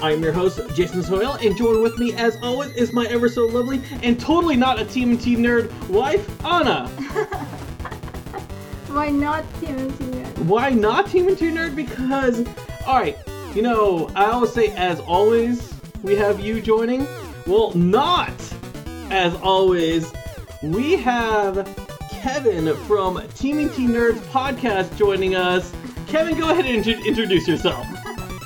I'm your host, Jason Soil, and joined with me, as always, is my ever so lovely and totally not a TMNT nerd wife, Anna. Why not TMNT nerd? Why not TMNT nerd? Because, alright, you know, I always say, as always, we have you joining. Well, not as always, we have Kevin from TMNT Nerds podcast joining us. Kevin, go ahead and introduce yourself.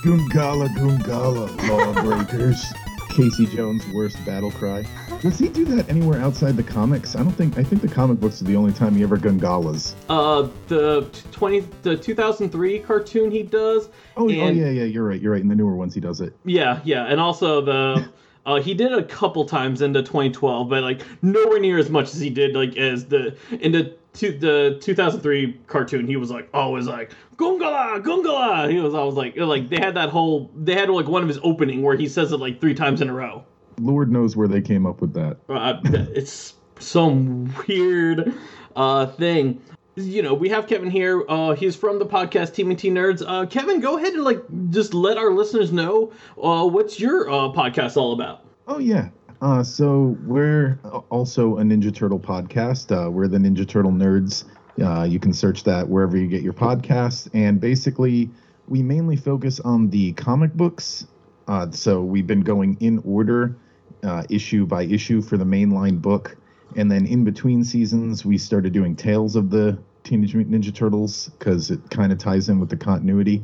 Goongala, Goongala, lawbreakers. Casey Jones' worst battle cry. Does he do that anywhere outside the comics? I don't think. I think the comic books are the only time he ever gungalas. Uh, the twenty, the two thousand three cartoon he does. Oh, oh yeah, yeah, you're right. You're right. In the newer ones, he does it. Yeah, yeah, and also the uh, he did it a couple times into 2012, but like nowhere near as much as he did like as the in the the 2003 cartoon. He was like always like Gungala, Gungala. He was always like like they had that whole they had like one of his opening where he says it like three times in a row. Lord knows where they came up with that. Uh, it's some weird uh, thing. You know, we have Kevin here. Uh, he's from the podcast TMT Nerds. Uh, Kevin, go ahead and like just let our listeners know uh, what's your uh, podcast all about. Oh yeah. Uh, so we're also a Ninja Turtle podcast. Uh, we're the Ninja Turtle Nerds. Uh, you can search that wherever you get your podcasts. And basically, we mainly focus on the comic books. Uh, so we've been going in order, uh, issue by issue for the mainline book. And then in between seasons, we started doing Tales of the Teenage Mutant Ninja Turtles because it kind of ties in with the continuity.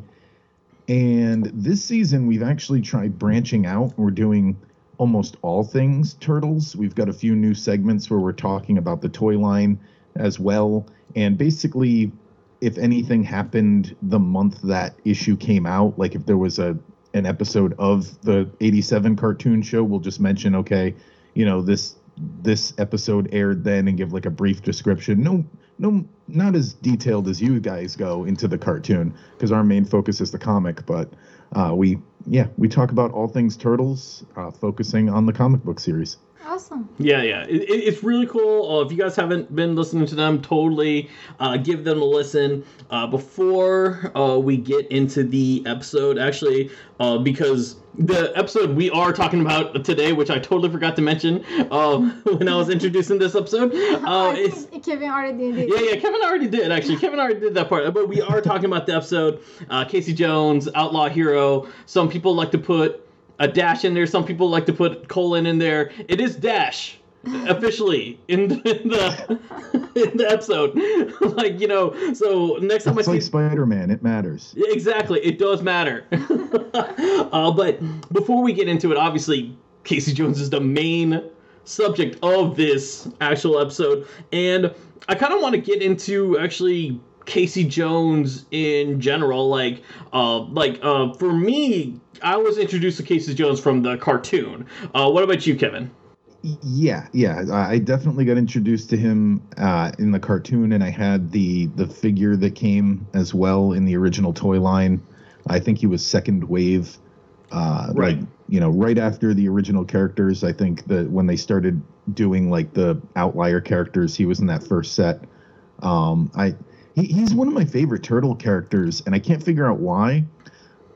And this season, we've actually tried branching out. We're doing almost all things turtles. We've got a few new segments where we're talking about the toy line as well. And basically, if anything happened the month that issue came out, like if there was a an episode of the 87 cartoon show, we'll just mention, okay, you know, this this episode aired then and give like a brief description. No no not as detailed as you guys go into the cartoon because our main focus is the comic, but uh, we yeah we talk about all things turtles, uh, focusing on the comic book series. Awesome. Yeah, yeah, it, it- it's really cool. Uh, if you guys haven't been listening to them, totally uh, give them a listen. Uh, before uh, we get into the episode, actually, uh, because the episode we are talking about today, which I totally forgot to mention uh, when I was introducing this episode, uh, is Kevin already did. yeah, yeah. Kevin already did actually. Kevin already did that part. But we are talking about the episode. Uh, Casey Jones, outlaw hero. Some people like to put a dash in there. Some people like to put colon in there. It is dash officially in the, in the in the episode. like you know. So next time It's I like see. Spider Man. It matters. Exactly, it does matter. uh, but before we get into it, obviously, Casey Jones is the main subject of this actual episode, and I kind of want to get into actually Casey Jones in general. Like, uh, like uh, for me, I was introduced to Casey Jones from the cartoon. Uh, what about you, Kevin? Yeah, yeah. I definitely got introduced to him uh, in the cartoon, and I had the the figure that came as well in the original toy line. I think he was second wave, uh, Right. like you know, right after the original characters. I think that when they started doing like the outlier characters, he was in that first set. Um, I he, he's one of my favorite turtle characters, and I can't figure out why.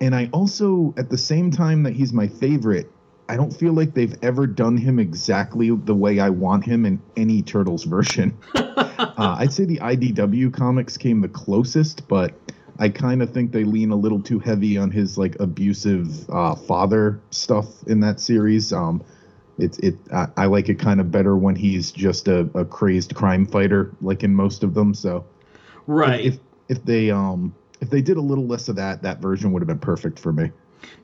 And I also, at the same time that he's my favorite, I don't feel like they've ever done him exactly the way I want him in any Turtles version. uh, I'd say the IDW comics came the closest, but I kind of think they lean a little too heavy on his like abusive uh, father stuff in that series. Um, it's it I, I like it kind of better when he's just a, a crazed crime fighter, like in most of them. So Right. if if they um if they did a little less of that, that version would have been perfect for me.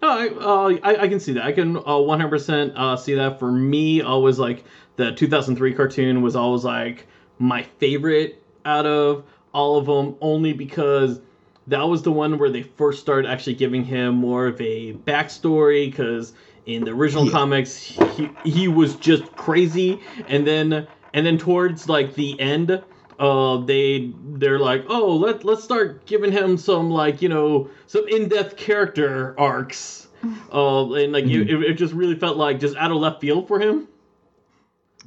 No, I, uh, I I can see that. I can uh, 100% uh, see that. For me, always like the 2003 cartoon was always like my favorite out of all of them, only because that was the one where they first started actually giving him more of a backstory. Because in the original Yeah. comics he, he was just crazy and then and then towards like the end uh they they're like oh let let's start giving him some like you know some in-depth character arcs uh and like Mhm. it, it just really felt like just out of left field for him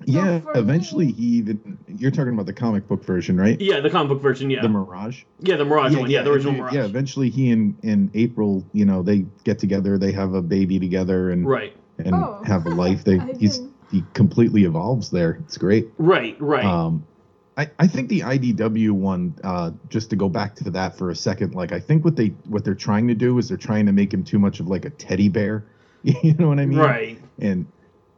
Yeah, for me- eventually he even. You're talking about the comic book version, right? yeah the comic book version yeah The Mirage. yeah the mirage one yeah, the original yeah, mirage Yeah, eventually he and and April, you know, they get together, they have a baby together, and right and Oh. have a life. They I he's he completely evolves there. It's great. right right Um, I, I think the IDW one, uh, just to go back to that for a second, like I think what they what they're trying to do is they're trying to make him too much of like a teddy bear. You know what I mean? right And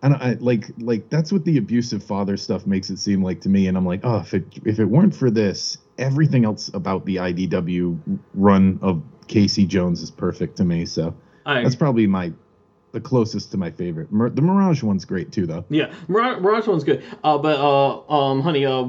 I don't I, like like that's what the abusive father stuff makes it seem like to me. And I'm like, oh, if it if it weren't for this, everything else about the IDW run of Casey Jones is perfect to me. So I, that's probably my the closest to my favorite. Mir- the Mirage one's great too, though. Yeah, Mirage, Mirage one's good. Uh, but uh, um, honey, uh,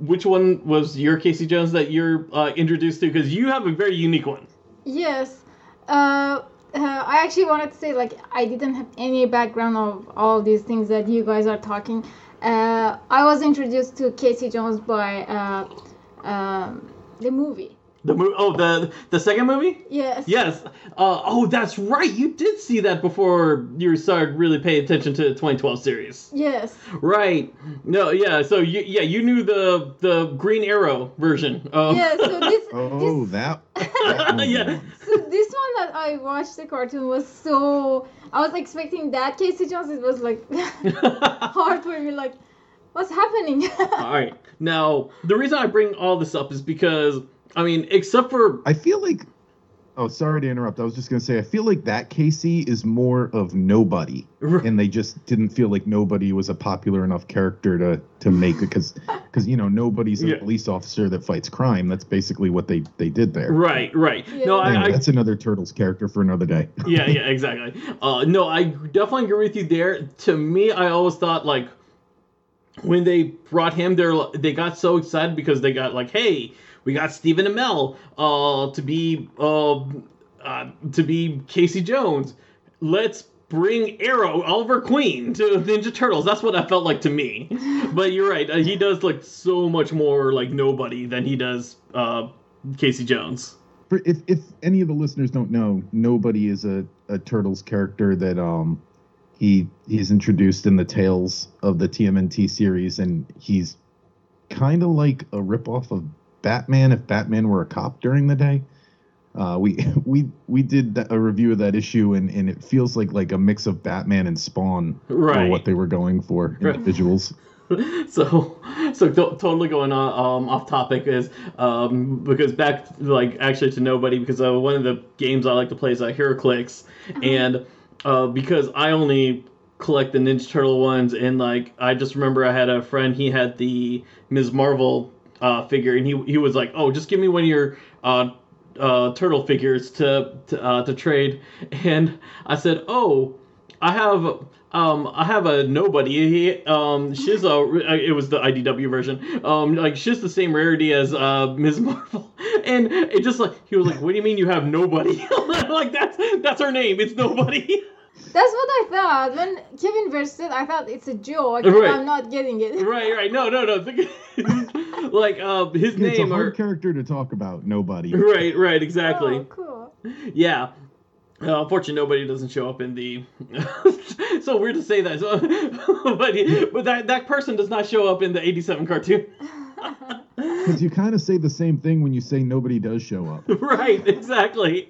which one was your Casey Jones that you're uh, introduced to? Because you have a very unique one. Yes. Uh, uh, I actually wanted to say, like, I didn't have any background of all these things that you guys are talking. Uh, I was introduced to Casey Jones by uh, um, the movie. The mo- oh the the second movie. Yes. Yes. Uh, oh, that's right. You did see that before you started really paying attention to the 2012 series. Yes. Right. No. Yeah. So you yeah you knew the the Green Arrow version. Of, Yeah. So this. Oh, this that. that Yeah. so this one that I watched the cartoon was so. I was expecting that Casey Jones. It was like hard for me. Like, what's happening? all right. Now the reason I bring all this up is because I mean, except for I feel like. Oh, sorry to interrupt. I was just gonna say I feel like that Casey is more of nobody, and they just didn't feel like nobody was a popular enough character to to make it because because you know nobody's a Yeah. police officer that fights crime. That's basically what they they did there. Right, right. No, Anyway, I, I that's another Turtles character for another day. yeah, yeah, exactly. Uh, no, I definitely agree with you there. To me, I always thought like when they brought him there, they got so excited because they got like, hey, we got Stephen Amell uh, to be uh, uh, to be Casey Jones. Let's bring Arrow, Oliver Queen to Ninja Turtles. That's what that felt like to me. But you're right. Uh, he does look so much more like nobody than he does uh, Casey Jones. If if any of the listeners don't know, nobody is a, a Turtles character that um he he's introduced in the Tales of the TMNT series, and he's kind of like a ripoff of Batman if Batman were a cop during the day. Uh, we we we did a review of that issue, and, and it feels like like a mix of Batman and Spawn Right. for what they were going for Right. individuals. so so to- totally going on um, off topic is um, because back like actually to nobody because uh, one of the games I like to play is uh, HeroClix and uh, because I only collect the Ninja Turtle ones and like I just remember I had a friend he had the Ms. Marvel uh, figure and he he was like oh just give me one of your uh, uh, turtle figures to to, uh, to trade and I said oh I have um I have a nobody. He, um she's a it was the IDW version. Um like she's the same rarity as uh Ms. Marvel. And it just like he was like, What do you mean you have nobody? like that's that's her name. It's nobody. That's what I thought. When Kevin versed it, I thought it's a joke. Right. I'm not getting it. right, right. No, no, no. like uh his It's a hard or character to talk about. Nobody. Right, right, exactly. Oh, cool. Yeah. Uh, unfortunately, nobody doesn't show up in the. so weird to say that, so, but but that that person does not show up in the '87 cartoon. Because you kind of say the same thing when you say nobody does show up. right, exactly,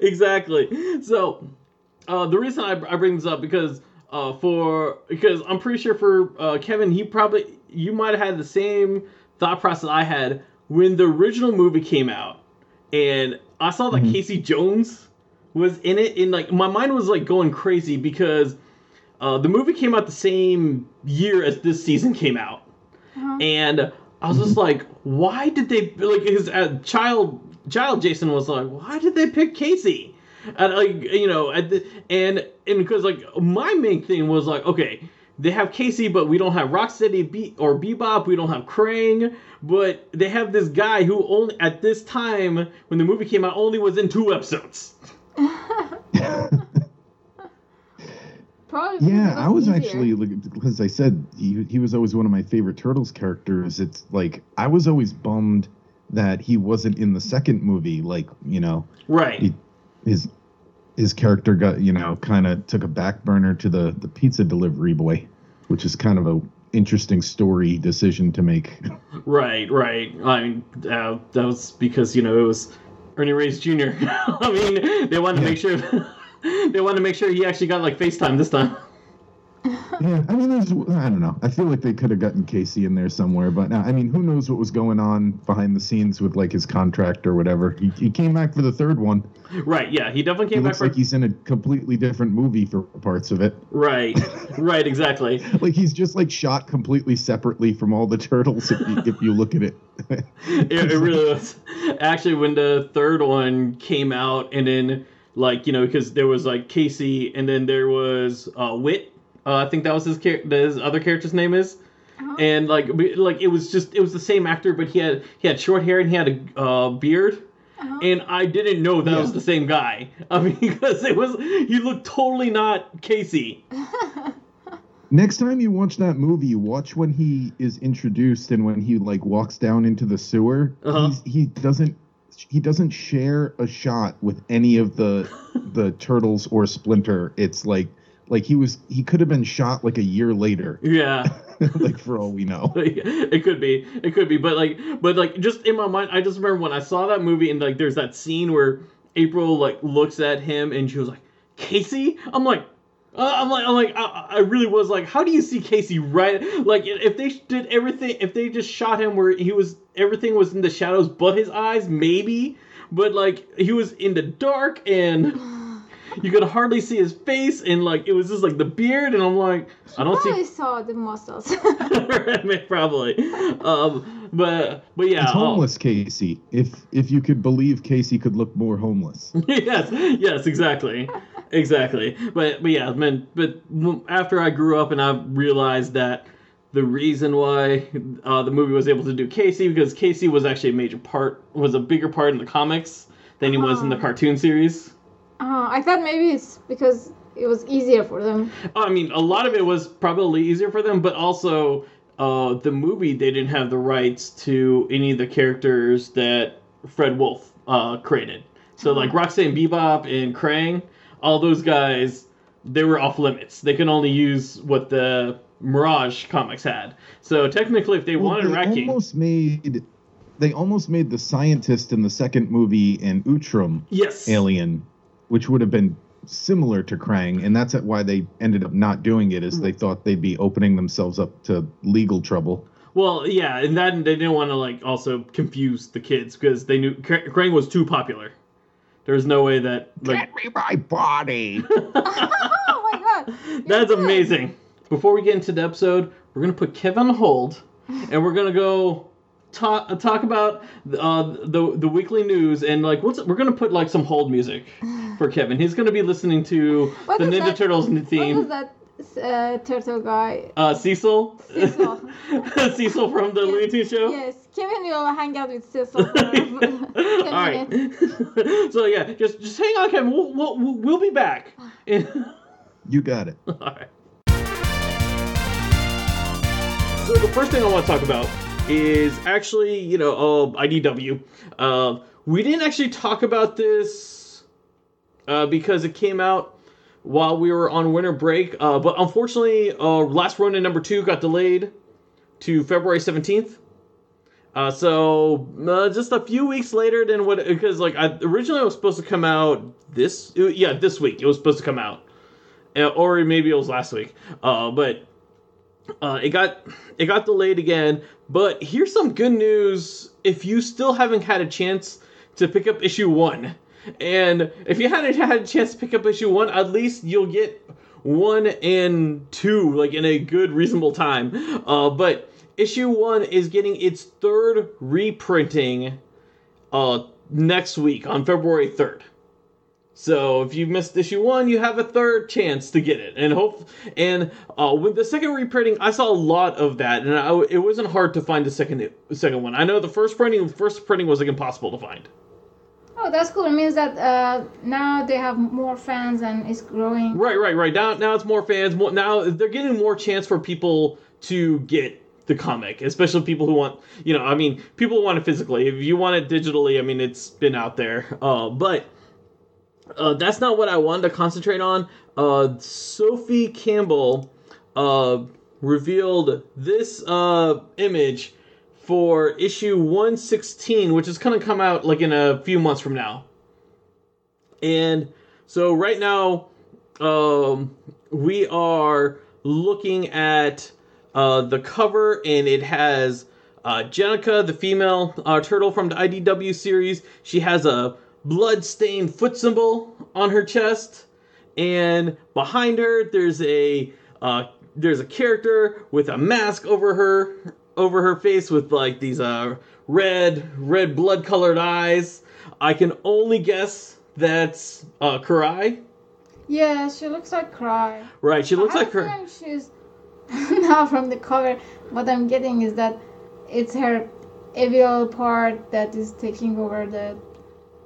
exactly. So uh, the reason I, I bring this up because uh, for because I'm pretty sure for uh, Kevin, he probably you might have had the same thought process I had when the original movie came out, and I saw that Mhm. Casey Jones was in it, and like my mind was like going crazy because uh, the movie came out the same year as this season came out, Uh-huh. and I was just like, why did they like his uh, child? Child Jason was like, why did they pick Casey? And like you know, at the, and and because like my main thing was like, okay, they have Casey, but we don't have Rocksteady Be- or Bebop. We don't have Krang, but they have this guy who only at this time when the movie came out only was in two episodes. Probably. Yeah, I was easier. actually like, because I said he he was always one of my favorite Turtles characters. It's like I was always bummed that he wasn't in the second movie. Like you know, Right. he, his his character got you know kind of took a back burner to the the pizza delivery boy, which is kind of a interesting story decision to make. Right, right. I mean, uh, that was because you know it was Ernie Reyes Jr. I mean, they wanted to Yeah. make sure they wanted to make sure he actually got like FaceTime this time. Yeah, I mean, there's I don't know. I feel like they could have gotten Casey in there somewhere, but uh, I mean, who knows what was going on behind the scenes with like his contract or whatever. He, he came back for the third one. Right. Yeah, he definitely He came back looks for. like he's in a completely different movie for parts of it. Right. right. Exactly. Like he's just like shot completely separately from all the turtles if you, if you look at it. It, it really was. Actually, when the third one came out, and then like you know because there was like Casey, and then there was uh, Wit. Uh, I think that was his char- his other character's name is. Uh-huh. and like like it was just it was the same actor but he had he had short hair and he had a uh, beard Uh-huh. and i didn't know that Yeah. was the same guy i mean because it was he looked totally not casey Next time you watch that movie, watch when he is introduced and when he like walks down into the sewer. Uh-huh. He's, he doesn't he doesn't share a shot with any of the the turtles or Splinter. It's like like he was he could have been shot like a year later, yeah like for all we know. it could be it could be but like but like just in my mind i just remember when i saw that movie and like there's that scene where april like looks at him and she was like casey i'm like uh, I'm like, I'm like, I, I really was like, how do you see Casey right? Like, if they did everything, if they just shot him where he was, everything was in the shadows but his eyes, maybe. But like, he was in the dark and you could hardly see his face, and like, it was just like the beard, and I'm like, I don't Probably see. saw the muscles. Probably, um, but but yeah, It's oh. homeless Casey. If if you could believe Casey could look more homeless. yes, yes, exactly, exactly. But but yeah, man. But after I grew up and I realized that the reason why uh, the movie was able to do Casey because Casey was actually a major part, was a bigger part in the comics than he was in the Oh. cartoon series. Uh, I thought maybe it's because it was easier for them. I mean, a lot of it was probably easier for them, but also uh, the movie they didn't have the rights to any of the characters that Fred Wolf uh, created. So like Rocksteady Bebop and Krang, all those guys, they were off limits. They can only use what the Mirage comics had. So technically, if they Well, wanted they Rat almost made they almost made the scientist in the second movie an Utrom yes, alien, which would have been similar to Krang, and that's why they ended up not doing it. Is hmm. they thought they'd be opening themselves up to legal trouble. Well, yeah, and that they didn't want to like also confuse the kids because they knew Kra- Krang was too popular. There's no way that like me my body. oh my god! That's good. amazing. Before we get into the episode, we're gonna put Kevin on hold, and we're gonna go talk uh, talk about uh, the the weekly news and like what's we're gonna put like some hold music for Kevin. He's gonna be listening to What the Ninja that? Turtles What was that uh, turtle guy? Uh, Cecil, Cecil. Cecil from the Looney Tunes show. Yes, Kevin will hang out with Cecil for All 10 right. minutes. so yeah, just just hang on, Kevin. We'll we'll, we'll be back. You got it. Alright. So the first thing I want to talk about is actually, you know, uh, IDW. Uh, we didn't actually talk about this uh, because it came out while we were on winter break. Uh, but unfortunately, uh, Last Ronin number two got delayed to February 17th. Uh, so uh, just a few weeks later than what because like I, originally it was supposed to come out this yeah this week it was supposed to come out uh, or maybe it was last week. Uh, but uh, it got it got delayed again. But here's some good news: if you still haven't had a chance to pick up issue one, and if you hadn't had a chance to pick up issue one, at least you'll get one and two like in a good reasonable time. Uh, but issue one is getting its third reprinting uh, next week on February third. So if you missed issue one, you have a third chance to get it, and hope. And uh, with the second reprinting, I saw a lot of that, and I, it wasn't hard to find the second second one. I know the first printing first printing was like impossible to find. Oh, that's cool. It means that uh, now they have more fans and it's growing. Right, right, right. Now, now it's more fans. More now they're getting more chance for people to get the comic, especially people who want. You know, I mean, people want it physically. If you want it digitally, I mean, it's been out there. Uh, but uh, that's not what I wanted to concentrate on. Uh, Sophie Campbell uh, revealed this uh, image for issue 116, which is going to come out like in a few months from now. And so right now, um, we are looking at uh, the cover, and it has uh, Jennika, the female turtle from the IDW series. She has a blood-stained foot symbol on her chest, and behind her, there's a uh, there's a character with a mask over her over her face with like these uh red red blood colored eyes. I can only guess that's uh Karai. Yeah, she looks like Karai. Right, she looks I like her. think she's now from the cover. What I'm getting is that it's her evil part that is taking over the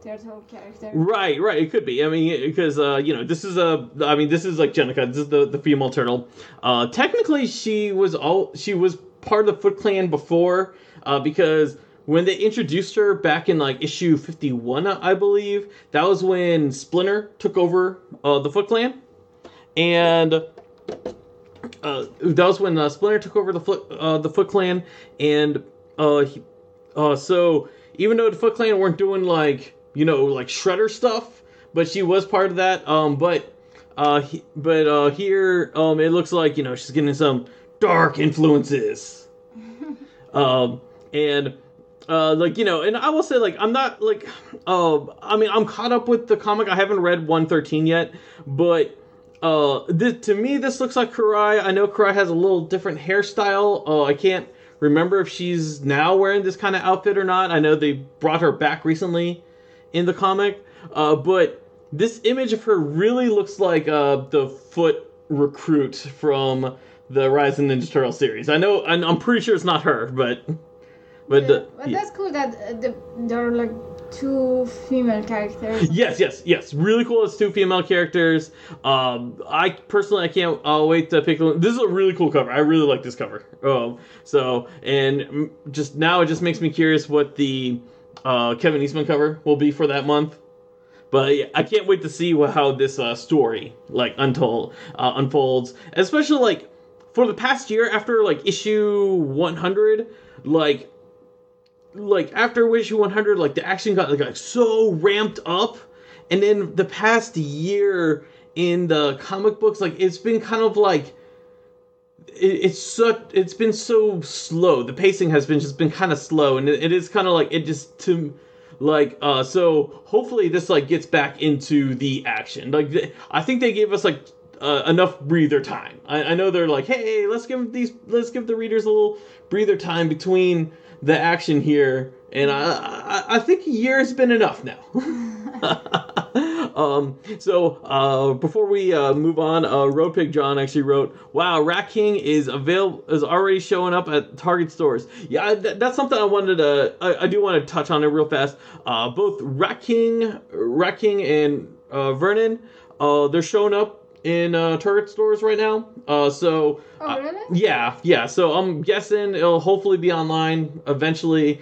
turtle character. Right, right. It could be. I mean, because uh, you know, this is a. I mean, this is like Jennika. This is the the female turtle. Uh, technically, she was all. She was part of the Foot Clan before, uh, because when they introduced her back in like issue fifty one, I believe that was when Splinter took over uh, the Foot Clan, and. Uh, that was when uh, Splinter took over the Foot uh, the Foot Clan, and uh, he, uh, so even though the Foot Clan weren't doing like you know like Shredder stuff, but she was part of that. Um, but uh, he, but uh, here um, it looks like you know she's getting some dark influences. um, and uh, like you know, and I will say like I'm not like, uh, I mean I'm caught up with the comic. I haven't read 113 yet, but uh, this, to me this looks like Karai. I know Karai has a little different hairstyle. Uh, I can't remember if she's now wearing this kind of outfit or not. I know they brought her back recently in the comic, uh, but this image of her really looks like uh, the Foot recruit from the Rise of Ninja Turtle series. I know, and I'm pretty sure it's not her, but but Yeah, the, but yeah. that's cool that uh, the, there are like two female characters. Yes, yes, yes. Really cool. It's two female characters. Um, I personally, I can't uh, wait to pick. This is a really cool cover. I really like this cover. Um, so and just now, it just makes me curious what the uh, Kevin Eastman cover will be for that month. But yeah, I can't wait to see how this uh, story like untold uh, unfolds, especially like for the past year after like issue 100, like like after issue 100 like the action got like, like so ramped up and then the past year in the comic books like it's been kind of like it's so it's been so slow. The pacing has been just been kind of slow and it, it is kind of like it just to like uh so hopefully this like gets back into the action. Like th- i think they gave us like uh, enough breather time. I, I know they're like hey let's give these let's give the readers a little breather time between the action here and i i, I think a year has been enough now um, so uh, before we uh, move on, uh, Road Pig John actually wrote, "Wow, Rat King is avail is already showing up at Target stores." Yeah, th- that's something I wanted to. I, I do want to touch on it real fast. Uh, both Rat King, Rat King, and uh, Vernon, uh, they're showing up in uh, Target stores right now. Uh, so Oh, uh, yeah, yeah. So I'm guessing it'll hopefully be online eventually.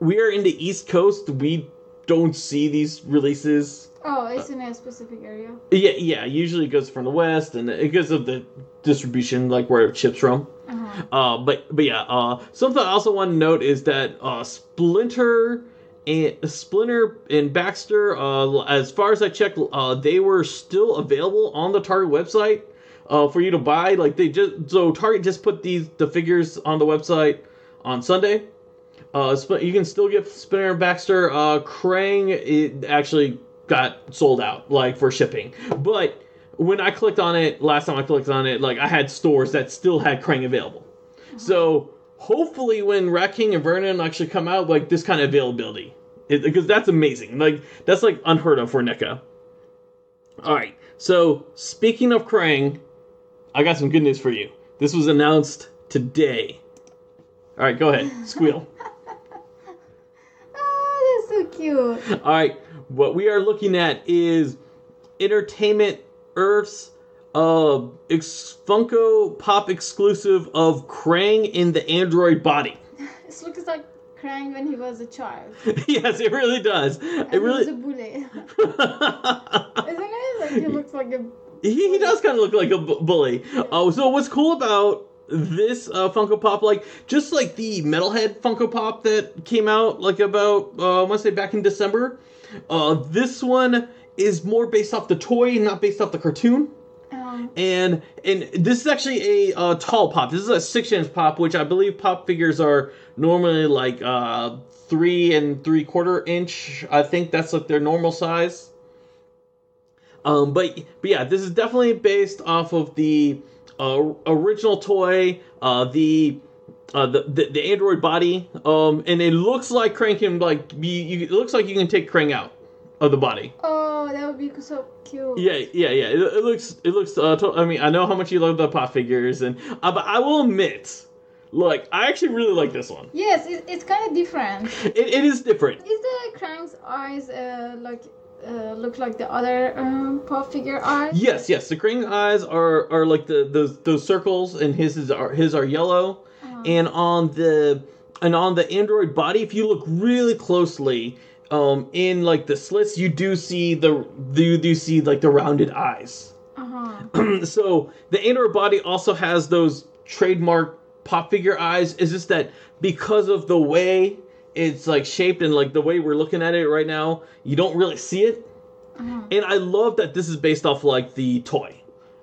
We are in the East Coast. We don't see these releases. Oh, it's in a specific area. Yeah, yeah. Usually it goes from the West, and it goes of the distribution, like where it ships from. Uh-huh. Uh, but but yeah. Uh, something I also want to note is that uh, Splinter and Splinter and Baxter, uh, as far as I checked, uh, they were still available on the Target website uh, for you to buy. Like they just so Target just put these the figures on the website on Sunday. Uh, you can still get Splinter and Baxter. Uh, Krang it actually got sold out like for shipping, but when I clicked on it last time I clicked on it, like I had stores that still had Krang available. So hopefully, when Rat King and Vernon actually come out, like this kind of availability, it, because that's amazing. Like that's like unheard of for NECA. All right. So speaking of Krang, I got some good news for you. This was announced today. All right, go ahead, squeal. Cute. All right. what we are looking at is Entertainment Earth's uh, ex- Funko Pop exclusive of Krang in the android body. It looks like Krang when he was a child. yes, it really does. And It really. a bully. Isn't it? Like he looks like a. he, he does kind of look like a bu- bully. Oh, so what's cool about this uh, Funko Pop, like just like the Metalhead Funko Pop that came out like about uh, I want to say back in December, uh, this one is more based off the toy, not based off the cartoon. Um, And and this is actually a uh, tall pop. This is a six inch pop, which I believe pop figures are normally like uh, three and three quarter inch. I think that's like their normal size. Um, but but yeah, this is definitely based off of the uh, original toy, uh, the, uh, the the the android body, um, and it looks like Krang can like be. You, it looks like you can take Krang out of the body. oh, that would be so cute. Yeah, yeah, yeah. It, it looks, it looks. Uh, to- I mean, I know how much you love the pop figures, and uh, but I will admit, like, I actually really like this one. Yes, it, it's kind of different. It, it is different. Is the Krang's eyes uh, like uh, look like the other um, pop figure eyes? Yes, yes. The Krang eyes are are like the those those circles, and his is are his are yellow, Uh-huh. and on the and on the android body, if you look really closely, um, in like the slits, you do see the you do see like the rounded eyes. Uh-huh. so the android body also has those trademark pop figure eyes. Is just that because of the way it's like shaped and like the way we're looking at it right now, you don't really see it. Uh-huh. And I love that this is based off like the toy,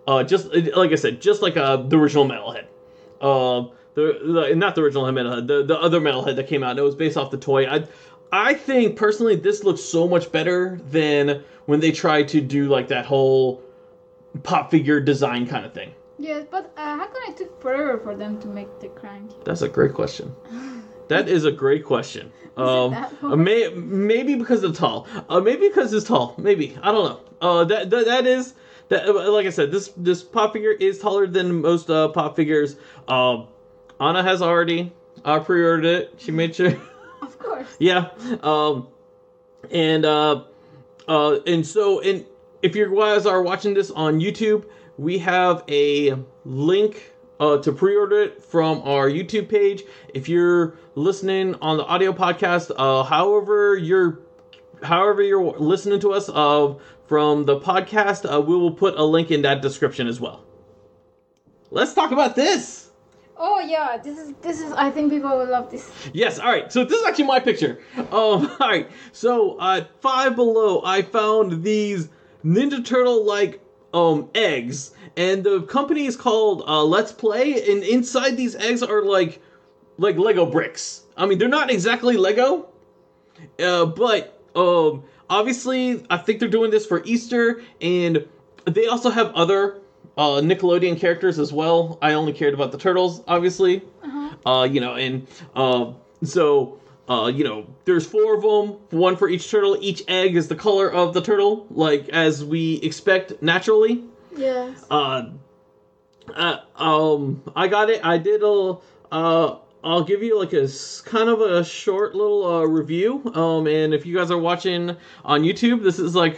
uh, just like I said, just like uh, the original Metalhead. Um, the, the not the original Metalhead, the the other Metalhead that came out. And it was based off the toy. I I think personally this looks so much better than when they tried to do like that whole pop figure design kind of thing. Yes, but uh, how come it took forever for them to make the Krang? That's a great question. That is a great question. Um, uh, may, maybe because it's tall. Uh, maybe because it's tall. Maybe I don't know. Uh, that, that that is that. uh, Like I said, this this pop figure is taller than most uh, pop figures. Um, Anna has already uh, pre-ordered it. She made sure. Of course. yeah. Um, and uh, uh, and so and if you guys are watching this on YouTube, we have a link uh, to pre-order it from our YouTube page. If you're listening on the audio podcast, uh, however you're however you're listening to us uh, from the podcast, uh, we will put a link in that description as well. Let's talk about this. Oh yeah, this is this is. I think people will love this. Yes, all right. So this is actually my picture. Um, all right. So uh, five below, I found these Ninja Turtle like um eggs, and the company is called uh, Let's Play, and inside these eggs are like like Lego bricks. I mean, they're not exactly Lego, uh, but um, obviously, I think they're doing this for Easter, and they also have other uh, Nickelodeon characters as well. I only cared about the turtles, obviously. Uh huh. you know, and uh, so uh, you know, there's four of them, one for each turtle. Each egg is the color of the turtle, like as we expect naturally. Yes. Uh, uh, um, I got it. I did a. Uh, I'll give you like a kind of a short little uh, review. Um, and if you guys are watching on YouTube, this is like,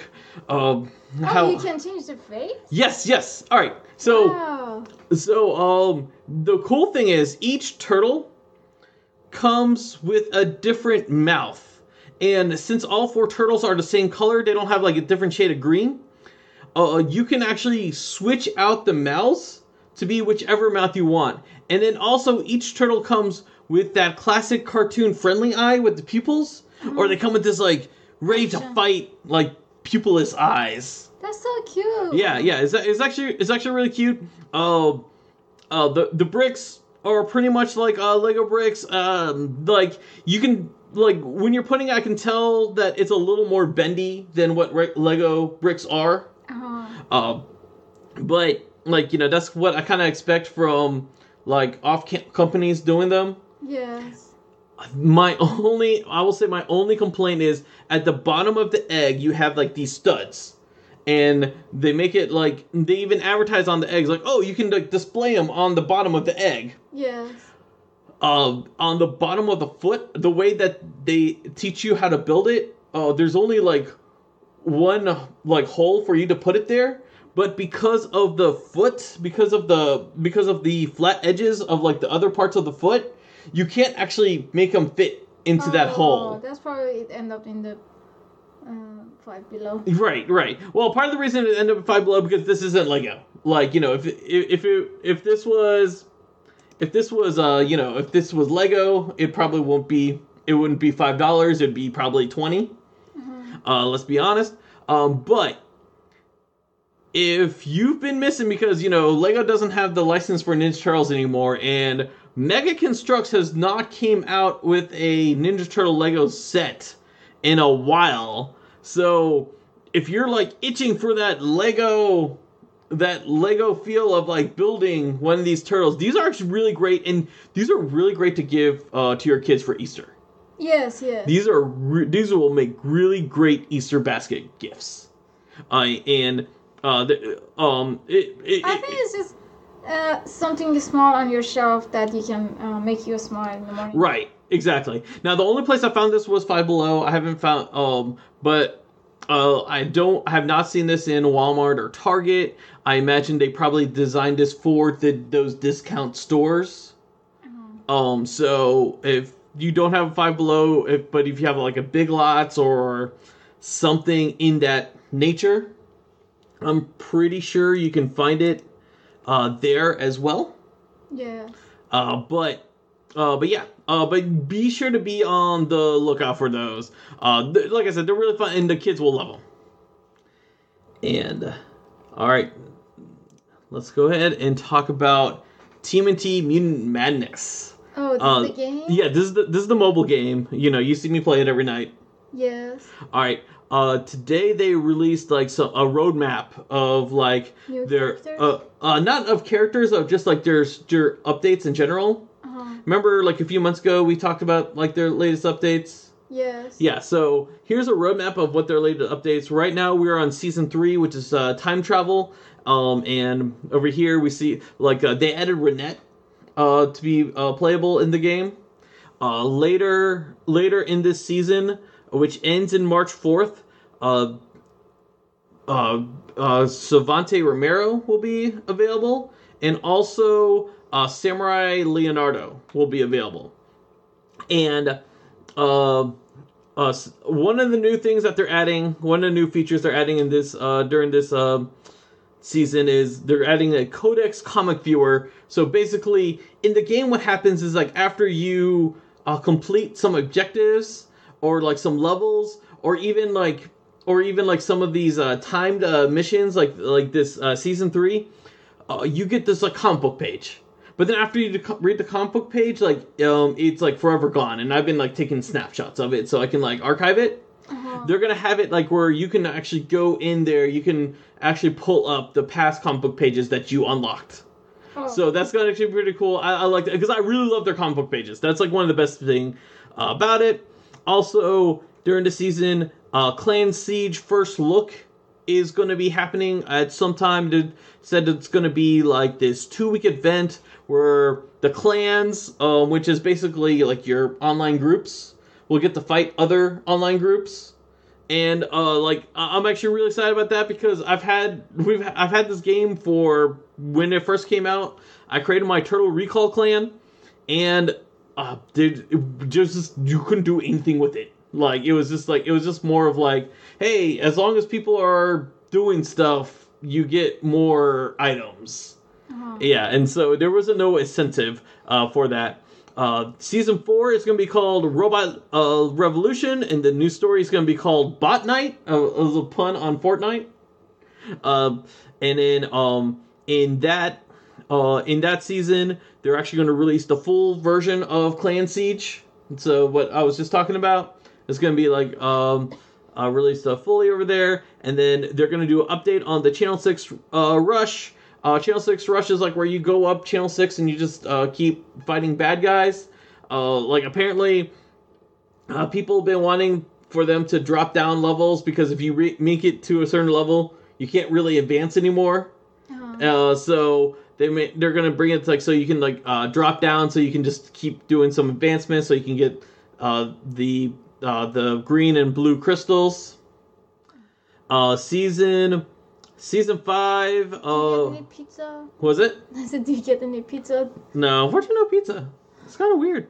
um, Oh, how. you can change the face. Yes, yes. All right. So. Wow. So, um, the cool thing is each turtle comes with a different mouth. And since all four turtles are the same color, they don't have like a different shade of green. Uh, you can actually switch out the mouths to be whichever mouth you want. And then also, each turtle comes with that classic cartoon friendly eye with the pupils, or they come with this like ready to fight, like pupilless eyes. That's so cute. Yeah, yeah, it's, it's actually it's actually really cute. Uh, uh, the the bricks are pretty much like uh, Lego bricks. Um, like you can like when you're putting, it, I can tell that it's a little more bendy than what re- Lego bricks are. Uh-huh. Uh, but like you know, that's what I kind of expect from like off companies doing them. Yes. My only, I will say, my only complaint is at the bottom of the egg, you have like these studs, and they make it like they even advertise on the eggs like, oh, you can like display them on the bottom of the egg. Yes. Uh, on the bottom of the foot, the way that they teach you how to build it, uh, there's only like one like hole for you to put it there, but because of the foot, because of the because of the flat edges of like the other parts of the foot, you can't actually make them fit into that Oh, hole. That's probably it end up in the uh, five below. Right, right. Well, part of the reason it ended up five below because this isn't Lego. Like, you know, if if if it, if this was if this was uh you know if this was Lego, it probably won't be it wouldn't be five dollars. It'd be probably 20 Uh, let's be honest. Um, but if you've been missing because you know Lego doesn't have the license for Ninja Turtles anymore, and Mega Construx has not came out with a Ninja Turtle Lego set in a while. So if you're like itching for that Lego that Lego feel of like building one of these turtles, these are actually really great, and these are really great to give uh, to your kids for Easter. Yes, yes. These are re- these will make really great Easter basket gifts. Uh, and uh, the, um, it, it, I it- think it's just uh, something small on your shelf that you can uh, make you smile in the morning. Right, exactly. Now the only place I found this was Five Below. I haven't found um, but uh, I don't I have not seen this in Walmart or Target. I imagine they probably designed this for the those discount stores. Um, so if you don't have a Five Below, if but if you have like a Big Lots or something in that nature, I'm pretty sure you can find it uh, there as well. Yeah. Uh, but uh, but yeah, uh, but be sure to be on the lookout for those. Uh, th- like I said, they're really fun, and the kids will love them. And uh, all right, let's go ahead and talk about TMNT Mutant Madness. Oh, this Uh, is the game? Yeah, this is the this is the mobile game. You know, you see me play it every night. Yes. All right. Uh, today they released like so, a roadmap of like New their characters? uh, uh not of characters of just like their their updates in general. Uh-huh. Remember, like a few months ago, we talked about like their latest updates. Yes. Yeah, so here's a roadmap of what their latest updates. Right now, we're on season three, which is uh, time travel. Um, and over here, we see like uh, they added Renet uh, to be uh, playable in the game. Uh, later, later in this season, which ends in March fourth, uh, uh, uh, Savanti Romero will be available, and also uh, Samurai Leonardo will be available. And uh, uh, one of the new things that they're adding, one of the new features they're adding in this uh, during this uh, season is they're adding a Codex comic viewer. So basically, in the game, what happens is like after you uh, complete some objectives or like some levels, or even like or even like some of these uh, timed uh, missions, like like this uh, season three, uh, you get this like comic book page. But then after you read the comic book page, like um, it's like forever gone, and I've been like taking snapshots of it so I can like archive it. Uh-huh. They're gonna have it like where you can actually go in there, you can actually pull up the past comic book pages that you unlocked. Oh. So that's gonna actually be pretty cool. I, I like that because I really love their comic book pages. That's like one of the best thing uh, about it. Also, during the season, uh, Clan Siege First Look is going to be happening at some time. They said it's going to be like this two week event where the clans, um, which is basically like your online groups, will get to fight other online groups. And uh, like I'm actually really excited about that because I've had we've I've had this game for when it first came out. I created my Turtle Recall clan, and uh, dude, just you couldn't do anything with it. Like it was just like it was just more of like, hey, as long as people are doing stuff, you get more items. Uh-huh. Yeah, and so there was no incentive uh, for that. Uh, season four is going to be called Robot uh, Revolution, and the new story is going to be called Bot Night, uh, as a pun on Fortnite. Uh, and then um, in that uh, in that season, they're actually going to release the full version of Clan Siege. So what I was just talking about is going to be like um, uh, released uh, fully over there, and then they're going to do an update on the Channel Six uh, Rush. Uh, Channel Six Rush is like where you go up Channel Six and you just uh, keep fighting bad guys. Uh, like apparently, uh, people have been wanting for them to drop down levels because if you re- make it to a certain level, you can't really advance anymore. Uh-huh. Uh, so they may, they're gonna bring it to like so you can like uh, drop down so you can just keep doing some advancements so you can get uh, the uh, the green and blue crystals. Uh, season season five. Do you get any pizza? was it? I said, do you get any pizza? No, where'd you pizza? It's kind of weird.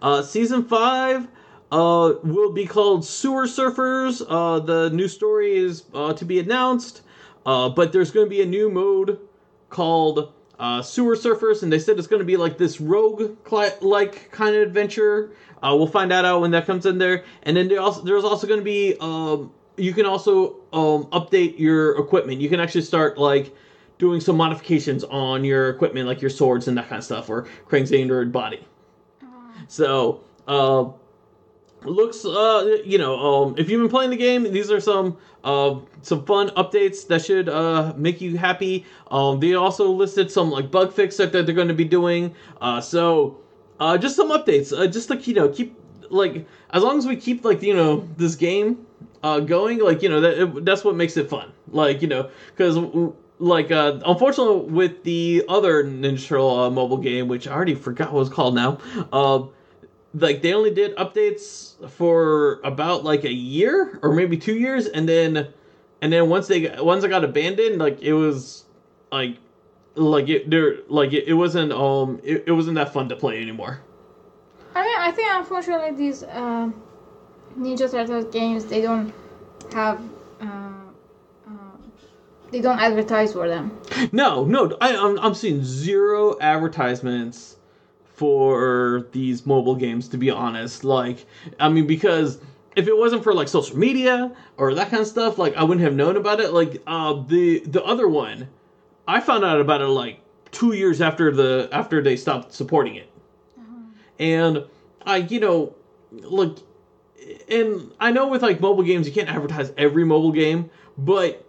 Uh, season five uh, will be called Sewer Surfers. Uh, the new story is uh, to be announced, uh, but there's going to be a new mode called uh, Sewer Surfers, and they said it's going to be like this rogue like kind of adventure. Uh, we'll find that out when that comes in there, and then there also, there's also going to be um, you can also um, update your equipment. You can actually start like doing some modifications on your equipment, like your swords and that kind of stuff, or Krang's android body. So, uh, looks, uh, you know, um, if you've been playing the game, these are some, uh, some fun updates that should, uh, make you happy. Um, they also listed some, like, bug fix that, that they're going to be doing. Uh, so, uh, just some updates. Uh, just like, you know, keep, like, as long as we keep, like, you know, this game, uh, going, like, you know, that, it, that's what makes it fun. Like, you know, because, like, uh, unfortunately, with the other Ninja Turtle uh, mobile game, which I already forgot what it's called now, uh, like they only did updates for about like a year or maybe two years, and then and then once they once it got abandoned, like it was like like it there like it, it wasn't um it, it wasn't that fun to play anymore. I mean, I think unfortunately these uh, Ninja Turtles games they don't have uh, uh, they don't advertise for them. No, no, I I'm, I'm seeing zero advertisements for these mobile games. To be honest, like I mean, because if it wasn't for like social media or that kind of stuff, like I wouldn't have known about it. Like uh, the the other one, I found out about it like two years after the after they stopped supporting it, and I you know look, and I know with like mobile games you can't advertise every mobile game, but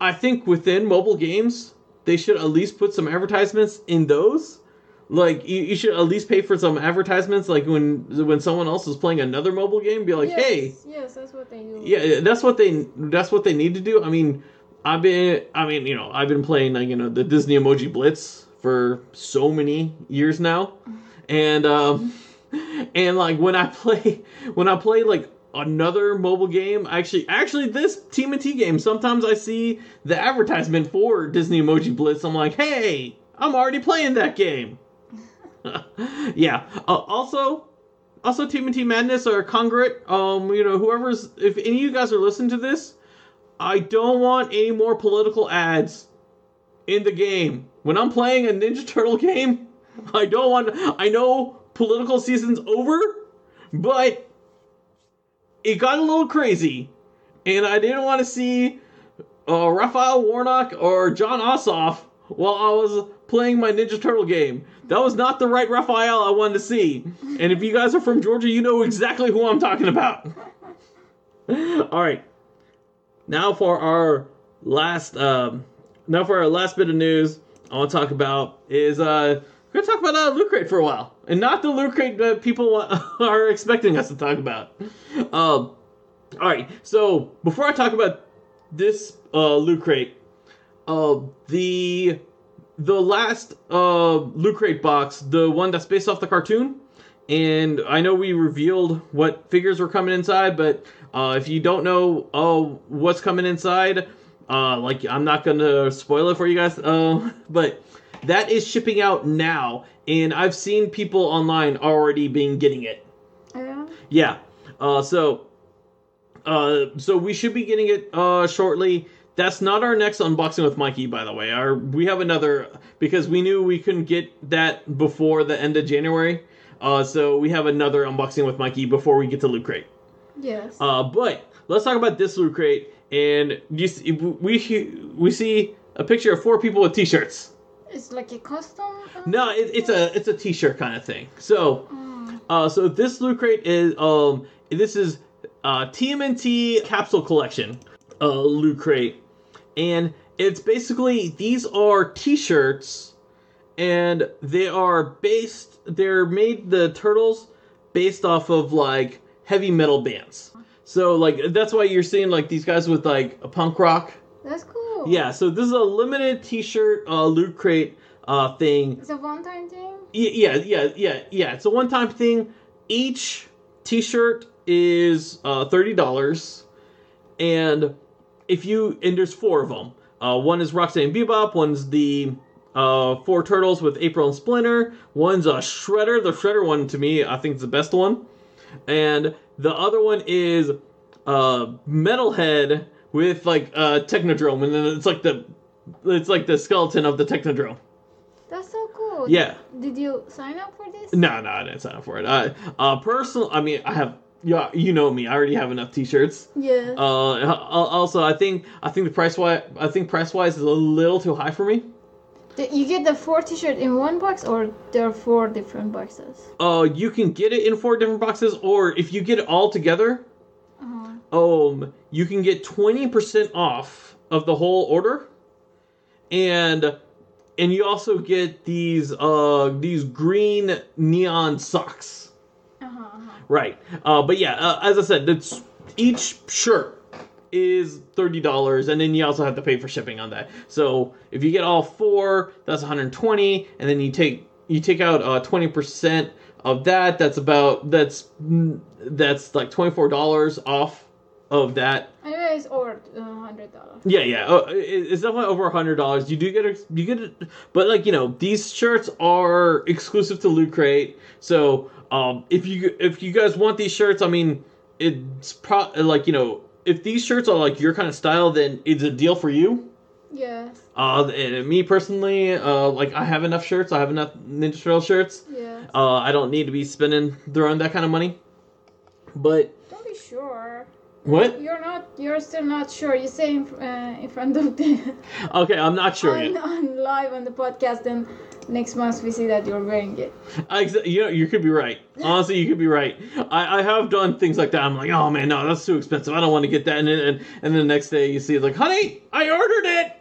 I think within mobile games, they should at least put some advertisements in those. Like you, you should at least pay for some advertisements. Like when when someone else is playing another mobile game, be like, yes, hey, yes, that's what they do. yeah, that's what they that's what they need to do. I mean, I've been I mean you know I've been playing like you know the Disney Emoji Blitz for so many years now, and um, and like when I play when I play like another mobile game, actually actually this TMNT game, sometimes I see the advertisement for Disney Emoji Blitz. I'm like, hey, I'm already playing that game. yeah. Uh, also, also TMNT Madness or Kongregate, um, you know, whoever's if any of you guys are listening to this, I don't want any more political ads in the game. When I'm playing a Ninja Turtle game, I don't want I know political season's over, but it got a little crazy. And I didn't want to see uh, Raphael Warnock or Jon Ossoff while I was playing my Ninja Turtle game. That was not the right Raphael I wanted to see. And if you guys are from Georgia, you know exactly who I'm talking about. All right. Now for our last um now for our last bit of news I want to talk about is uh we're to talk about uh, Loot Crate for a while. And not the Loot Crate that people are expecting us to talk about. Um all right. So, before I talk about this uh Loot Crate, uh the the last uh Loot Crate box, the one that's based off the cartoon, and I know we revealed what figures were coming inside, but uh, if you don't know uh, what's coming inside, uh, like I'm not gonna spoil it for you guys, uh, but that is shipping out now, and I've seen people online already being getting it. Yeah. Yeah. Uh, so, uh, so we should be getting it uh, shortly. That's not our next unboxing with Mikey, by the way. Our we have another because we knew we couldn't get that before the end of January. Uh, so we have another unboxing with Mikey before we get to Loot Crate. Yes. Uh, but let's talk about this Loot Crate. And you see, we we see a picture of four people with T-shirts. It's like a custom. uh, No, it, it's a it's a T-shirt kind of thing. So. mm, Uh, so this loot crate is um this is uh TMNT capsule collection uh loot crate, and it's basically these are T-shirts, and they are based they're made the turtles based off of like heavy metal bands. So like that's why you're seeing like these guys with like a punk rock. That's cool. Yeah. So this is a limited T-shirt uh loot crate uh thing It's a one-time thing. Yeah, yeah, yeah, yeah. It's a one-time thing. Each T-shirt is uh, thirty dollars, and if you and there's four of them. Uh, one is Rocksteady Bebop. One's the uh, four turtles with April and Splinter. One's a Shredder. The Shredder one to me, I think, is the best one. And the other one is uh, Metalhead with like uh, Technodrome, and then it's like the it's like the skeleton of the Technodrome. That's so cool. Yeah. Did you sign up for this? No, no, I didn't sign up for it. I, uh, personal. I mean, I have. Yeah, you know me. I already have enough T-shirts. Yeah. Uh, also, I think I think the price wise, I think price wise is a little too high for me. You get the four t-shirt in one box or there are four different boxes? Uh, you can get it in four different boxes, or if you get it all together. Um, you can get twenty percent off of the whole order, and and you also get these uh these green neon socks. Uh-huh. uh-huh. Right. Uh, but yeah, uh, as I said, that's each shirt is thirty dollars, and then you also have to pay for shipping on that. So if you get all four, that's one hundred twenty, and then you take you take out uh twenty percent of that. That's about that's that's like twenty four dollars off of that. Anyways, over a hundred dollars. Yeah, yeah, uh, it- it's definitely over a hundred dollars. You do get a, you get it, but like you know, these shirts are exclusive to Loot Crate. So um, if you if you guys want these shirts, I mean, it's pro like you know, if these shirts are like your kind of style, then it's a deal for you. Yes. Uh, and me personally, uh, like I have enough shirts. I have enough Ninja Turtle shirts. Yes. Uh, I don't need to be spending throwing that kind of money. But Don't be sure. What? You're not. You're still not sure. You say in, uh, in front of the Okay, I'm not sure on, yet. on live on the podcast, and next month we see that you're wearing it. I, exa- you know, you could be right. Honestly, you could be right. I, I have done things like that. I'm like, oh man, no, that's too expensive. I don't want to get that. And then, and, and then the next day you see it's like, honey, I ordered it.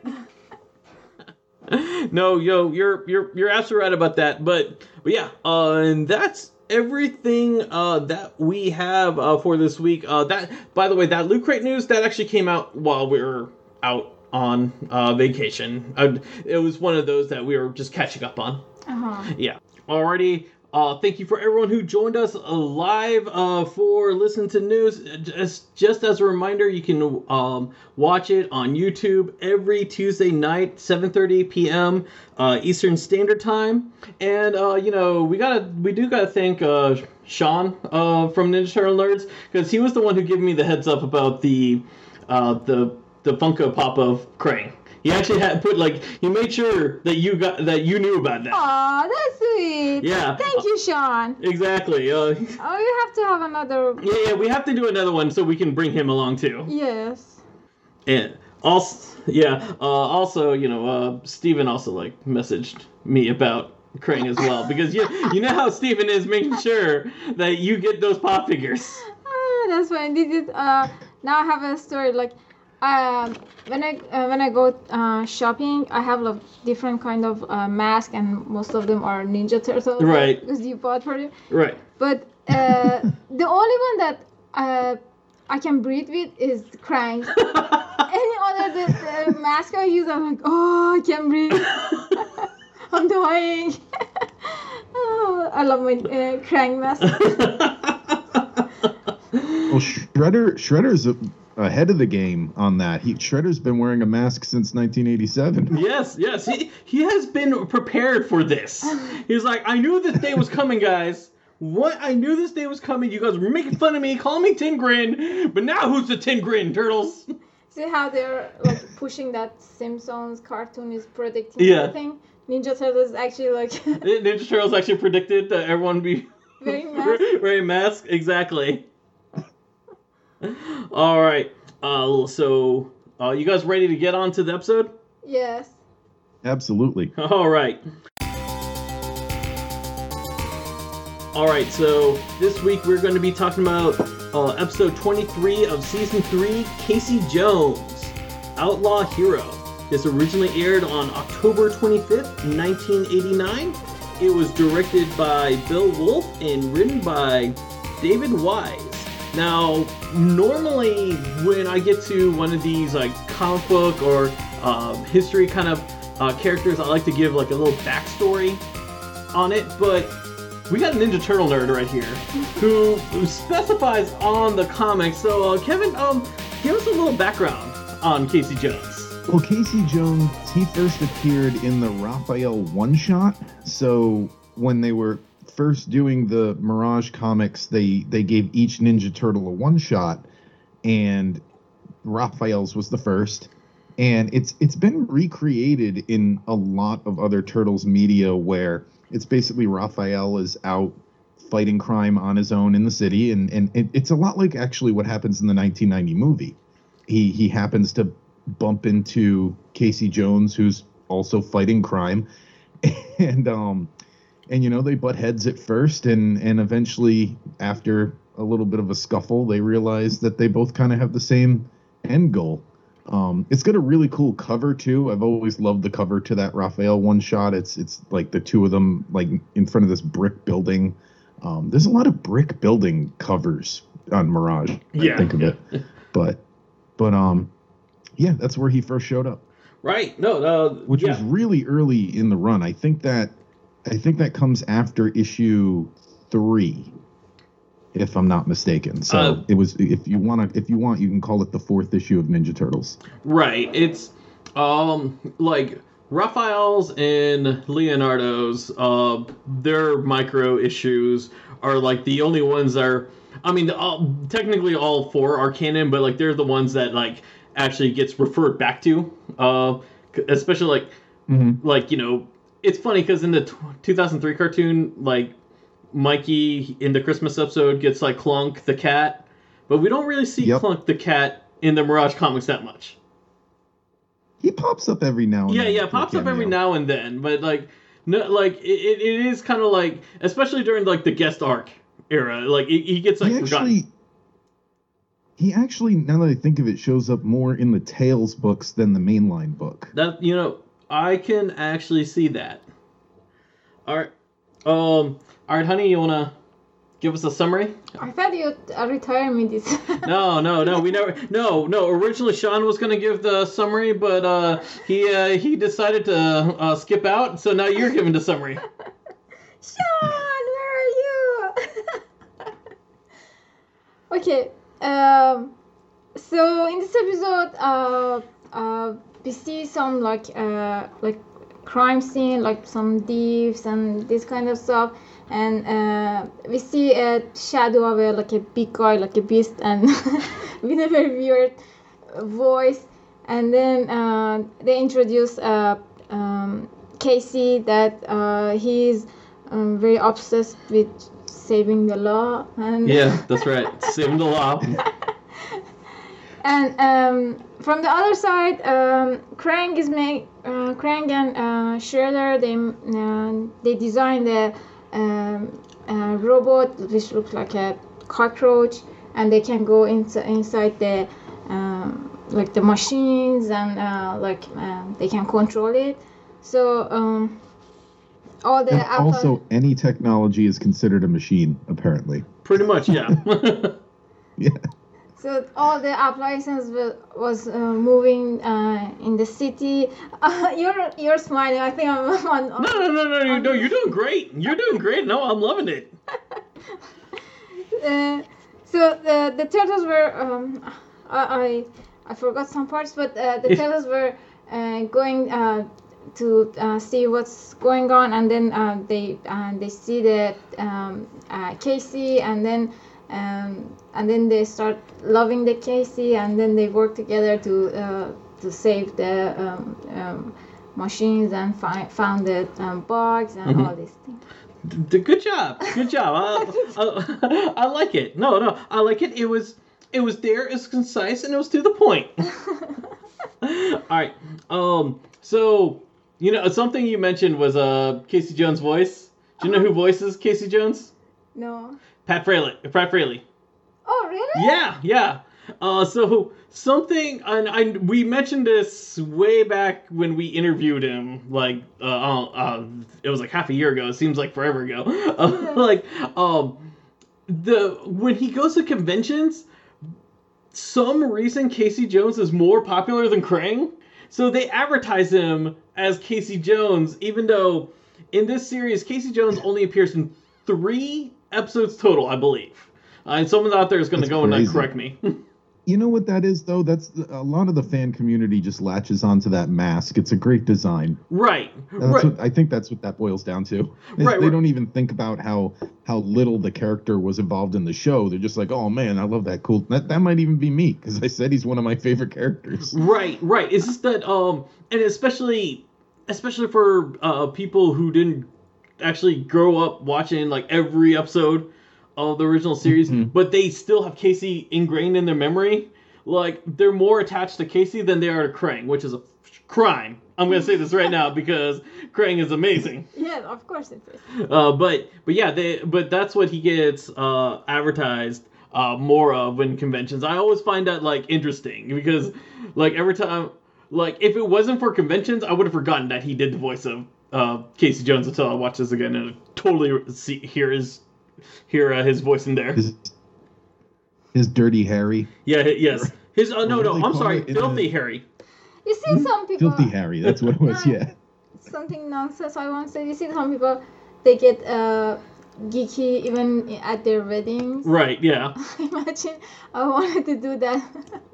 no, yo, you're you're you're absolutely right about that. But but yeah, uh, and that's everything uh, that we have uh, for this week. Uh, that by the way, that Loot Crate news that actually came out while we were out on uh, vacation. Uh, it was one of those that we were just catching up on. Uh huh. Yeah. Alrighty. Uh, thank you for everyone who joined us live uh, for Listen to News. Just, just as a reminder, you can um, watch it on YouTube every Tuesday night, 7:30 p.m. Uh, Eastern Standard Time. And uh, you know, we gotta, we do gotta thank uh, Sean uh, from Ninja Turtle Nerds because he was the one who gave me the heads up about the the the Funko Pop of Krang. He actually had put like he made sure that you got that you knew about that. Aw, that's sweet. Yeah. Thank you, Sean. Exactly. Uh, Oh, you have to have another. yeah, yeah, we have to do another one so we can bring him along too. Yes. And also, yeah, uh, also, you know, uh, Steven also like messaged me about Krang as well because you you know how Steven is making sure that you get those pop figures. Ah, that's fine. Did it? Uh, now I have a story. Like, um, when I uh, when I go uh, shopping, I have like different kind of uh, mask, and most of them are Ninja Turtles. Right. Because you bought for them. Right. But uh, the only one that uh, I can breathe with is Krang. Any other the, the mask I use, I'm like, oh, I can't breathe. I'm dying. oh, I love my uh, Krang mask. Well, Shredder Shredder's a- ahead of the game on that. He Shredder's been wearing a mask since 1987. Yes, yes. He he has been prepared for this. He's like, I knew this day was coming, guys. What? I knew this day was coming. You guys were making fun of me, calling me Tin Grin, but now who's the Tin Grin, Turtles? See how they're like pushing that Simpsons cartoon is predicting Yeah. everything? Ninja Turtles actually like Ninja Turtles actually predicted that everyone would be wearing masks. wearing masks. Exactly. All right. Uh, so, uh, you guys ready to get on to the episode? Yes. Absolutely. All right. All right, so this week we're going to be talking about uh, episode 23 of season 3 Casey Jones, Outlaw Hero. This originally aired on October 25th, 1989. It was directed by Bill Wolf and written by David Wise. Now, normally when I get to one of these like comic book or um, history kind of uh, characters, I like to give like a little backstory on it, but we got a Ninja Turtle nerd right here who, who specifies on the comics. So, uh, Kevin, um, give us a little background on Casey Jones? Well, Casey Jones, he first appeared in the Raphael one shot. So when they were first doing the Mirage comics, they they gave each Ninja Turtle a one shot, and Raphael's was the first. And it's it's been recreated in a lot of other Turtles media where it's basically Raphael is out fighting crime on his own in the city, and and it, it's a lot like actually what happens in the 1990 movie. He he happens to bump into Casey Jones, who's also fighting crime, and um, and you know they butt heads at first, and and eventually after a little bit of a scuffle, they realize that they both kind of have the same end goal. Um, it's got a really cool cover too. I've always loved the cover to that Raphael one shot. It's it's like the two of them like in front of this brick building. Um, there's a lot of brick building covers on Mirage. I Yeah, think of it, but but um, yeah, that's where he first showed up, Right? No, uh, which yeah. was really early in the run. I think that I think that comes after issue three, if I'm not mistaken. So Uh, it was. If you want to, if you want, you can call it the fourth issue of Ninja Turtles. Right. It's um like Raphael's and Leonardo's uh their micro issues are like the only ones that are I mean all, technically all four are canon but like they're the ones that like actually gets referred back to uh especially like Mm-hmm. like you know it's funny because in the t- 2003 cartoon like Mikey in the Christmas episode gets like Klunk the cat but we don't really see Yep. Klunk the cat in the Mirage comics that much. He pops up every now and Yeah, then. yeah, for pops up every now and then, but like, no, like it, it, is kind of like, especially during like the guest arc era, like he, he gets like he forgotten. actually, he actually, now that I think of it, shows up more in the Tales books than the mainline book. That you know, I can actually see that. All right, um, all right, honey, you wanna give us a summary? I thought you uh, retire me this. No, no, no, we never. No, no. Originally, Sean was gonna give the summary, but uh, he uh, he decided to uh, skip out, so now you're giving the summary. Sean, where are you? okay. Um. So in this episode, uh, uh, we see some like uh like crime scene, like some thieves and this kind of stuff, and uh, we see a shadow of a like a big guy, like a beast, and with a very weird voice, and then uh, they introduce uh, um, Casey that uh, he's um, very obsessed with saving the law and Yeah, that's right. Saving the law. and um, from the other side um, Krang is make uh, Krang and uh, Shredder they uh, they designed a, um, a robot which looks like a cockroach and they can go inside inside the um, like the machines and uh, like um, they can control it so um, all the And appa- also, any technology is considered a machine, apparently. Pretty much, yeah. Yeah. So all the appliances wa- was uh, moving uh, in the city. Uh, you're you're smiling. I think I'm on. on no, no, no, no, no, no. You're doing great. You're doing great. No, I'm loving it. Uh, so the the turtles were um, I, I I forgot some parts, but uh, the turtles were uh, going uh, to uh, see what's going on, and then uh, they uh, they see that um, uh, Casey, and then um, and then they start loving the Casey, and then they work together to uh, to save the um, um, machines and find found the um, bugs and Mhm. all these things. D- good job. Good job. I, I, I like it. No, no, I like it. It was it was there, it was concise, and it was to the point. All right. Um. So you know something you mentioned was uh Casey Jones' voice. Do you know who voices Casey Jones? no. Pat Fraley. Pat Fraley. Oh really? Yeah, yeah. Uh, so something, and I we mentioned this way back when we interviewed him, like uh, uh, uh it was like half a year ago. It seems like forever ago. Uh, like um, the when he goes to conventions, some reason Casey Jones is more popular than Krang, so they advertise him as Casey Jones, even though in this series Casey Jones only appears in three episodes total, I believe. Uh, and someone out there is going to go and uh, correct me. You know what that is though? That's a lot of the fan community just latches onto that mask. It's a great design. Right. Right. what, I think that's what that boils down to. Right, They right. don't even think about how how little the character was involved in the show. They're just like, oh man, I love that cool. That that might even be me because I said he's one of my favorite characters. Right, right. It's just that, um, and especially, especially for uh, people who didn't actually grow up watching like every episode of the original series, Mhm. but they still have Casey ingrained in their memory. Like they're more attached to Casey than they are to Krang, which is a crime. I'm gonna say this right now because Krang is amazing. Yeah, of course it is. Uh, but but yeah, they but that's what he gets uh, advertised uh, more of in conventions. I always find that like interesting because like every time like if it wasn't for conventions, I would have forgotten that he did the voice of uh, Casey Jones until I watch this again and totally see hear his hear uh, his voice in there. His, his dirty Harry, Yeah, yes. His uh, no no I'm sorry, filthy the- Harry. You see some people. filthy Harry. That's what it was. Yeah. Something nonsense I want to say. You see some people, they get uh, geeky even at their weddings. Right, yeah. Imagine I wanted to do that.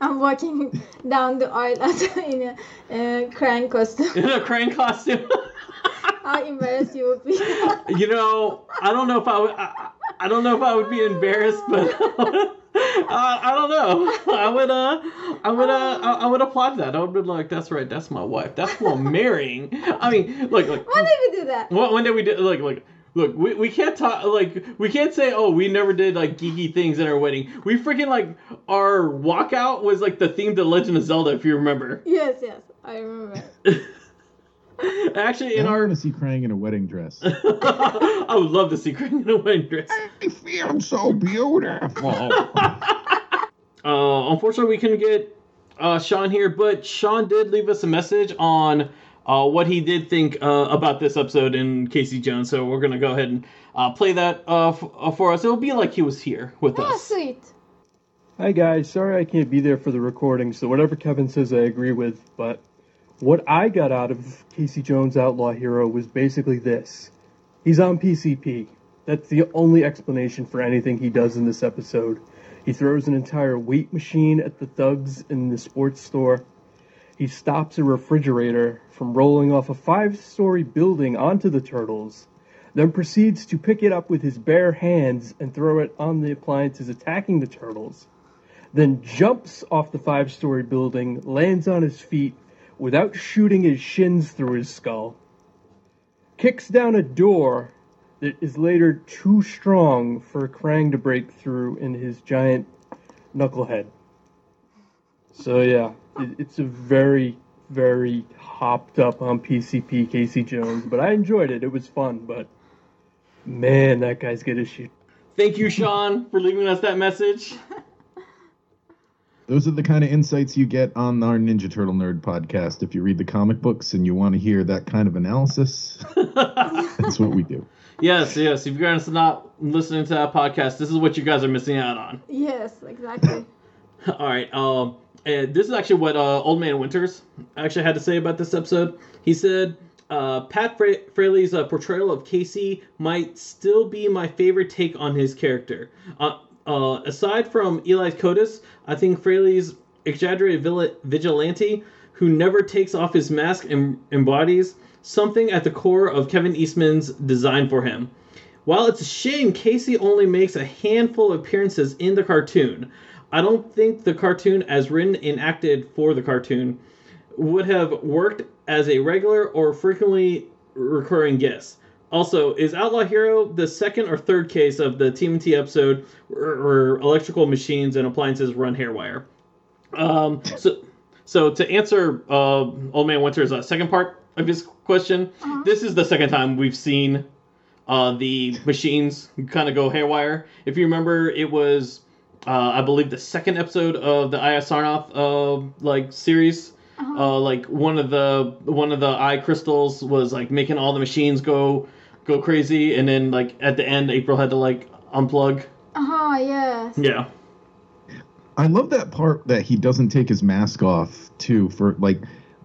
I'm walking down the aisle in a uh, Krang costume. In a Krang costume. How embarrassed you would be. You know, I don't know if I would. I, I don't know if I would be embarrassed, but uh, I don't know. I would. Uh, I would. Uh, I, I would applaud that. I would be like, "That's right. That's my wife. That's who I'm marrying." I mean, look, look. Why did we do that? One, one day we do like like. Look, we, we can't talk like we can't say oh we never did like geeky things in our wedding. We freaking like our walkout was like the theme to Legend of Zelda if you remember. Yes, yes, I remember. Actually, in I our want to see Krang in a wedding dress. I would love to see Krang in a wedding dress. I feel so beautiful. Uh, unfortunately, we couldn't get uh, Sean here, but Sean did leave us a message on uh, what he did think uh, about this episode in Casey Jones. So we're gonna go ahead and uh, play that uh, f- uh, for us. It'll be like he was here with Oh, us. sweet. Hi guys, sorry I can't be there for the recording, so whatever Kevin says I agree with, but what I got out of Casey Jones Outlaw Hero was basically this. He's on PCP. That's the only explanation for anything he does in this episode. He throws an entire weight machine at the thugs in the sports store. He stops a refrigerator from rolling off a five story building onto the turtles, then proceeds to pick it up with his bare hands and throw it on the appliances attacking the turtles then jumps off the five story building, lands on his feet without shooting his shins through his skull, kicks down a door that is later too strong for Krang to break through in his giant knucklehead. So, yeah, it's a very, very hopped up on PCP Casey Jones, but I enjoyed it. It was fun, but man, that guy's good as shit. Thank you, Sean, for leaving us that message. Those are the kind of insights you get on our Ninja Turtle Nerd podcast. If you read the comic books and you want to hear that kind of analysis, that's what we do. yes, yes. If you guys are not listening to that podcast, this is what you guys are missing out on. Yes, exactly. All right. Um, and this is actually what uh, Old Man Winters actually had to say about this episode. He said, uh, "Pat Fra- Fraley's uh, portrayal of Casey might still be my favorite take on his character. Uh, uh, aside from Elias Koteas, I think Fraley's exaggerated vil- vigilante, who never takes off his mask and embodies something at the core of Kevin Eastman's design for him." While it's a shame Casey only makes a handful of appearances in the cartoon, I don't think the cartoon, as written and acted for the cartoon, would have worked as a regular or frequently recurring guest. Also, is Outlaw Hero the second or third case of the TMT episode where, electrical machines and appliances run hairwire? Um, so, so to answer uh, Old Man Winter's uh, second part of his question, this is the second time we've seen uh, the machines kind of go haywire. If you remember, it was uh, I believe the second episode of the Eye of Sarnath uh, like series. Uh, like one of the one of the eye crystals was like making all the machines go go crazy, and then like at the end, April had to like unplug. Uh huh, yes. Yeah, I love that part that he doesn't take his mask off too. For like,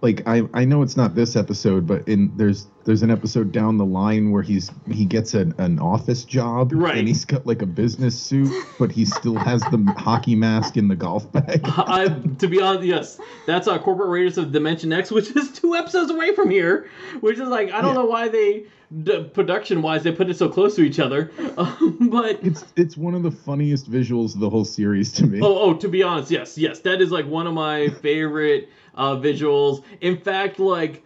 like I I know it's not this episode, but in there's there's an episode down the line where he's he gets an, an office job Right. and he's got like a business suit, but he still has the hockey mask in the golf bag. I, to be honest, yes, that's uh, Corporate Raiders of Dimension X, which is two episodes away from here. Which is like I don't Yeah. know why they, d- production wise, they put it so close to each other. Um, but It's it's one of the funniest visuals of the whole series to me. oh, oh, to be honest, yes, yes, that is like one of my favorite uh, visuals. In fact, like.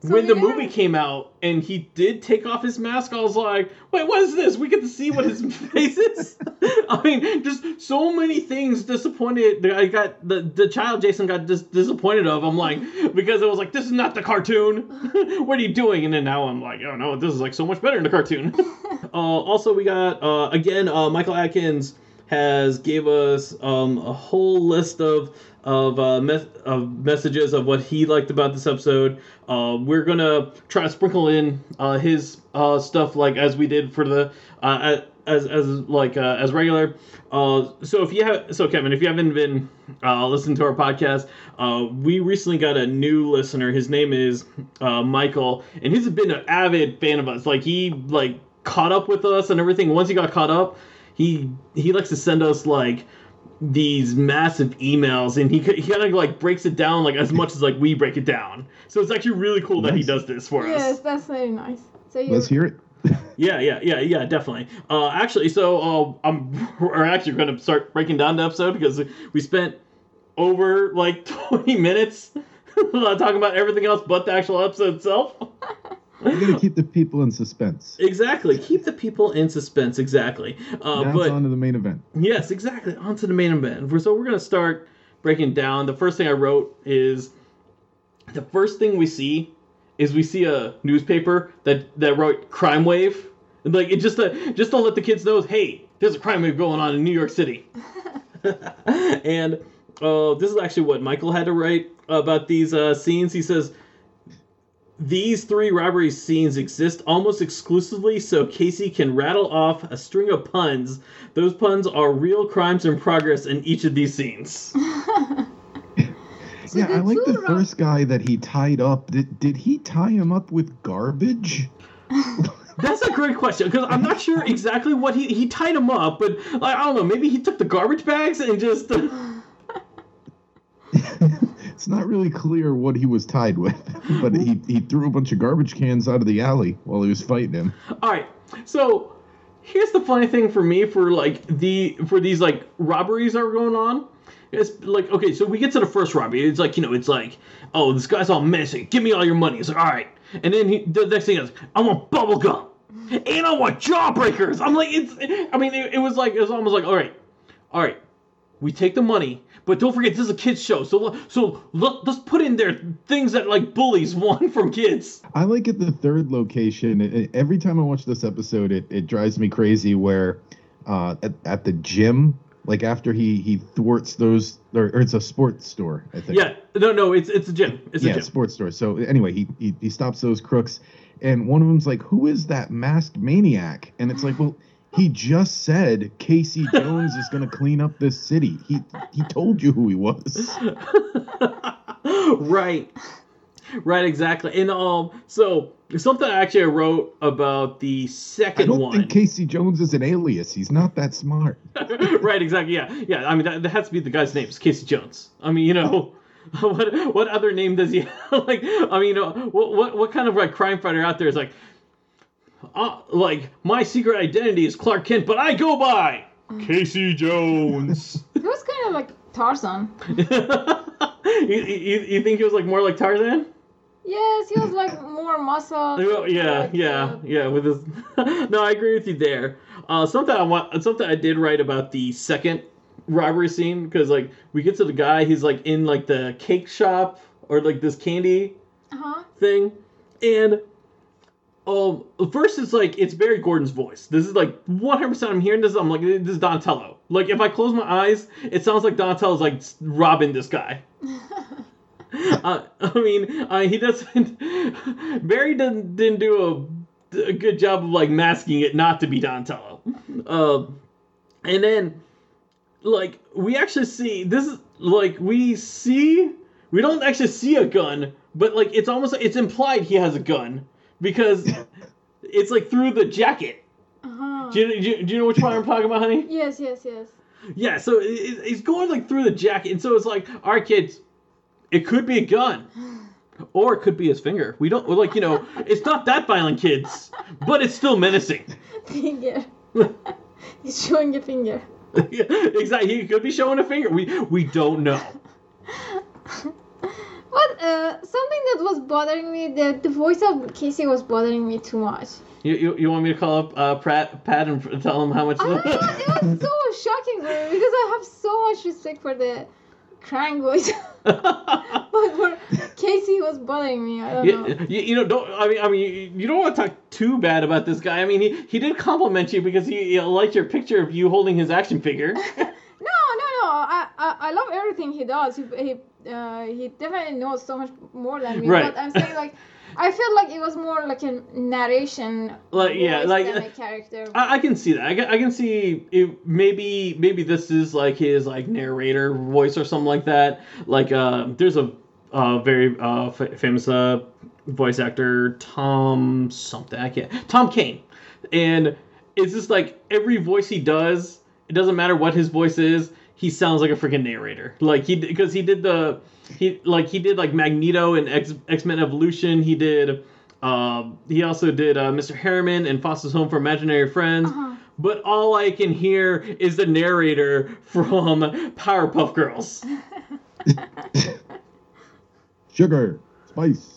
So when the movie came out and he did take off his mask, I was like, "Wait, what is this? We get to see what his face is." I mean, just so many things disappointed. I got the the child Jason got dis- disappointed of. I'm like, because it was like, "This is not the cartoon. what are you doing?" And then now I'm like, "Oh no, this is like so much better in the cartoon." uh, also, we got uh, again uh, Michael Atkins has gave us um, a whole list of of, uh, of messages of what he liked about this episode. Uh, we're gonna try to sprinkle in uh, his uh, stuff like as we did for the uh, as as like uh, as regular. Uh, so if you have so Kevin, if you haven't been uh, listening to our podcast, uh, we recently got a new listener. His name is uh, Michael, and he's been an avid fan of us. Like he like caught up with us and everything. Once he got caught up, he he likes to send us like these massive emails and he, he kind of like breaks it down like as much as like we break it down. So it's actually really cool that he does this for Yes, us that's very nice. So you Let's hear it. yeah yeah yeah yeah definitely. Uh actually so uh i'm we're actually going to start breaking down the episode because we spent over like 20 minutes talking about everything else but the actual episode itself We're gonna keep the people in suspense. exactly keep the people in suspense exactly uh now but it's on to the main event. Yes, exactly. On to the main event. So we're gonna start breaking down. The first thing I wrote is the first thing we see is we see a newspaper that that wrote crime wave. And like it just to just to let the kids know, hey, there's a crime wave going on in New York City. and uh, this is actually what Michael had to write about these uh, scenes. He says these three robbery scenes exist almost exclusively so Casey can rattle off a string of puns. Those puns are real crimes in progress in each of these scenes. So yeah, I like the ro- first guy that he tied up. Did, did he tie him up with garbage? That's a great question because I'm not sure exactly what he he tied him up, but like, I don't know. Maybe he took the garbage bags and just. it's not really clear what he was tied with, but he, he threw a bunch of garbage cans out of the alley while he was fighting him. All right, so here's the funny thing for me for like the for these like robberies that are going on. It's like okay, so we get to the first robbery. It's like you know, it's like oh, this guy's all menacing. Give me all your money. It's like all right, and then he, the next thing is I want bubble gum, and I want jawbreakers. I'm like it's. I mean, it, it was like it was almost like all right, all right, we take the money. But don't forget, this is a kids show, so so let, let's put in there things that like bullies want from kids. I like it the third location. It, it- every time I watch this episode, it, it drives me crazy where uh, at, at the gym, like after he, he thwarts those, or, or it's a sports store, I think. Yeah, no, no, it's it's a gym. It's a yeah, gym. sports store. So anyway, he, he he stops those crooks, and one of them's like, "Who is that masked maniac?" And it's like, well, he just said Casey Jones is going to clean up this city. He he told you who he was. right right exactly and um so something I actually i wrote about the second I second don't one think Casey Jones is an alias. He's not that smart. right exactly yeah yeah i mean that, that has to be the guy's name it's casey jones i mean you know what what other name does he have? like i mean you know, what, what what kind of like crime fighter out there is like uh, like my secret identity is clark kent but i go by casey jones He was kind of like Tarzan. you, you, you think he was like more like tarzan Yes, he was like more muscle. Yeah, like, yeah, uh, yeah. With his, no, I agree with you there. Uh, something I want, something I did write about the second robbery scene because like we get to the guy, he's like in like the cake shop or like this candy Uh-huh. thing, and um, first it's like it's Barry Gordon's voice. This is like 100. percent I'm hearing this. I'm like this is Donatello. Like if I close my eyes, it sounds like Donatello's like robbing this guy. uh, I mean, uh, he doesn't. Barry didn't didn't do a, a good job of like masking it not to be Donatello. Um, and then, like we actually see this is like we see we don't actually see a gun, but like it's almost it's implied he has a gun because it's like through the jacket. Uh-huh. Do you, do you, do you know which one I'm talking about, honey? Yes, yes, yes. Yeah, so it, it- it's going like through the jacket, and so it's like, all right, kids, it could be a gun, or it could be his finger. We don't like, you know, it's not that violent, kids, but it's still menacing. Finger. He's showing a finger. Yeah, exactly, he could be showing a finger. We we don't know. But uh, that was bothering me, the, the voice of Casey was bothering me too much. You, you, you want me to call up uh, Pratt, Pat and tell him how much? I don't know, it was so shocking for me because I have so much respect for the Krang voice. but for Casey, was bothering me. I don't know. you, you, you know, don't. I mean, I mean, you, you don't want to talk too bad about this guy. I mean, he, he did compliment you because he, he liked your picture of you holding his action figure. No, no, no. I, I, I love everything he does. He, he, uh, he definitely knows so much more than me. Right. But I'm saying like, I feel like it was more like a narration. Like, yeah, like- than a character. I, I can see that. I can, I can see it, maybe maybe this is like his like narrator voice or something like that. Like uh, there's a uh, very uh, f- famous uh, voice actor Tom something I can't Tom Kane, and it's just like every voice he does, it doesn't matter what his voice is, he sounds like a freaking narrator. Like he because he did the he like he did like Magneto and X X Men Evolution. He did. Um, he also did uh, Mr. Herriman and Foster's Home for Imaginary Friends. Uh-huh. But all I can hear is the narrator from Powerpuff Girls. Sugar, spice.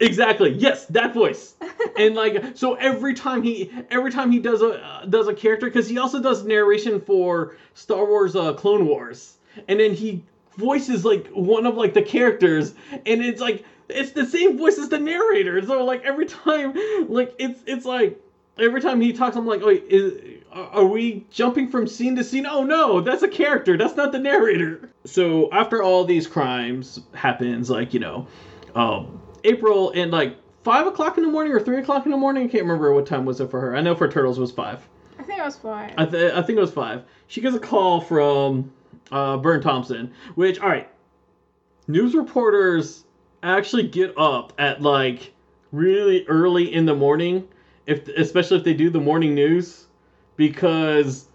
Exactly. Yes, that voice. and like so every time he every time he does a uh, does a character cuz he also does narration for Star Wars uh, Clone Wars. And then he voices like one of like the characters and it's like it's the same voice as the narrator. So like every time like it's it's like every time he talks I'm like, "Oh, is are are we jumping from scene to scene? Oh no, that's a character. That's not the narrator." So after all these crimes happens like, you know, um, April and like five o'clock in the morning or three o'clock in the morning. I can't remember what time was it for her. I know for Turtles was five. I think it was fine. I, th- I think it was five. She gets a call from uh, Burne Thompson, which all right, news reporters actually get up at like really early in the morning, if especially if they do the morning news, because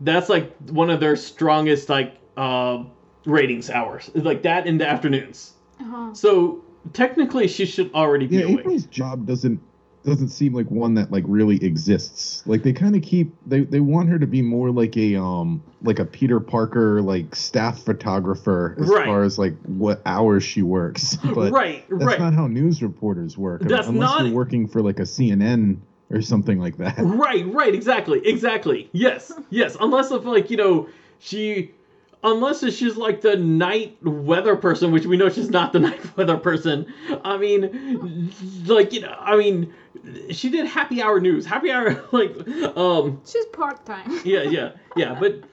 that's like one of their strongest like uh, ratings hours. It's like that in the afternoons. Uh-huh. So technically, she should already be Yeah, awake. April's job doesn't doesn't seem like one that like really exists. Like they kind of keep they they want her to be more like a um like a Peter Parker like staff photographer as Right. far as like what hours she works. But right, that's right. not how news reporters work. That's unless not- you're working for like a CNN or something like that. Right, right, exactly, exactly. Yes, yes. Unless if like you know she, unless she's like the night weather person, which we know she's not the night weather person. I mean, like you know, I mean, she did happy hour news. Happy hour, like, um, She's part time. yeah, yeah, yeah. But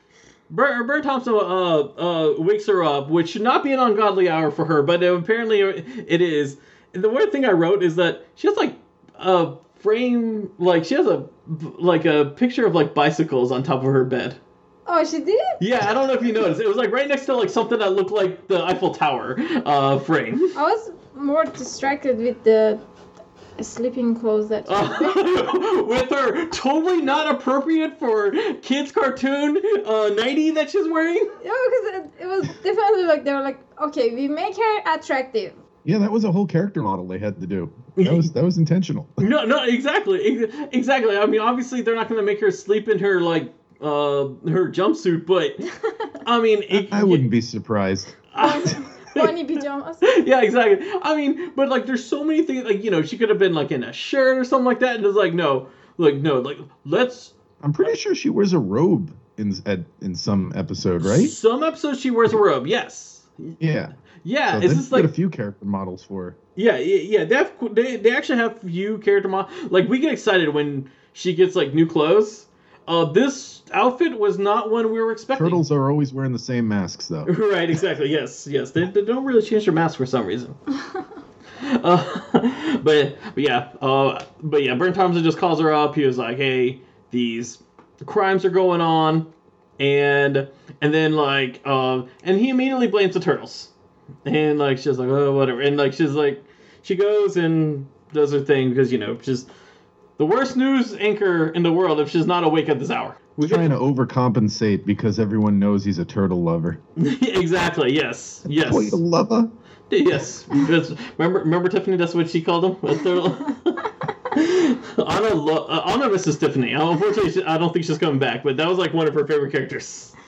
Bert, Bert Thompson uh, uh, wakes her up, which should not be an ungodly hour for her, but apparently it is. The weird thing I wrote is that she has like a frame, like she has a like a picture of like bicycles on top of her bed. Oh, she did? Yeah, I don't know if you noticed. It was like right next to like something that looked like the Eiffel Tower uh, frame. I was more distracted with the sleeping clothes that Uh, with her totally not appropriate for kids cartoon uh, nighty that she's wearing. Yeah, because it, it was definitely like they were like, okay, we make her attractive. Yeah, that was a whole character model they had to do. That was that was intentional. No, no, exactly, exactly. I mean, obviously they're not going to make her sleep in her like uh her jumpsuit, but I mean, it, I wouldn't be surprised. Bunny pajamas. yeah, exactly. I mean, but like, there's so many things. Like, you know, she could have been like in a shirt or something like that, and it's like, no, like, no, like, let's. I'm pretty sure she wears a robe in at, in some episode, right? Some episodes she wears a robe. Yes. Yeah. Yeah, So it's just like a few character models for her. Yeah, yeah, yeah. They have they, they actually have few character models. Like we get excited when she gets like new clothes. Uh, this outfit was not one we were expecting. Turtles are always wearing the same masks, though. Right, exactly. Yes, yes. They, they don't really change their masks for some reason. uh, but but yeah, uh, but yeah. Burne Thompson just calls her up. He was like, "Hey, these crimes are going on," and and then like, uh, and he immediately blames the turtles. and like she's like, oh, whatever, and like she's like, she goes and does her thing because you know she's the worst news anchor in the world if she's not awake at this hour. We're Trying to overcompensate because everyone knows he's a turtle lover. exactly. Yes. Yes. Turtle lover. Yes. Remember, remember Tiffany? That's what she called him. A turtle. Anna, lo- uh, Anna misses Tiffany. Unfortunately, she, I don't think she's coming back. But that was like one of her favorite characters.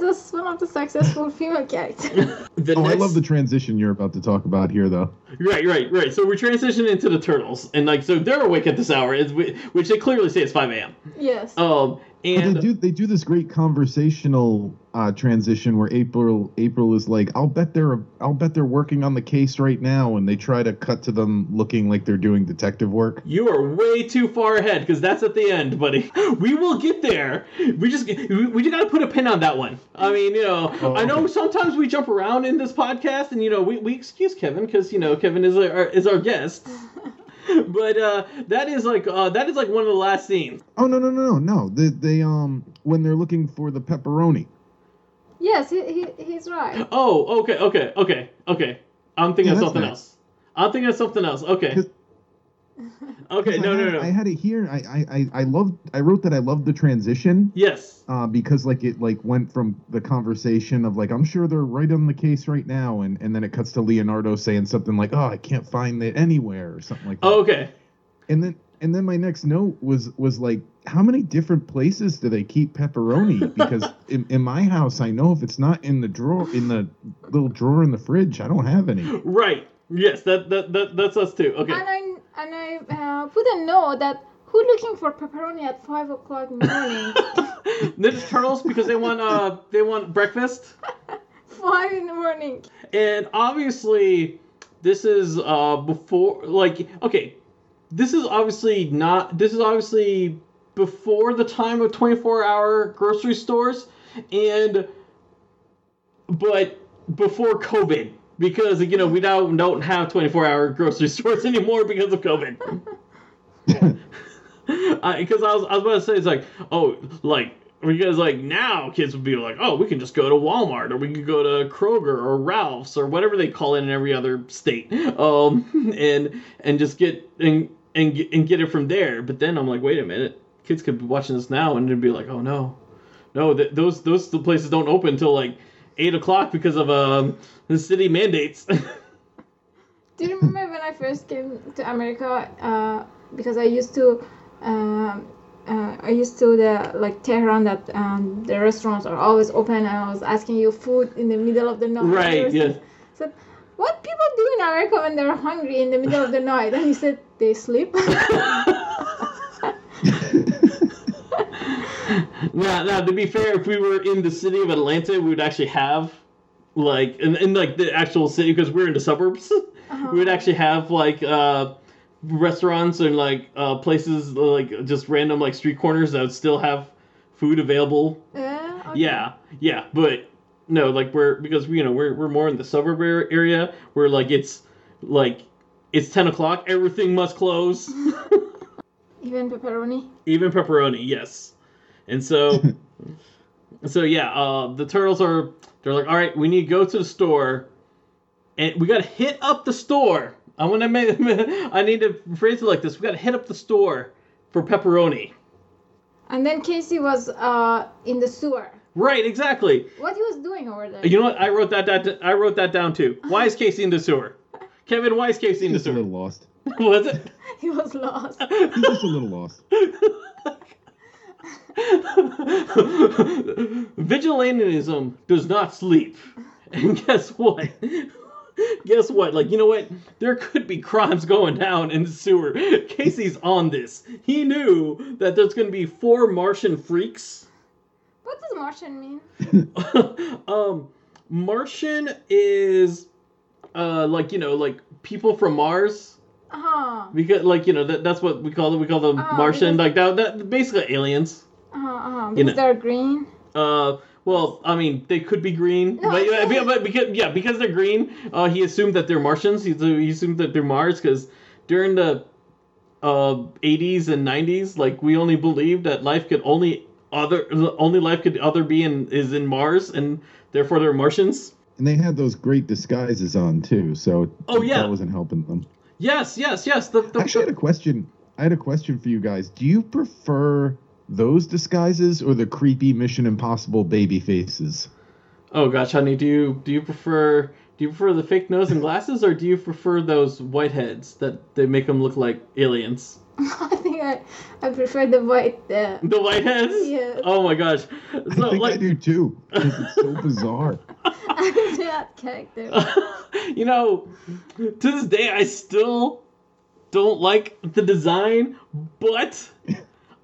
Yes, that's one of the successful female characters. The Oh, I love the transition you're about to talk about here, though. Right, right, right. So we transition into the turtles, and like, so they're awake at this hour, which they clearly say it's five a.m. yes. Um, But they do they do this great conversational uh, transition where April April is like, I'll bet they're I'll bet they're working on the case right now, and they try to cut to them looking like they're doing detective work. You are way too far ahead because that's at the end, buddy. We will get there. We just we, we just got to put a pin on that one. I mean, you know, Oh, I know okay. sometimes we jump around in this podcast, and you know, we, we excuse Kevin because you know Kevin is our is our guest. but uh, that is like uh, that is like one of the last scenes. Oh no no no no no! They, they um when they're looking for the pepperoni. Yes, he, he, he's right. Oh, okay, okay, okay, okay. I'm thinking Yeah, of something nice. else. I'm thinking of something else. Okay. 'Cause- Okay, 'Cause no, I no, had, no. I had it here. I I I, I loved. I wrote that I loved the transition. Yes. uh, because like it like went from the conversation of like I'm sure they're right on the case right now, and and then it cuts to Leonardo saying something like, "Oh, I can't find it anywhere" or something like that. Oh, okay. And then and then my next note was was like, how many different places do they keep pepperoni? Because in, in my house, I know if it's not in the drawer in the little drawer in the fridge, I don't have any. Right. Yes, that, that, that that's us too. Okay. And I uh, a note that who looking for pepperoni at five o'clock in the morning? Ninja Turtles because they want uh they want breakfast. five in the morning. And obviously this is uh before like okay, this is obviously not this is obviously before the time of 24-hour grocery stores and but before COVID because you know we now don't have 24-hour grocery stores anymore because of COVID. Because I was I was about to say it's like oh like because like now kids would be like oh we can just go to Walmart or we could go to Kroger or Ralph's or whatever they call it in every other state. Um and and just get and and and get it from there. But then I'm like wait a minute. Kids could be watching this now and they'd be like oh no. No th- those those places don't open until like eight o'clock because of um the city mandates Do you remember when I first came to America? Uh, because I used to, um, uh, I used to the like Tehran that um, the restaurants are always open, and I was asking you food in the middle of the night. right You yes Said, what people do in America when they're hungry in the middle of the night? And he said they sleep. Now, now to be fair, if we were in the city of Atlanta, we would actually have like in, in like the actual city because we're in the suburbs. We would actually have like uh, restaurants and like uh, places like just random like street corners that would still have food available. Yeah. okay. Yeah, yeah, but no, like we're because we you know we're we're more in the suburb area where like it's like it's ten o'clock, everything must close. Even pepperoni. Even pepperoni, yes. And so, so yeah, uh, the turtles are. They're like, all right, we need to go to the store, and we gotta hit up the store. I'm gonna make. I need to phrase it like this: we gotta hit up the store for pepperoni. And then Casey was uh, in the sewer. Right, exactly. What he was doing over there? You know what? I wrote that. that I wrote that down too. Why is Casey in the sewer? Kevin, why is Casey in the Just a sewer? little lost. Was it? he was lost. He's just a little lost. Vigilantism does not sleep. And guess what? guess what? Like, you know what? There could be crimes going down in the sewer. Casey's on this. He knew that there's going to be four Martian freaks. What does Martian mean? um, Martian is, uh, like, you know, like people from Mars. Uh-huh. Because, like, you know, that, that's what we call them. We call them Oh, Martian. because- Like, that, that, basically aliens. Uh-huh, uh-huh. You Because know. they're green. Uh, well, I mean, they could be green, No, but, I yeah, but because yeah, because they're green, uh, he assumed that they're Martians. He, he assumed that they're Mars because during the uh 80s and 90s, like we only believed that life could only other only life could other be in is in Mars, and therefore they're Martians. And they had those great disguises on too, so Oh, yeah. that wasn't helping them. Yes, yes, yes. The, the, Actually, I had a question. I had a question for you guys. Do you prefer those disguises or the creepy Mission Impossible baby faces? oh gosh, honey, do you do you prefer do you prefer the fake nose and glasses, or do you prefer those white heads that they make them look like aliens? I think I, I prefer the white. Uh, The white heads? Yes. Oh my gosh. I So think I do too. It's so bizarre. that character. you know, to this day I still don't like the design, but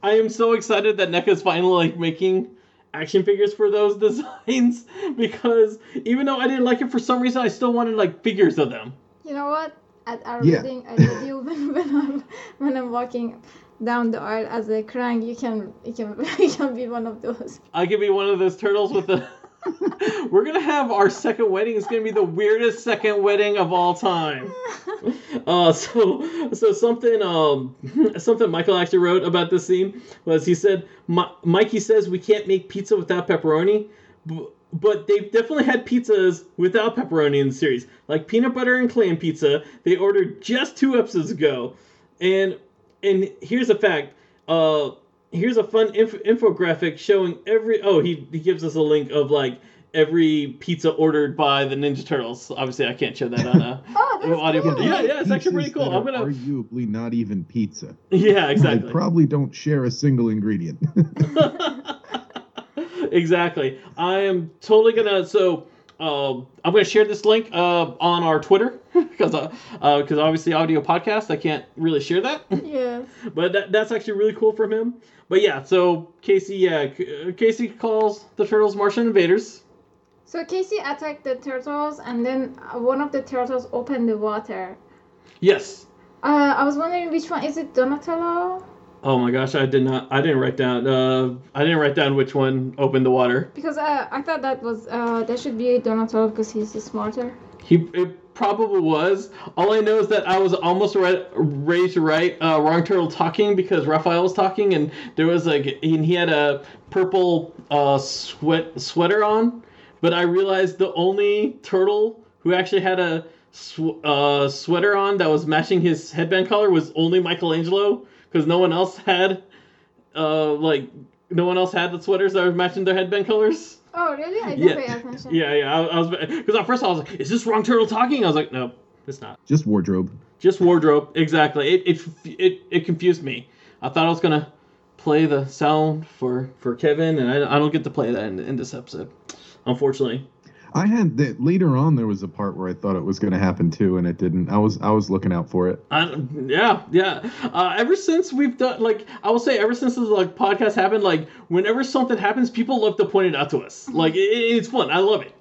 I am so excited that NECA's finally like making action figures for those designs because even though I didn't like it for some reason, I still wanted like figures of them. You know what? At our Yeah. wedding, I told you when, when I'm when I'm walking down the aisle as a Krang, you can you can you can be one of those. I can be one of those turtles with the. We're gonna have our second wedding. It's gonna be the weirdest second wedding of all time. Uh, so so something um something Michael actually wrote about this scene was he said "Mi- Mikey says we can't make pizza without pepperoni, b- but they've definitely had pizzas without pepperoni in the series, like peanut butter and clam pizza. They ordered just two episodes ago, and and here's a fact. Uh, here's a fun inf- infographic showing every. Oh, he he gives us a link of like every pizza ordered by the Ninja Turtles. Obviously, I can't show that on a Oh, that's audio. cool. Yeah, yeah, it's actually pretty cool. that I'm gonna. arguably not even pizza. Yeah, They exactly. probably don't share a single ingredient. exactly. I am totally gonna. So um, I'm gonna share this link uh, on our Twitter because because obviously audio podcast I can't really share that, Yes. but that, that's actually really cool from him. But yeah, so Casey, yeah, C- Casey calls the turtles Martian invaders. So Casey attacked the turtles, and then uh, one of the turtles opened the water. Yes. Uh, I was wondering which one is it, Donatello? Oh my gosh, I did not. I didn't write down. Uh, I didn't write down which one opened the water. Because uh, I thought that was uh, that should be Donatello because he's smarter. He it probably was. All I know is that I was almost ready to write uh, wrong turtle talking because Raphael was talking and there was like and he had a purple uh, sweat sweater on, but I realized the only turtle who actually had a sw- uh, sweater on that was matching his headband color was only Michelangelo because no one else had uh like no one else had the sweaters that were matching their headband colors. Oh, really? I didn't Yeah. pay attention. Yeah, yeah. I, I was because at first I was like, "Is this wrong turtle talking?" I was like, "No, it's not. Just wardrobe. Just wardrobe." Exactly. It it it, it confused me. I thought I was gonna play the sound for for Kevin, and I, I don't get to play that in, in this episode, unfortunately. I had that later on. There was a part where I thought it was going to happen too, and it didn't. I was I was looking out for it. I, yeah, yeah. Uh, ever since we've done, like, I will say, ever since this like podcast happened, like, whenever something happens, people love to point it out to us. Like, it, it's fun. I love it.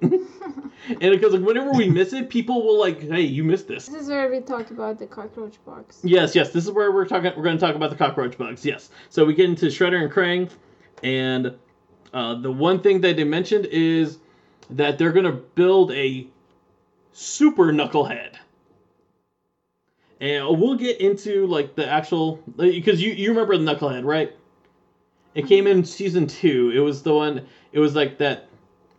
and because like whenever we miss it, people will like, "Hey, you missed this." This is where we talk about the cockroach box. Yes, yes. This is where we're talking. We're going to talk about the cockroach bugs. Yes. So we get into Shredder and Krang, and uh, the one thing that they mentioned is that they're going to build a super knucklehead. And we'll get into like the actual because you you remember the knucklehead, right? It came in season two. It was the one. It was like that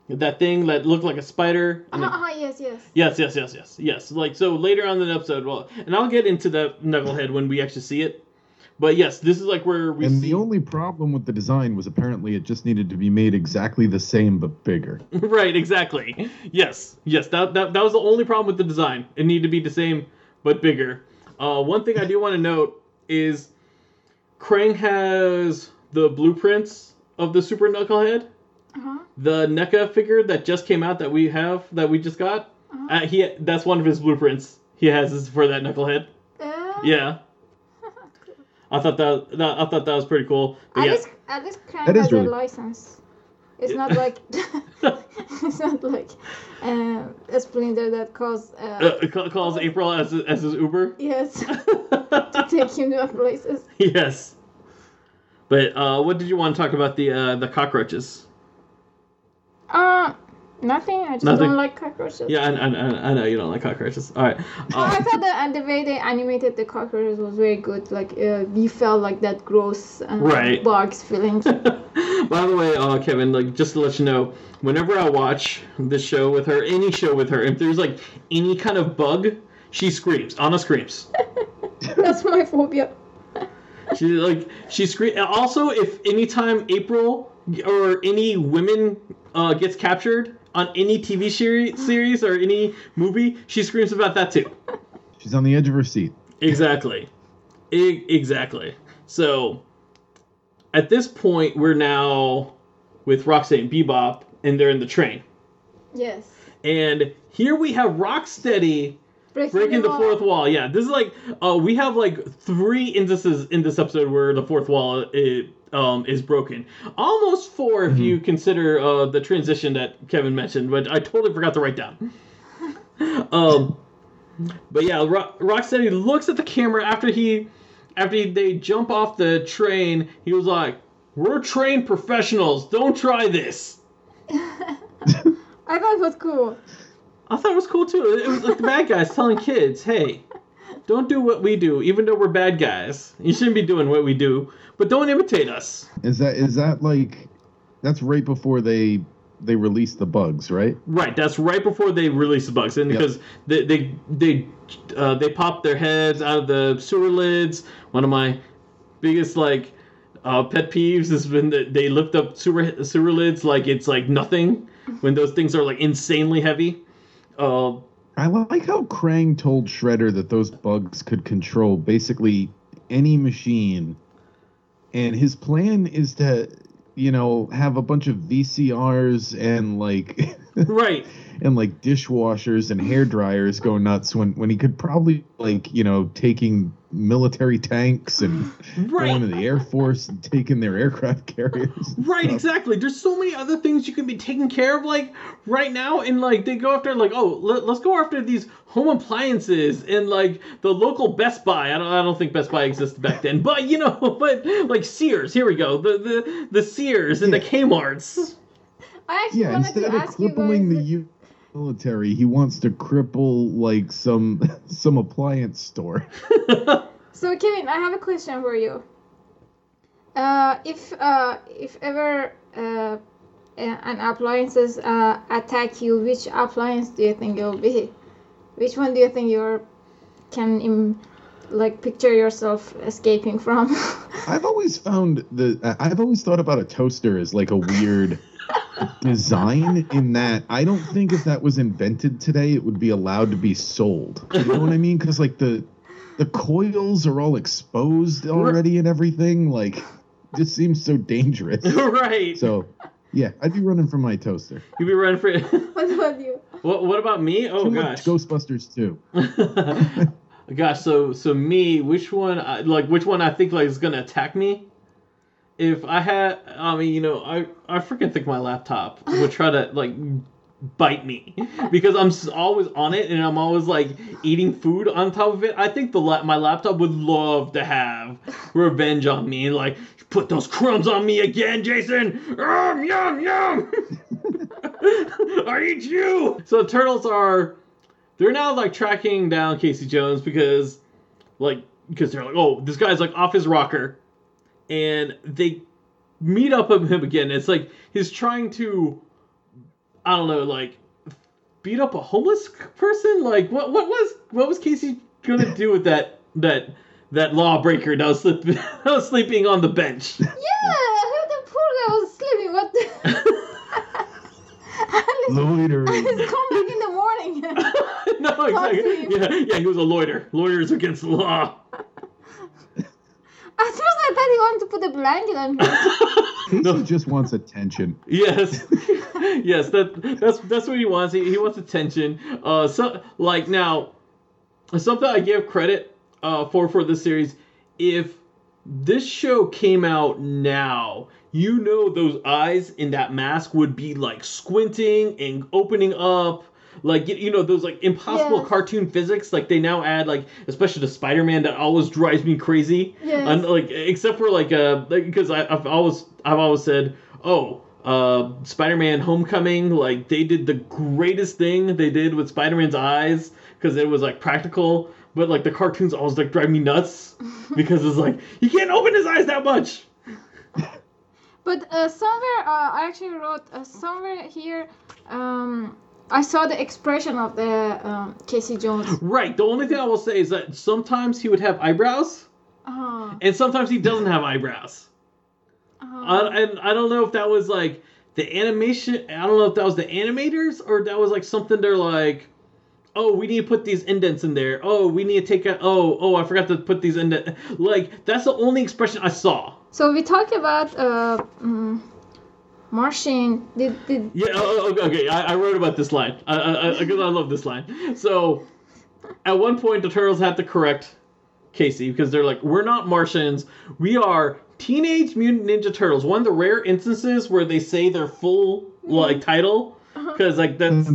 that thing that looked like a spider. Uh-huh, uh-huh, yes, yes. Yes, yes, yes, yes, yes. Like so later on in the episode, well, and I'll get into the knucklehead when we actually see it. But yes, this is like where we and see. the only problem with the design was apparently it just needed to be made exactly the same but bigger. right, exactly. Yes, yes. That, that that was the only problem with the design. It needed to be the same but bigger. Uh, one thing I do want to note is Krang has the blueprints of the Super Knucklehead. Uh-huh. The NECA figure that just came out that we have that we just got. Uh-huh. Uh, he that's one of his blueprints. He has is for that knucklehead. Uh, Yeah. I thought that, that I thought that was pretty cool. But At yeah. least, at least Krang That is has really- a license. It's not like it's not like uh, a Splinter that calls uh, uh, calls April as as his Uber. yes to take him to other places. yes. But uh, what did you want to talk about the uh, the cockroaches? Uh, Nothing. I just Nothing. don't like cockroaches. Yeah, I, I, I- I know you don't like cockroaches. All right. I Uh, thought that and the way they animated the cockroaches was very good. Like uh, you felt like that gross uh, Right. bugs feelings. By the way, uh, Kevin, like just to let you know, whenever I watch this show with her, any show with her, if there's like any kind of bug, she screams. Anna screams. That's my phobia. She like she scream. Also, if anytime April or any women uh, gets captured on any TV series, series or any movie, she screams about that too. She's on the edge of her seat. Exactly. E- exactly. So, at this point, we're now with Roxanne and Bebop, and they're in the train. Yes. And here we have Rocksteady Breaking, breaking the wall. fourth wall. Yeah, this is like uh, we have like three instances in this episode where the fourth wall it, um, is broken. Almost 4 if you consider uh, the transition that Kevin mentioned, but I totally forgot to write down. um, but yeah, Ro- Rocksteady looks at the camera after he after he, they jump off the train. He was like, "We're trained professionals. Don't try this." I thought it was cool. I thought it was cool too. It was like the bad guys telling kids, "Hey, don't do what we do, even though we're bad guys. You shouldn't be doing what we do, but don't imitate us." Is that is that like that's right before they they release the bugs, right? Right. That's right before they release the bugs, and Yep. because they they they uh, they pop their heads out of the sewer lids. One of my biggest like uh, pet peeves is when the, they lift up sewer sewer lids like it's like nothing when those things are like insanely heavy. Uh, I like how Krang told Shredder that those bugs could control basically any machine, and his plan is to, you know, have a bunch of VCRs and like right. And like dishwashers and hair dryers go nuts when when he could probably like you know taking military tanks and Right. going to the Air Force and taking their aircraft carriers. Right, stuff. exactly. There's so many other things you can be taking care of, like right now, and like they go after, like, oh, let, us go after these home appliances and like the local Best Buy. I don't, I don't think Best Buy existed back then, but you know, but like Sears. Here we go, the the the Sears and the Kmart's. I actually Yeah, wanted instead to of ask you guys. the U- military, he wants to cripple like some some appliance store. So Kevin, I have a question for you. Uh, if uh, if ever uh, an appliances uh, attack you, which appliance do you think it will be? Which one do you think you're can Im- like picture yourself escaping from? I've always found the I've always thought about a toaster as like a weird design in that I don't think if that was invented today it would be allowed to be sold. You know what I mean? Because like the the coils are all exposed already and everything. Like just seems so dangerous. right. So yeah, I'd be running from my toaster. You'd be running for. what about you? what What about me? Oh Too much gosh. Ghostbusters too. Gosh, so so me, which one? I, like which one I think like is gonna attack me? If I had, I mean, you know, I I freaking think my laptop would try to like bite me because I'm always on it and I'm always like eating food on top of it. I think the la- my laptop would love to have revenge on me and like put those crumbs on me again, Jason. Um, yum yum. I eat you. So turtles are they're now like tracking down Casey Jones because like because they're like, oh, this guy's like off his rocker, and they meet up with him again. It's like he's trying to, I don't know, like beat up a homeless person. Like what what was what was Casey gonna do with that that that lawbreaker that was, sleep, that was sleeping on the bench? Yeah, I heard the poor guy was sleeping. What? The... Loitering. He's coming in the morning. no, exactly. Yeah, yeah, he was a loiter. Loiters against the law. At first, I thought he wanted to put a blanket on him. Casey just wants attention. Yes, yes, that that's that's what he wants. He, he wants attention. Uh, so like now, something I give credit uh for for this series. If this show came out now, you know those eyes in that mask would be like squinting and opening up. Like you- you know those like impossible cartoon physics, like they now add like especially to Spider Man that always drives me crazy. Yes. And like except for like uh because I I've always I've always said oh uh, Spider-Man: Homecoming, like they did the greatest thing they did with Spider-Man's eyes because it was like practical. But like the cartoons always like drive me nuts because it's like he can't open his eyes that much. But uh, somewhere, uh, I actually wrote uh, somewhere here. Um, I saw the expression of the um, Casey Jones. Right. The only thing I will say is that sometimes he would have eyebrows, Uh, and sometimes he doesn't have eyebrows. uh, I, and I don't know if that was like the animation. I don't know if that was the animators or that was like something they're like, oh, we need to put these indents in there. Oh, we need to take a. Oh, oh, I forgot to put these indent. Like that's the only expression I saw. so we talk about uh, um, Martian. Did did Yeah. Oh, oh, okay. okay. I, I wrote about this line. I, I, I, because I love this line. So, at one point, the turtles had to correct Casey because they're like, "We're not Martians. We are Teenage Mutant Ninja Turtles." One of the rare instances where they say their full like title uh-huh. because like that's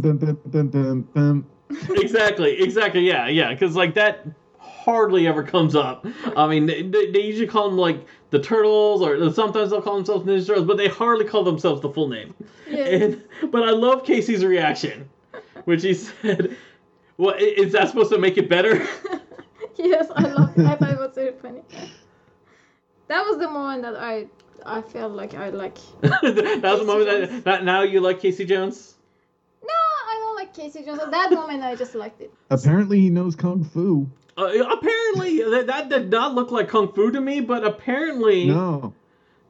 exactly exactly yeah yeah because like that hardly ever comes up. I mean, they, they usually call them like the turtles, or sometimes they'll call themselves Ninja Turtles, but they hardly call themselves the full name. Yes. And, but I love Casey's reaction, which he said, "Well, is that supposed to make it better?" yes, I love. I thought it was very funny. That was the moment that I I felt like I like. that was the moment Jones. that, that now you like Casey Jones. No, I don't like Casey Jones. At that moment, I just liked it. Apparently, he knows kung fu. Uh, apparently, that, that did not look like kung fu to me, but apparently, no,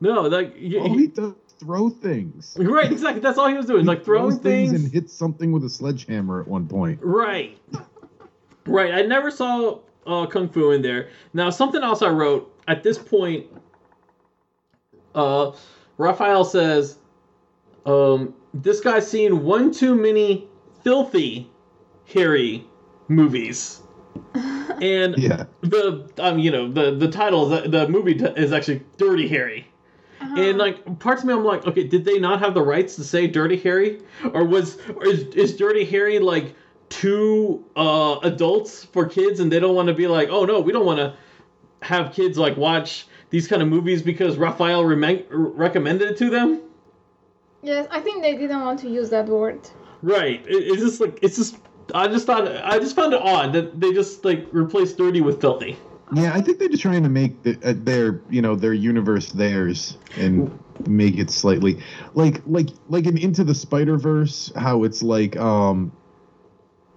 No, like y- all he does is throw things. right, exactly. That's all he was doing, He like throwing things things. and hit something with a sledgehammer at one point. Right. Right. I never saw uh, Kung Fu in there. Now, something else I wrote at this point, uh, Raphael says, um, this guy's seen one too many filthy hairy movies. And Yeah. the um, you know the the title of the, the movie t- is actually Dirty Harry. And like parts of me, I'm like, okay, did they not have the rights to say Dirty Harry, or was or is, is Dirty Harry like too uh, adults for kids, and they don't want to be like, oh no, we don't want to have kids like watch these kind of movies because Raphael remen- recommended it to them. Yes, I think they didn't want to use that word. Right. It, it's just like it's just. I just thought I just found it odd that they just like replaced dirty with filthy. Yeah, I think they're just trying to make the, uh, their, you know, their universe theirs and make it slightly like like like in Into the Spider Verse, how it's like um,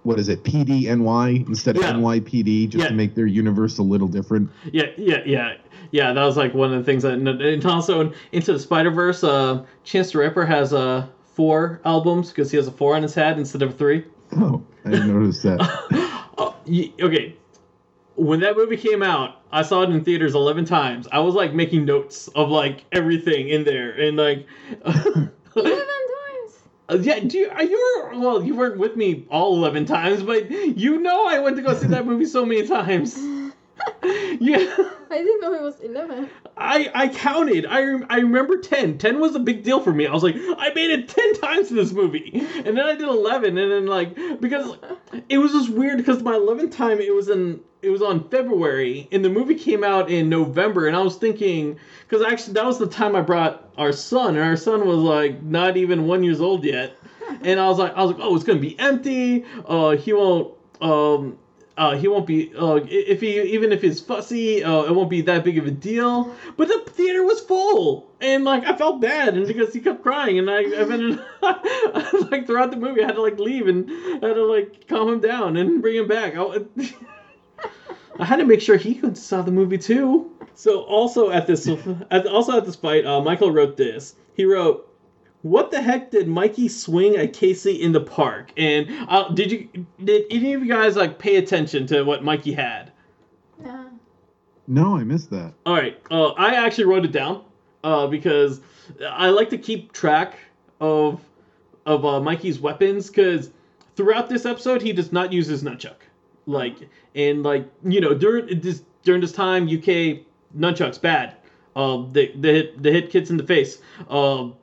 what is it, PDNY instead of Yeah. NYPD, just Yeah. to make their universe a little different. Yeah, yeah, yeah, yeah. That was like one of the things that, and also into the Spider Verse, uh, Chance the Rapper has uh four albums because he has a four on his head instead of three. Oh, I didn't notice that. Oh, y- okay. When that movie came out, I saw it in theaters eleven times. I was like making notes of like everything in there, and like, Eleven times. Uh, yeah, do you, you were well, you weren't with me all eleven times, but you know I went to go see that movie so many times. yeah. I didn't know it was eleven. I I counted. I I remember 10. 10 was a big deal for me. I was like, I made it 10 times in this movie. And then I did 11 and then like because it was just weird because my 11th time it was in it was on February and the movie came out in November and I was thinking cuz actually that was the time I brought our son and our son was like not even 1 years old yet. And I was like I was like, "Oh, it's going to be empty. Uh he won't um uh, he won't be uh, if he even if he's fussy, uh, it won't be that big of a deal. But the theater was full, and like I felt bad, and because he kept crying, and I, I ended like throughout the movie, I had to like leave and I had to like calm him down and bring him back. I, I had to make sure he could saw the movie too. So also at this, at, also at this fight, uh, Michael wrote this. He wrote, "What the heck did Mikey swing at Casey in the park?" And uh, did you did any of you guys like pay attention to what Mikey had? No. no, I missed that. All right, uh, I actually wrote it down uh, because I like to keep track of of uh, Mikey's weapons because throughout this episode he does not use his nunchuck. Like and like you know during this during this time UK nunchucks bad. Um, they they hit they hit kids in the face. Um,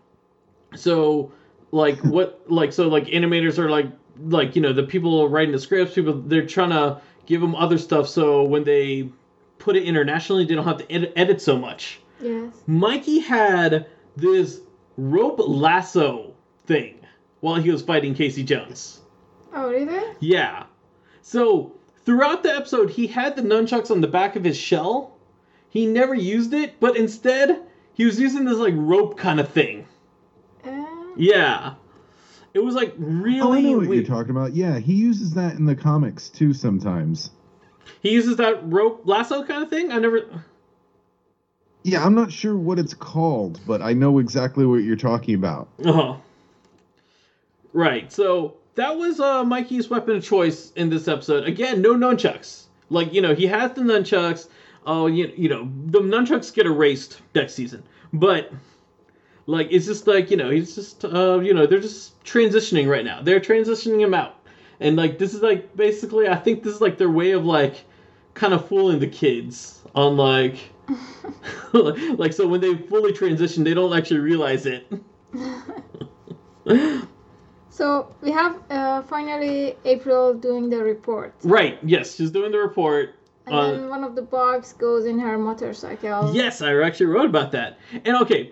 so like what like so like animators are like like you know the people writing the scripts people they're trying to give them other stuff so when they put it internationally they don't have to edit, edit so much Yes. mikey had this rope lasso thing while he was fighting Casey Jones. Oh, really? Yeah. So throughout the episode, he had the nunchucks on the back of his shell. He never used it, but instead he was using this like rope kind of thing. Uh, Yeah. It was like really. Oh, I know what you're talking about. Yeah, he uses that in the comics too sometimes. He uses that rope lasso kind of thing. I never. Yeah, I'm not sure what it's called, but I know exactly what you're talking about. Uh-huh. Right. So that was uh, Mikey's weapon of choice in this episode. Again, no nunchucks. Like you know, he has the nunchucks. Oh, you, you know, the nunchucks get erased next season, but like it's just like you know, he's just uh, you know, they're just transitioning right now. They're transitioning him out, and like this is like basically, I think this is like their way of like kind of fooling the kids on like. like so when they fully transition they don't actually realize it so we have uh, finally April doing the report. Right. Yes, she's doing the report. And Uh, then one of the bugs goes in her motorcycle. yes, I actually wrote about that. And okay,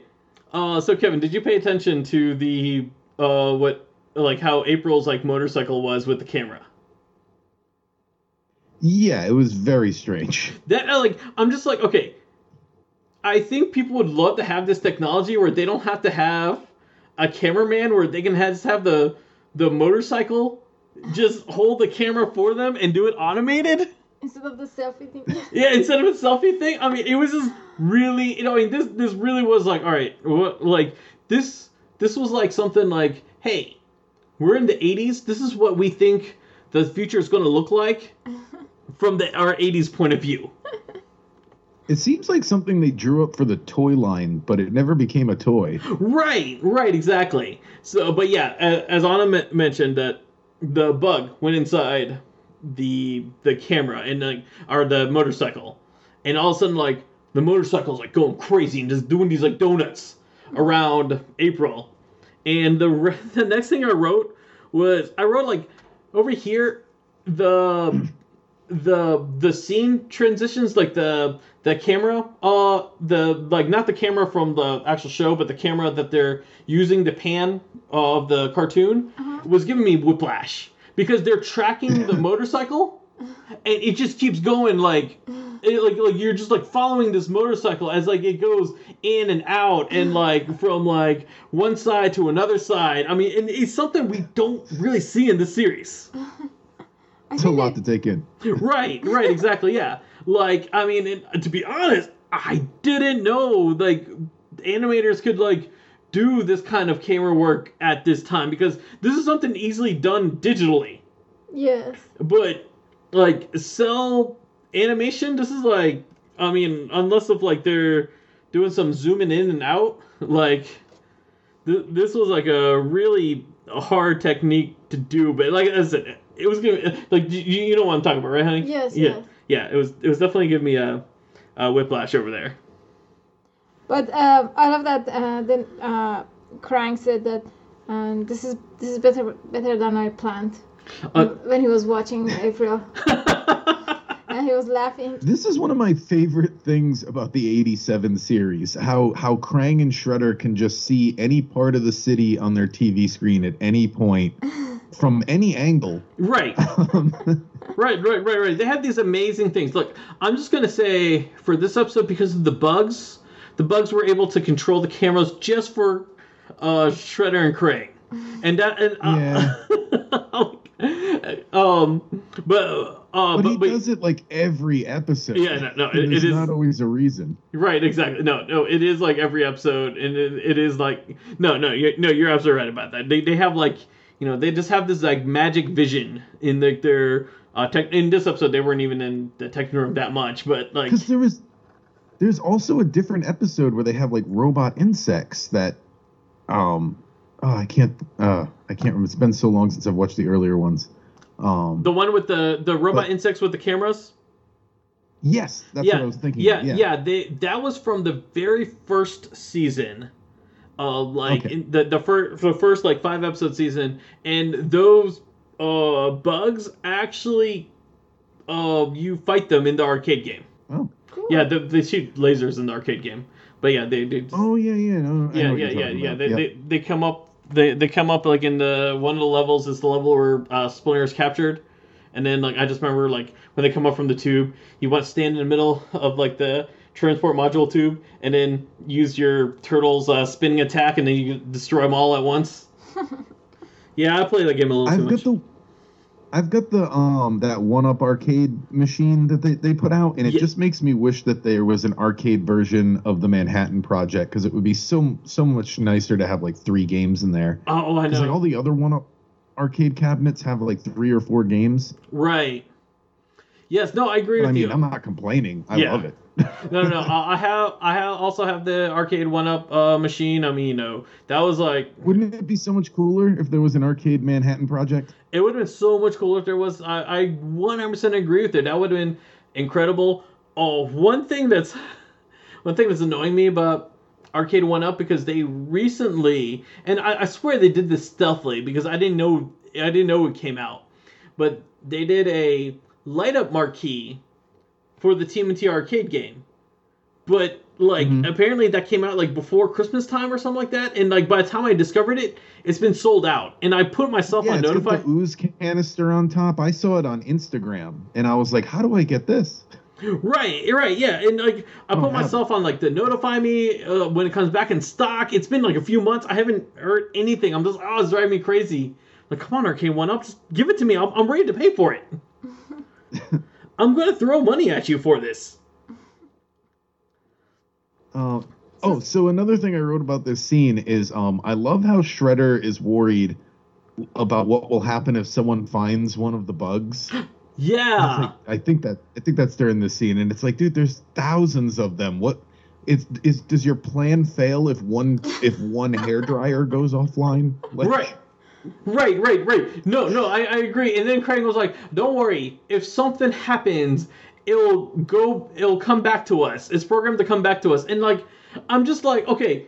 uh, so Kevin, did you pay attention to the uh, what like how April's like motorcycle was with the camera? Yeah, it was very strange. That uh, like I'm just like okay, I think people would love to have this technology where they don't have to have a cameraman where they can have, just have the the motorcycle just hold the camera for them and do it automated. Instead of the selfie thing. Yeah, instead of a selfie thing, I mean, it was just really, you know, I mean, this this really was like, all right, what, like this this was like something like, hey, we're in the '80s. This is what we think the future is going to look like from the our '80s point of view. It seems like something they drew up for the toy line, but it never became a toy. Right, right, exactly. So, but yeah, a- as Anna m- mentioned, that the bug went inside the the camera and like or the motorcycle, and all of a sudden like the motorcycle's like going crazy and just doing these like donuts around April, and the re- the next thing I wrote was I wrote like over here the the the scene transitions like the the camera uh the like not the camera from the actual show but the camera that they're using to pan of the cartoon was giving me whiplash because they're tracking the motorcycle and it just keeps going like it, like like you're just like following this motorcycle as like it goes in and out and like from like one side to another side. I mean and it's something we don't really see in this series. It's a lot they- to take in. right right exactly yeah. Like i mean and to be honest i didn't know like animators could like do this kind of camera work at this time because this is something easily done digitally Yes. but like cell animation this is like i mean unless if like they're doing some zooming in and out like th- this was like a really hard technique to do but like i said it was gonna like you, you know what i'm talking about right honey Yes, yeah yes. yeah it was it was definitely giving me a, a whiplash over there But uh, I love that. Uh, then uh, Krang said that um, this is this is better better than I planned Uh, when he was watching April and he was laughing. This is one of my favorite things about the 87 series. How how Krang and Shredder can just see any part of the city on their TV screen at any point from any angle. right Um, Right, right, right, right. They have these amazing things. Look, I'm just gonna say for this episode because of the bugs, the bugs were able to control the cameras just for uh, Shredder and Krang, and that and uh, um, but uh, but, but, he but does it like every episode. Yeah, no, no, it- it is- not always a reason. right, exactly. No, no, it is like every episode, and it, it is like no, no, you're, no, you're absolutely right about that. They they have like you know they just have this like magic vision in the, their uh tech. In this episode, they weren't even in the tech room that much, but like Because there was, there's also a different episode where they have like robot insects that, um, oh, I can't, uh, I can't remember. It's been so long since I've watched the earlier ones. Um, The one with the the robot But- insects with the cameras. yes, that's yeah, what I was thinking. Yeah, yeah, yeah, They that was from the very first season, uh, like Okay. in the the first the first like five episode season, and those uh bugs actually, uh, you fight them in the arcade game. Oh. Yeah, they, they shoot lasers in the arcade game. But yeah, they do. Oh yeah, yeah, no, yeah, yeah, yeah, yeah. They, Yep. they they come up. They they come up like in the one of the levels is the level where uh, Splinter is captured, and then like I just remember like when they come up from the tube, you want to stand in the middle of like the transport module tube, and then use your turtle's uh, spinning attack, and then you destroy them all at once. yeah, I played that game a little too I've much. got the I've got the um that one up arcade machine that they, they put out and it Yeah. just makes me wish that there was an arcade version of the Manhattan Project because it would be so so much nicer to have like three games in there. oh, I Because know. like all the other one up arcade cabinets have like three or four games. right. Yes. No, I agree But with I mean, you. I'm not complaining. I Yeah. love it. No, no, no. I I have, I have also have the arcade one up uh, machine. I mean, you know, that was like, Wouldn't it be so much cooler if there was an arcade Manhattan Project? it would have been so much cooler if there was. I, I 100% agree with it. That would have been incredible. Oh, one thing that's, one thing that's annoying me about arcade one up because they recently, and I, I swear they did this stealthily because I didn't know, I didn't know it came out, but they did a light up marquee for the TMNT arcade game. But like Mhm. apparently that came out like before Christmas time or something like that, and like by the time I discovered it, it's been sold out. And I put myself yeah, on it's got notify. the ooze canister on top. I saw it on Instagram and I was like, how do I get this? Right, right, yeah, and like I put have myself on like the notify me uh, when it comes back in stock. It's been like a few months. I haven't heard anything. I'm just oh, it's driving me crazy. Like, come on, Arcade One Up, just give it to me. I'm, I'm ready to pay for it. I'm gonna throw money at you for this. Uh, oh, so another thing I wrote about this scene is um, I love how Shredder is worried about what will happen if someone finds one of the bugs. Yeah, like, I think that I think that's during this scene, and it's like, dude, there's thousands of them. What is is does your plan fail if one if one hair dryer goes offline? Like, right. Right, right, right. No, no, I, I agree. And then Krang was like, "Don't worry. If something happens, it'll go. It'll come back to us. It's programmed to come back to us." And like, I'm just like, okay,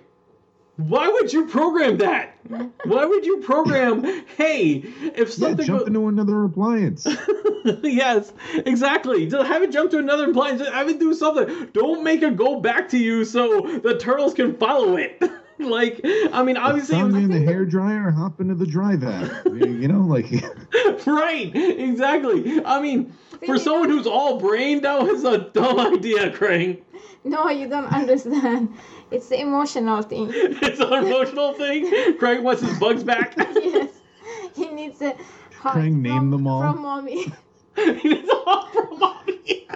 why would you program that? Why would you program? Hey, if Yeah, something jump go- into another appliance. yes, exactly. Just have it jump to another appliance. Have it do something. Don't make it go back to you so the turtles can follow it. like, I mean, obviously, it Found was- me in the hair dryer, hop into the dry vac. you know, like right, exactly. I mean, for you someone know- who's all brain, that was a dumb idea, Krang. No, you don't understand. It's the emotional thing. It's an emotional thing. Krang wants his bugs back. yes. He needs a hug Krang named from, them all. From mommy. he needs a hug from mommy.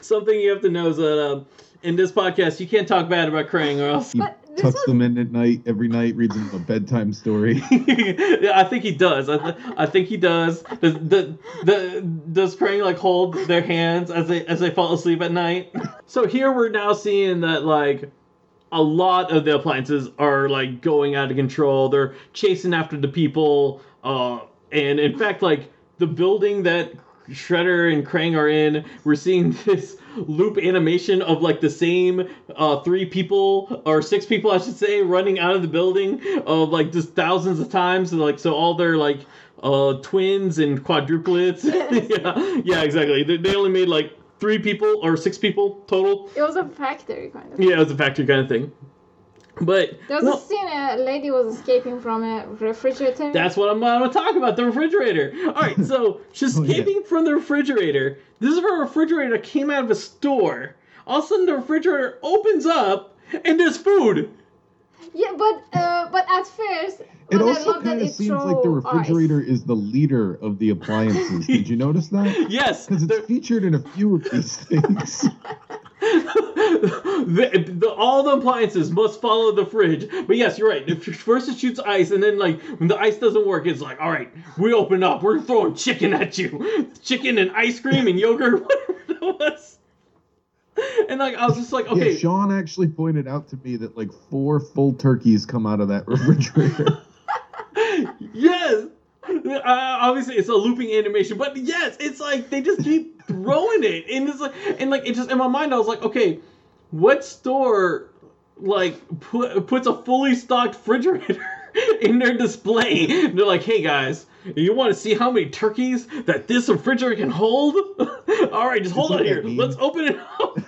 Something you have to know is that um, in this podcast, you can't talk bad about Krang or else. But this tucks was- them in at night every night, reads them a bedtime story. yeah, I think he does. I, th- I think he does. Does the, the does Krang like hold their hands as they as they fall asleep at night? So here we're now seeing that like a lot of the appliances are like going out of control. They're chasing after the people, uh, and in fact, like the building that Shredder and Krang are in, we're seeing this loop animation of like the same uh, three people or six people, I should say, running out of the building of like just thousands of times. Like so, all their like uh, twins and quadruplets. yeah, yeah, exactly. They, they only made like three people or six people total. It was a factory kind of. Thing. Yeah, it was a factory kind of thing. But There was well, a scene a lady was escaping from a refrigerator. that's what I'm, going to talk about the refrigerator. All right, so she's Oh, yeah. escaping from the refrigerator. This is her refrigerator that came out of a store. All of a sudden, the refrigerator opens up and there's food. Yeah, but uh, but at first, It also kind of seems like the refrigerator ice. is the leader of the appliances. Did you notice that? Yes, Because it's the- featured in a few of these things. The, the, all the appliances must follow the fridge. But yes, you're right. If first it shoots ice, and then like when the ice doesn't work, it's like, all right, we open up. We're throwing chicken at you, chicken and ice cream and yogurt, whatever it was. And like I was just like, okay, Yeah, Sean actually pointed out to me that like four full turkeys come out of that refrigerator. yes. Uh, obviously, it's a looping animation, but yes, it's like they just keep throwing it, and it's like, and like it just in my mind, I was like, okay, what store like put, puts a fully stocked refrigerator in their display? They're like, hey guys, you want to see how many turkeys that this refrigerator can hold? All right, just hold on here. Let's open it up.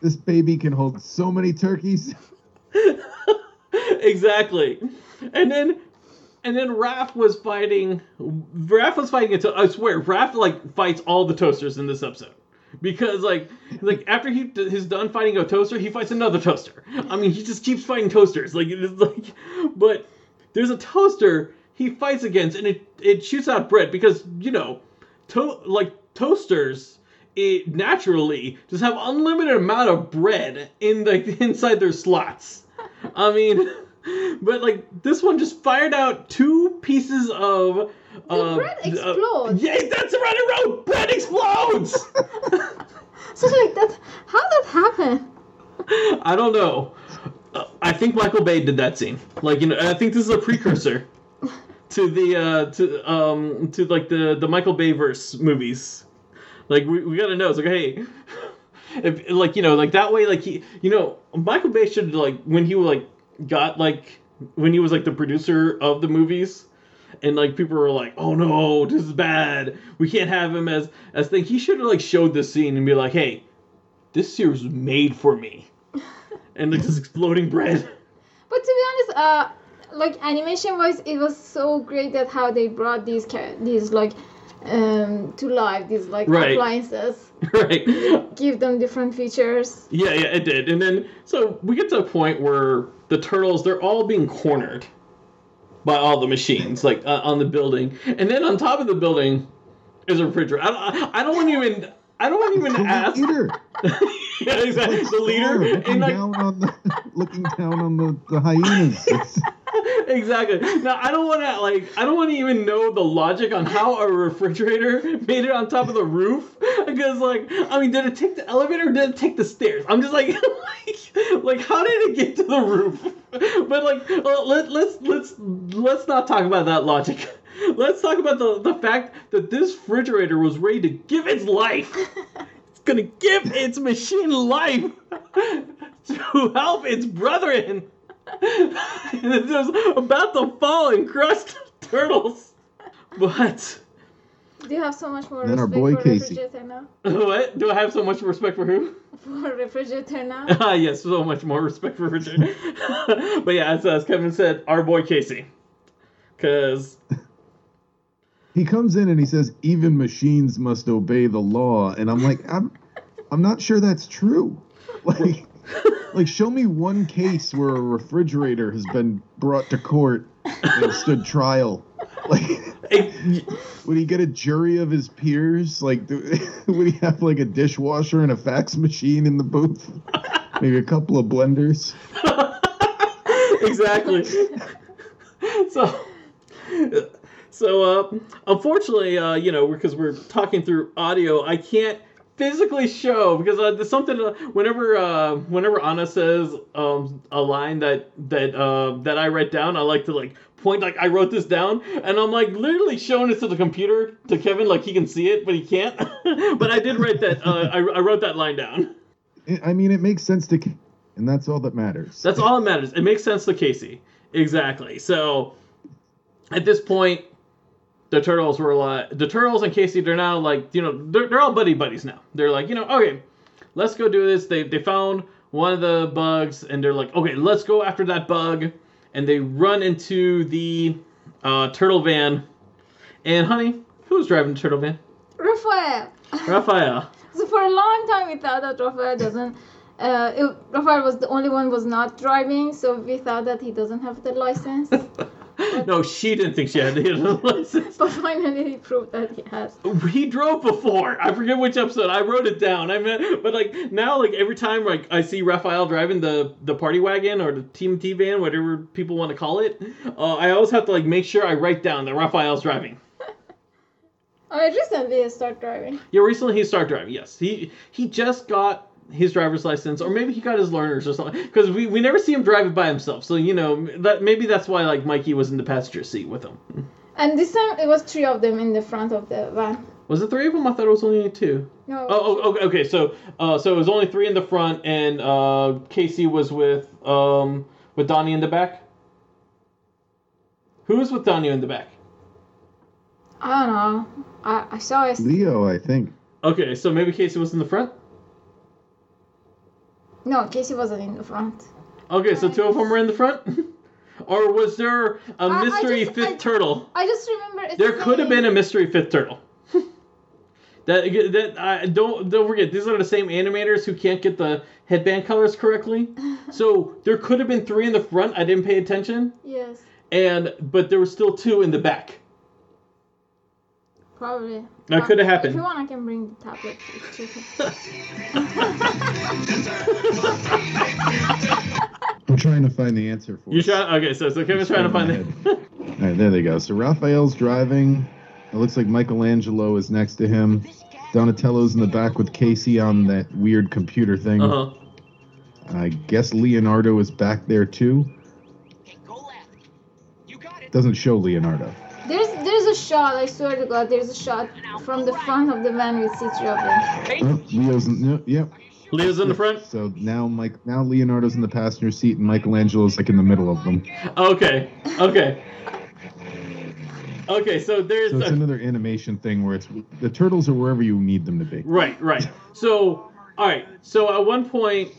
This baby can hold so many turkeys. exactly. And then and then Raph was fighting Raph was fighting until I swear, Raph like fights all the toasters in this episode. Because like like after he he's done fighting a toaster, he fights another toaster. I mean, he just keeps fighting toasters. Like it's like but there's a toaster he fights against and it it shoots out bread because, you know, to like toasters it naturally just have unlimited amount of bread in the inside their slots. I mean, but like this one just fired out two pieces of. The uh, bread uh, explodes. yeah, that's right, I wrote. Bread explodes. So like that, how that happened? I don't know. Uh, I think Michael Bay did that scene. Like you know, I think this is a precursor to the uh to um to like the the Michael Bay verse movies. Like we, we gotta know. It's like hey. If, like you know, like that way, like he, you know, Michael Bay should like when he like got like when he was like the producer of the movies, and like people were like, "Oh no, this is bad. We can't have him as as thing." He should have like showed this scene and be like, "Hey, this series was made for me," and like this exploding bread. But to be honest, uh, like animation wise, it was so great that how they brought these ca- these like um to life. These like Right. appliances, right? give them different features. Yeah, yeah, it did. And then so we get to a point where the turtles they're all being cornered by all the machines, like uh, on the building, and then on top of the building is a refrigerator. I, don't- I, I don't want to even. I don't want to even The ask. leader. yeah, exactly. The leader looking and like down on the looking down on the, the hyenas. Exactly. Now I don't want to like I don't want to even know the logic on how a refrigerator made it on top of the roof because like I mean did it take the elevator or did it take the stairs? I'm just like like, like how did it get to the roof? But like uh, let, let's let's let's not talk about that logic. Let's talk about the the fact that this refrigerator was ready to give its life. It's gonna give its machine life to help its brethren. it was about to fall and crush the turtles. But Do you have so much more Then our respect boy for Casey. refrigerator now? what? Do I have so much respect for who? For refrigerator now? Ah, yes, so much more respect for Richard. but yeah, as, as Kevin said, our boy Casey. Because, he comes in and he says, "Even machines must obey the law," and I'm like, I'm, I'm not sure that's true. Like, like show me one case where a refrigerator has been brought to court and stood trial. Like, would he get a jury of his peers? Like, do, would he have like a dishwasher and a fax machine in the booth? Maybe a couple of blenders. exactly. so, so uh, unfortunately, uh, you know, because we're talking through audio, I can't physically show because uh, there's something. Uh, whenever, uh, whenever Anna says um, a line that that uh, that I write down, I like to like point like I wrote this down, and I'm like literally showing it to the computer to Kevin, like he can see it, but he can't. but I did write that. Uh, I, I wrote that line down. I mean, it makes sense to, and that's all that matters. That's all that matters. It makes sense to Casey. Exactly. So at this point, the turtles were like the turtles and Casey. They're now like you know they're, they're all buddy buddies now. They're like you know okay, let's go do this. They they found one of the bugs and they're like okay let's go after that bug, and they run into the uh, turtle van. And honey, who's driving the turtle van? Raphael. Raphael. So for a long time we thought that Raphael doesn't. Uh, it, Raphael was the only one was not driving, so we thought that he doesn't have the license. no, she didn't think she had to get a license. but finally he proved that he has. he drove before. I forget which episode. I wrote it down. I meant, but like now, like every time like I see Raphael driving the the party wagon or the Team T van, whatever people want to call it, uh, I always have to like make sure I write down that Raphael's driving. Oh, I mean, recently he started driving. Yeah, recently he started driving. Yes, he he just got his driver's license, or maybe he got his learners or something. Because we, we never see him drive it by himself. So you know that maybe that's why like Mikey was in the passenger seat with him. And this time it was three of them in the front of the van. Was it three of them? I thought it was only two. No. Oh, oh, okay, okay. So, uh, so it was only three in the front, and uh, Casey was with um with Donnie in the back. Who was with Donnie in the back? I don't know. I, I saw it. Leo, I think. Okay, so maybe Casey was in the front. No, Casey wasn't in the front. Okay, so two of them were in the front? or was there a I- I mystery just- fifth I- turtle? I just remember. It's There could have been a mystery fifth turtle. that that I don't don't forget these are the same animators who can't get the headband colors correctly. So there could have been three in the front. I didn't pay attention, Yes, and but there were still two in the back. Probably. That could have happened. If happened. you want, I can bring the tablet. I'm trying to find the answer for You us. try. Okay, so so Kevin's trying to find my it. All right, there they go. So Raphael's driving. It looks like Michelangelo is next to him. Donatello's in the back with Casey on that weird computer thing. Uh huh. I guess Leonardo is back there too. Go left. You got it. Doesn't show Leonardo. There's there's a shot. I swear to God, there's a shot from the front of the van with C3 of them. Oh, Leo's in. No, yep. Leo's in the front. So now Mike, now Leonardo's in the passenger seat, and Michelangelo's like in the middle of them. Okay. Okay. Okay. So there's So it's a- another animation thing where it's the turtles are wherever you need them to be. Right, right. So, all right. So at one point,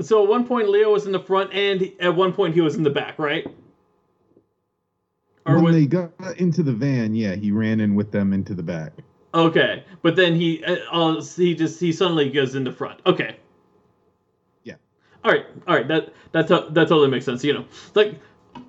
so at one point Leo was in the front, and at one point he was in the back, right? Or when was, they got into the van, yeah, he ran in with them into the back. okay, but then he, uh, he just he suddenly goes in the front. Okay. Yeah. All right, all right. That that to- that totally makes sense. You know, like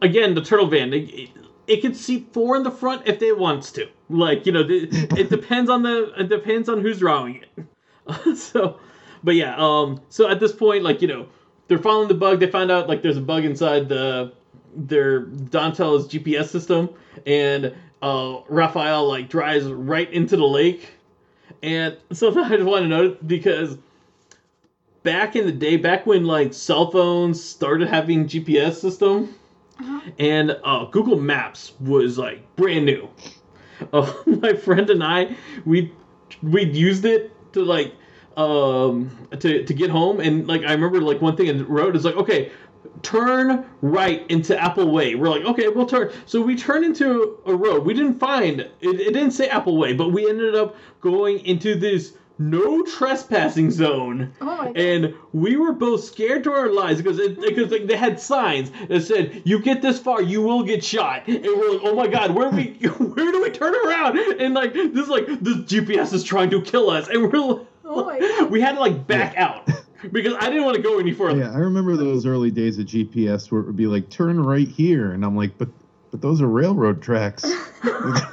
again, the turtle van. It, it, it can seat four in the front if it wants to. Like you know, the, it depends on the it depends on who's drawing it. so, but yeah. Um. So at this point, like you know, they're following the bug. They find out like there's a bug inside the their Donatello's GPS system, and uh, Raphael like drives right into the lake. And something I just want to note because back in the day, back when like cell phones started having GPS system, and uh, Google Maps was like brand new. Uh, my friend and I, we we used it to like um to to get home, and like I remember like one thing in the road is like okay. Turn right into Apple Way. We're like, okay, we'll turn. So we turned into a road. We didn't find it. It didn't say Apple Way, but we ended up going into this no trespassing zone Oh my God. and we were both scared to our lives because it, because like, they had signs that said you get this far you will get shot and we're like oh my god where do we where do we turn around and like this is like this GPS is trying to kill us and we're like, Oh my God. we had to like back out because I didn't want to go any further Yeah, I remember those early days of GPS where it would be like turn right here, and I'm like, but but those are railroad tracks.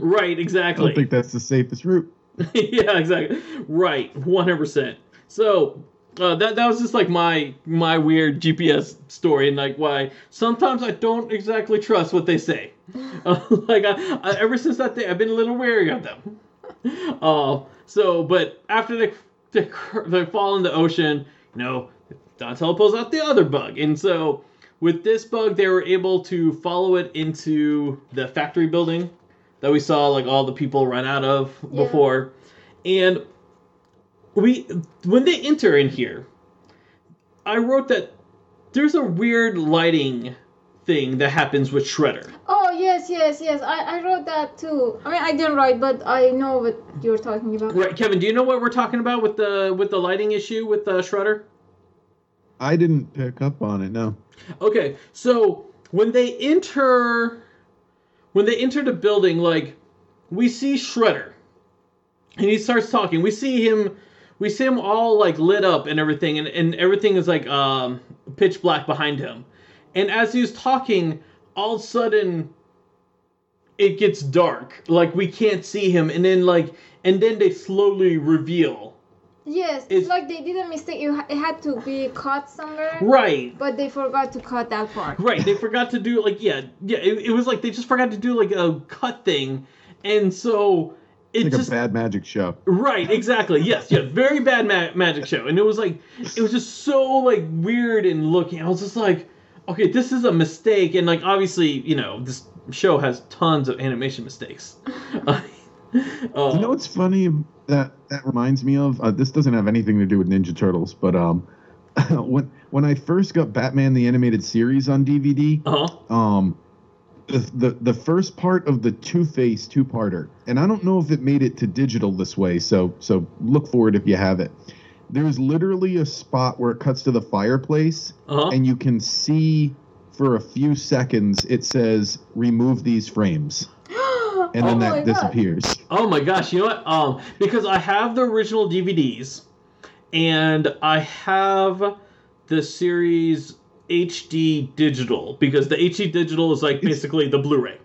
Right exactly don't think that's the safest route. yeah, exactly. Right, one hundred percent. So uh, that that was just like my my weird GPS story, and like why sometimes I don't exactly trust what they say. Uh, like I, I, ever since that day, I've been a little wary of them. Uh, so, but after they they, they fall in the ocean, you know, Donatello pulls out the other bug, and so with this bug, they were able to follow it into the factory building that we saw like all the people run out of Yeah. before. And we when they enter in here i wrote that there's a weird lighting thing that happens with shredder. Oh yes, yes, yes. I, I wrote that too. I mean, I didn't write, but I know what you're talking about. right kevin do you know what we're talking about with the with the lighting issue with the shredder I didn't pick up on it. No. Okay, so when they enter, when they enter the building, like we see Shredder, and he starts talking. We see him, we see him all like lit up and everything, and, and everything is like um, pitch black behind him. And as he's talking, all of a sudden, it gets dark. Like we can't see him, and then like, and then they slowly reveal. Yes, It's- it's like they did a mistake. You it had to be cut somewhere, Right. but they forgot to cut that part. Right, they forgot to do like yeah, yeah. It, it was like they just forgot to do like a cut thing, and so it's Like just a bad magic show. right exactly yes yeah very bad ma- magic show, and it was like it was just so like weird and looking. I was just like, okay, this is a mistake, and like obviously you know this show has tons of animation mistakes. uh, You know what's funny that that reminds me of? Uh, this doesn't have anything to do with Ninja Turtles, but um, when when I first got Batman the Animated Series on DVD, uh-huh. um, the, the the first part of the Two Face two parter, and I don't know if it made it to digital this way. So so look for it if you have it. There's literally a spot where it cuts to the fireplace, Uh-huh. and you can see for a few seconds it says remove these frames, and then Oh my that God. disappears. Oh my gosh, you know what? Um, because I have the original DVDs, and I have the series HD digital because the HD digital is like basically the Blu-ray.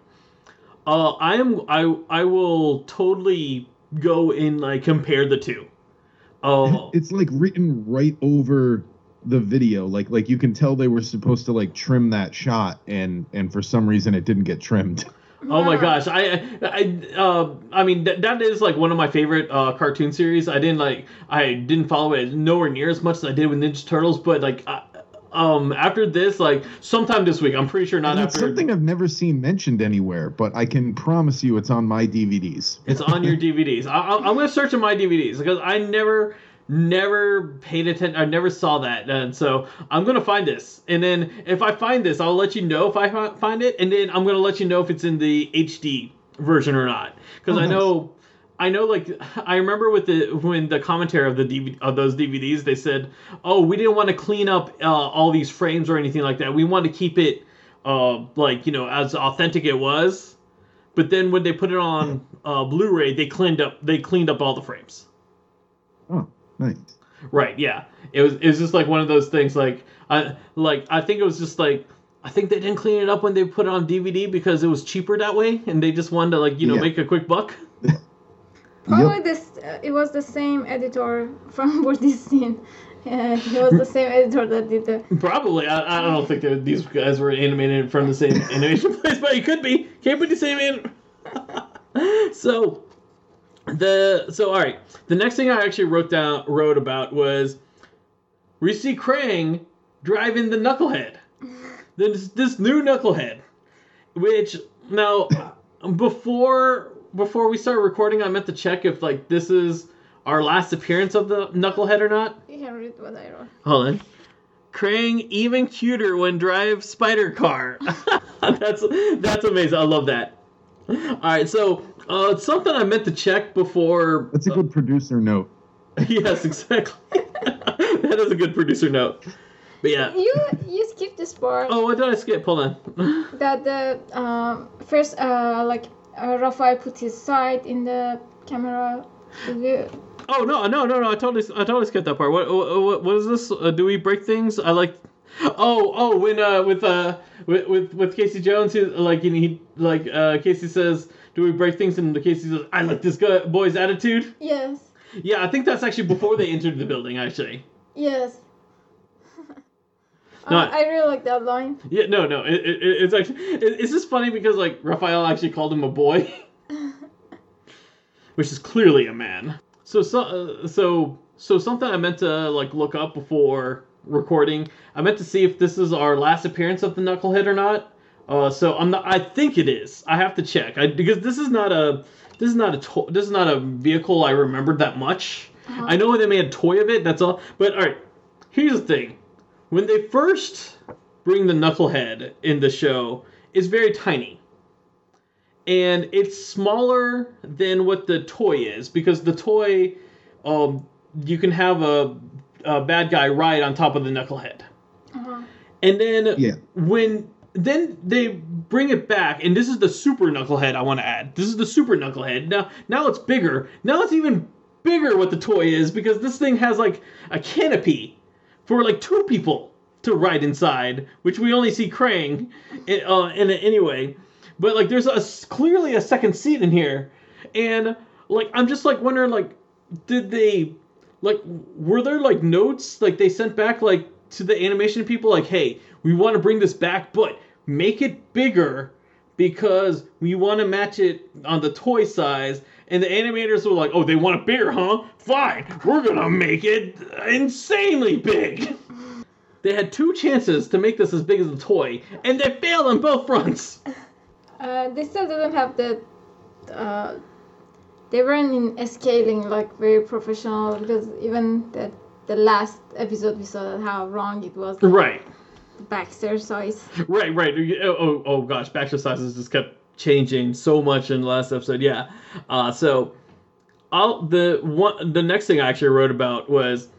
Uh, I am I I will totally go and like compare the two. Oh, It's like written right over the video, like like you can tell they were supposed to like trim that shot, and and for some reason it didn't get trimmed. Oh my gosh, I I uh, I mean that, that is like one of my favorite uh, cartoon series. I didn't like I didn't follow it nowhere near as much as I did with Ninja Turtles, but like uh, um after this, like sometime this week, I'm pretty sure not And it's after something I've never seen mentioned anywhere, but I can promise you it's on my DVDs. it's on your DVDs. I, I, I'm gonna search in my DVDs because I never never paid attention. I never saw that, and so I'm gonna find this. And then if I find this, I'll let you know if I find it, and then I'm gonna let you know if it's in the HD version or not. Because Oh, I nice. know, I know, like I remember with the when the commentary of the DVD, of those DVDs, they said, "Oh, we didn't want to clean up uh, all these frames or anything like that. We want to keep it uh, like you know as authentic it was." But then when they put it on uh, Blu-ray, they cleaned up they cleaned up all the frames. Oh, nice. Right? Yeah. It was it was just like one of those things. Like I like I think it was just like I think they didn't clean it up when they put it on DVD because it was cheaper that way, and they just wanted to like you know Yeah. make a quick buck. Probably this. Uh, it was the same editor from for this scene. Yeah, he was the same editor that did the. Probably. I, I don't think that these guys were animated from the same animation place, but it could be. Can't be the same anim- so the so all right. The next thing I actually wrote down wrote about was we see Krang driving the knucklehead. This this new knucklehead. Which now before before we start recording I meant to check if like this is our last appearance of the knucklehead or not. You can read what I wrote. Hold on. Krang even cuter when drive spider car. that's that's amazing. I love that. All right, so uh, it's something I meant to check before. That's a good producer note. yes, exactly. that is a good producer note. But yeah. You you skipped this part. Oh, what did I skip? Hold on. That the um, first uh, like uh, Raphael put his side in the camera. Did you? Oh no, no, no, no! I totally, I totally skipped that part. What, what, what is this? Uh, do we break things? I like. Oh, oh, when uh, with uh, with with, with Casey Jones, he, like he, he like uh, Casey says, "Do we break things?" And Casey says, "I like this guy boy's attitude." Yes. Yeah, I think that's actually before they entered the building. Actually, Yes. No, Uh, I really like that line. yeah, no, no, it, it, it's actually it, it's just funny because like Raphael actually called him a boy, which is clearly a man. So so uh, so so something I meant to like look up before recording. I meant to see if this is our last appearance of the Knucklehead or not. Uh, so I'm not. I think it is. I have to check. I, because this is not a this is not a to- this is not a vehicle I remembered that much. I know they made a toy of it. That's all. But all right, here's the thing. When they first bring the Knucklehead in the show, it's very tiny. And it's smaller than what the toy is because the toy, um, you can have a, a bad guy ride on top of the Knucklehead. Uh-huh. And then Yeah. when then they bring it back, and this is the super knucklehead I want to add. This is the super knucklehead. Now now it's bigger. Now it's even bigger what the toy is because this thing has like a canopy for like two people to ride inside, which we only see Krang in, uh, in it anyway. But like there's a clearly a second seat in here, and like I'm just like wondering like did they like were there like notes like they sent back like to the animation people like hey we want to bring this back but make it bigger because we want to match it on the toy size. And the animators were like oh they want it bigger huh? Fine we're gonna make it insanely big. They had two chances to make this as big as a toy and they failed on both fronts. Uh, they still didn't have the. Uh, they weren't in scaling like very professional because even the the last episode we saw how wrong it was. right Baxtercise. Right, right. Oh, oh, oh gosh, Baxtercises just kept changing so much in the last episode. Yeah. Uh, so, I'll the one the next thing I actually wrote about was,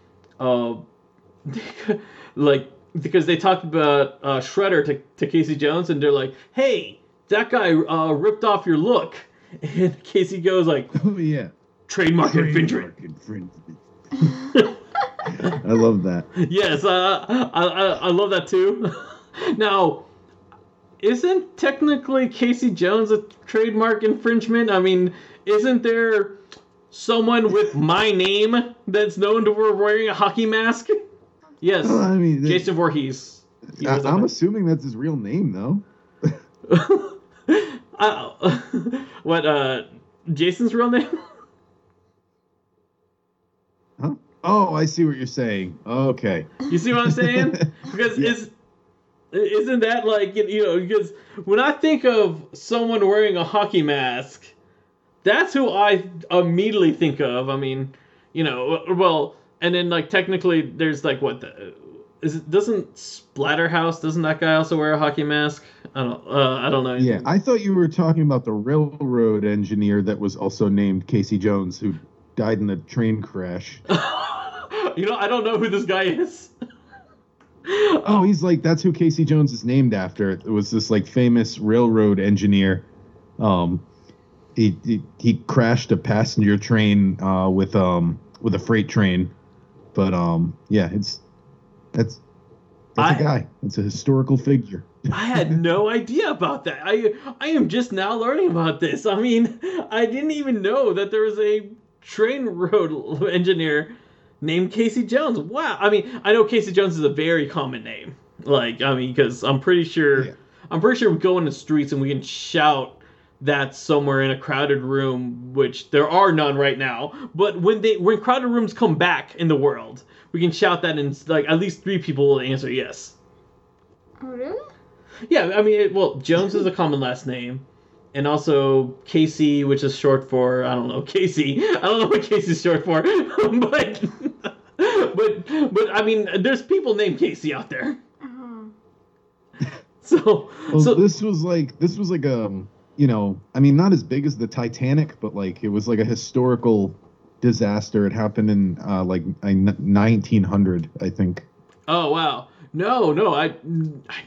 uh, like because they talked about uh, Shredder to, to Casey Jones and they're like, hey, that guy uh, ripped off your look, and Casey goes like, Oh yeah. trademark infringement. Trademark infringement. I love that. Yes, uh, I, I I love that too. now, isn't technically Casey Jones a trademark infringement? I mean, isn't there someone with my name that's known to for wearing a hockey mask? Yes, Well, I mean, Jason Voorhees. I, I'm assuming that's his real name, though. Uh, what? Uh, Jason's real name? Huh? Oh, I see what you're saying. Okay. You see what I'm saying? Because Yeah. is isn't that like you know because when I think of someone wearing a hockey mask, that's who I immediately think of. I mean, you know, well, and then like technically there's like what the is it doesn't Splatterhouse doesn't that guy also wear a hockey mask? I don't uh, I don't know. Yeah, I thought you were talking about the railroad engineer that was also named Casey Jones, who died in a train crash. you know I don't know who this guy is. Oh, he's like that's who Casey Jones is named after. It was this like famous railroad engineer. Um, he he, he crashed a passenger train uh, with um with a freight train, but um yeah, it's that's that's I- a guy. It's a historical figure. I had no idea about that. I I am just now learning about this. I mean, I didn't even know that there was a train road engineer named Casey Jones. Wow. I mean, I know Casey Jones is a very common name. Like, I mean, because I'm pretty sure Yeah. I'm pretty sure we go in the streets and we can shout that somewhere in a crowded room, which there are none right now. But when they when crowded rooms come back in the world, we can shout that and like at least three people will answer yes. Oh, really? Yeah, I mean, it, well, Jones is a common last name, and also Casey, which is short for I don't know Casey. I don't know what Casey's short for, but but but I mean, there's people named Casey out there. Uh-huh. So Well, so this was like this was like um you know I mean not as big as the Titanic, but like it was like a historical disaster. It happened in uh, like I- 1900, I think. oh wow, no no I, I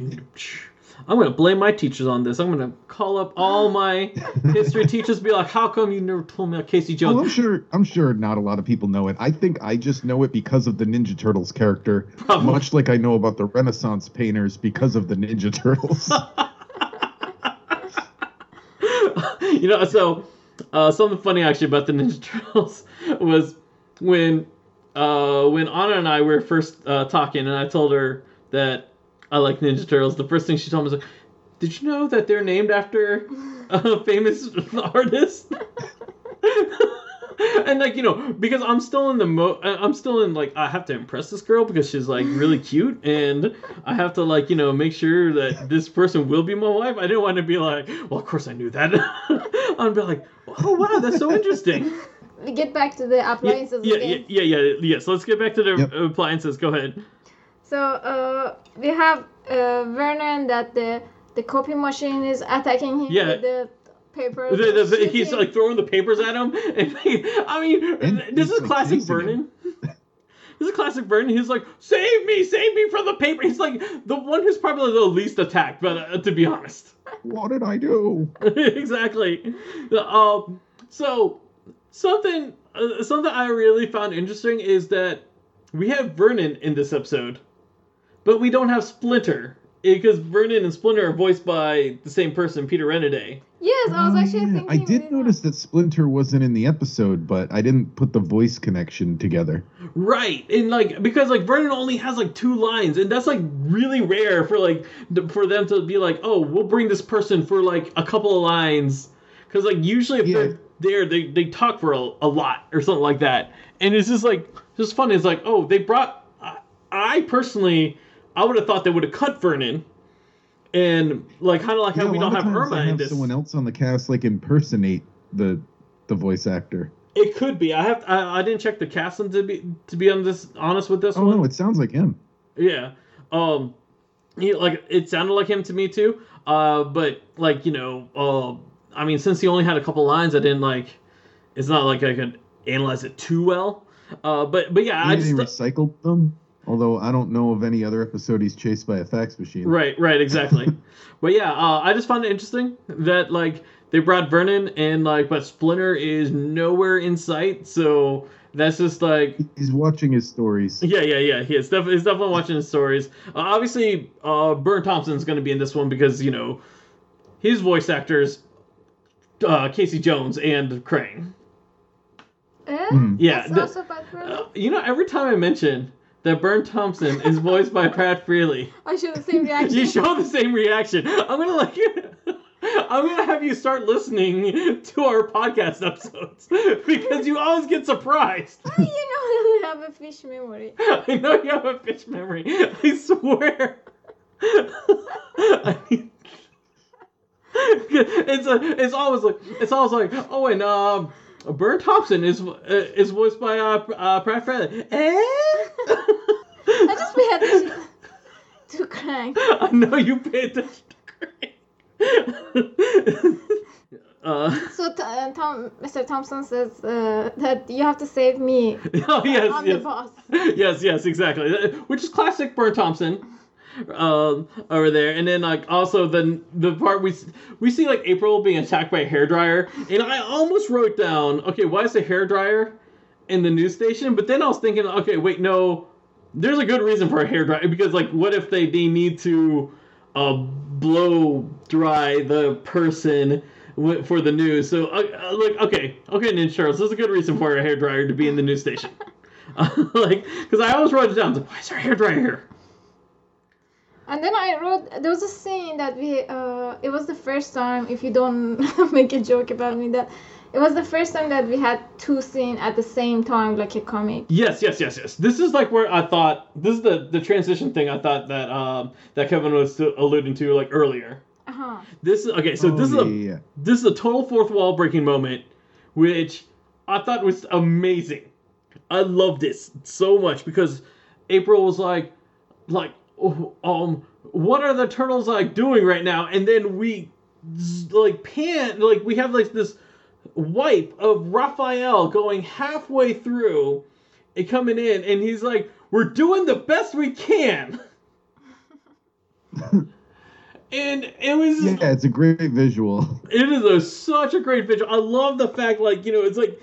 I'm gonna blame my teachers on this. I'm gonna call up all my history teachers, be like, how come you never told me about Casey Jones? Well, I'm sure I'm sure not a lot of people know it. I think I just know it because of the Ninja Turtles character, Probably. much like I know about the Renaissance painters because of the Ninja Turtles. you know, so uh, something funny actually about the Ninja Turtles was when uh, when Anna and I were first uh, talking, and I told her that I like Ninja Turtles. The first thing she told me was like, "Did you know that they're named after a famous artist?" and like you know, because I'm still in the mo, I- I'm still in like I have to impress this girl because she's like really cute, and I have to like you know make sure that this person will be my wife. I didn't want to be like, well, of course I knew that. I'd be like, oh wow, that's so interesting. We get back to the Yeah, appliances yeah, again. yeah, yeah, yeah, yes. Let's get back to the Yep. appliances. Go ahead. So uh, we have uh, Vernon that the the copy machine is attacking him Yeah. with the paper. The, the, the- he's like throwing the papers at him, and he- I mean, And this is like, classic. Vernon. This is classic Vernon. He's like, "Save me, save me from the paper." He's like the one who's probably the least attacked, but uh, to be honest, what did I do? exactly. Um, so something uh, something I really found interesting is that we have Vernon in this episode, but we don't have Splinter because Vernon and Splinter are voiced by the same person, Peter Renaday. Yes, I was Oh, actually yeah. thinking. I did notice that Splinter wasn't in the episode, but I didn't put the voice connection together. Right, and like because like Vernon only has like two lines, and that's like really rare for like for them to be like, oh, we'll bring this person for like a couple of lines, because like usually if Yeah. they're there, they they talk for a, a lot or something like that, and it's just like just funny. It's like oh, they brought. I, I personally, I would have thought they would have cut Vernon, and like kind of like Yeah, how we don't have Irma they in this. someone else on the cast like impersonate the the voice actor. It could be. I have. I, I didn't check the casting to be to be on this honest with this Oh one. no, it sounds like him. Yeah. Um he like it sounded like him to me too. Uh, but like you know, uh, I mean, since he only had a couple lines, I didn't like. It's not like I could analyze it too well. Uh, but but yeah, I Maybe they just recycled them. Although I don't know of any other episode he's chased by a fax machine. right right exactly. but yeah, uh, I just found it interesting that like they brought Vernon and like, but Splinter is nowhere in sight. So that's just like He's watching his stories. Yeah, yeah, yeah. He is definitely, he's definitely watching his stories. Uh, obviously, uh, Burne Thompson's going to be in this one because you know his voice actors, uh, Casey Jones and Krang. Eh? Mhm. Yeah, That's the- also Pat Uh, you know, every time I mention that Burne Thompson is voiced by Pat Fraley, I have the same reaction. you show the same reaction. I'm gonna like. I'm gonna have you start listening to our podcast episodes because you always get surprised. Do you know I have a fish memory? I know you have a fish memory. I swear. I mean, it's a, it's always like it's always like oh and um Burne Thompson is uh, is voiced by uh, uh Pat Fraley. Eh? I just pay attention to Krang. I know you paid attention to Craig. uh, So t- uh, Tom, Mr. Thompson says uh, that you have to save me. oh yes, I'm the yes. boss. yes, yes, exactly. Which is classic Burne Thompson um, over there. And then like also the the part we we see like April being attacked by a hairdryer, and I almost wrote down, okay, why is the hairdryer in the news station? But then I was thinking, okay, wait, no, there's a good reason for a hairdryer because like, what if they they need to uh, blow dry the person? For the news, so uh, uh, like okay, okay, Ninja Charles, There's a good reason for a hairdryer to be in the news station. like, because I always wrote it down. Like, Why is there a hairdryer here? And then I wrote there was a scene that we uh it was the first time if you don't make a joke about me that it was the first time that we had two scenes at the same time like a comic. Yes, yes, yes, yes. This is like where I thought this is the the transition thing. I thought that um that Kevin was alluding to like earlier. Uh-huh. This is okay. So Oh, this is a yeah, yeah. this is a total fourth wall breaking moment, which I thought was amazing. I love this so much because April was like, like, oh, um, what are the turtles like doing right now? And then we like pan, like we have like this wipe of Raphael going halfway through and coming in, and he's like, we're doing the best we can. and it was Yeah, it's a great visual. it is a, such a great visual. I love the fact, like, you know, it's like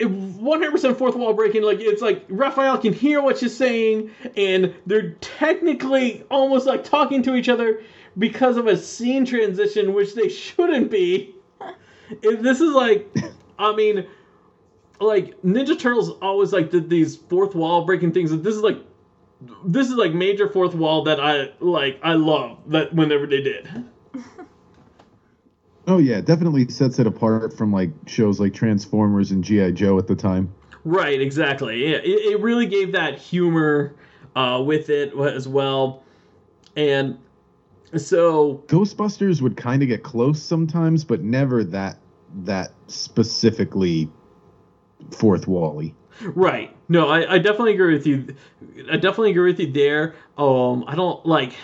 100% fourth wall breaking. Like, it's like Raphael can hear what she's saying, and they're technically almost like talking to each other because of a scene transition, which they shouldn't be. If this is like, I mean, like Ninja Turtles always like did these fourth wall breaking things. This is like, this is like major fourth wall that I like. I love that whenever they did. Oh yeah, definitely sets it apart from like shows like Transformers and GI Joe at the time. Right, exactly. Yeah, it, it really gave that humor uh, with it as well, and so Ghostbusters would kind of get close sometimes, but never that that specifically fourth wally. right. No, I, I definitely agree with you. I definitely agree with you there. Um, I don't like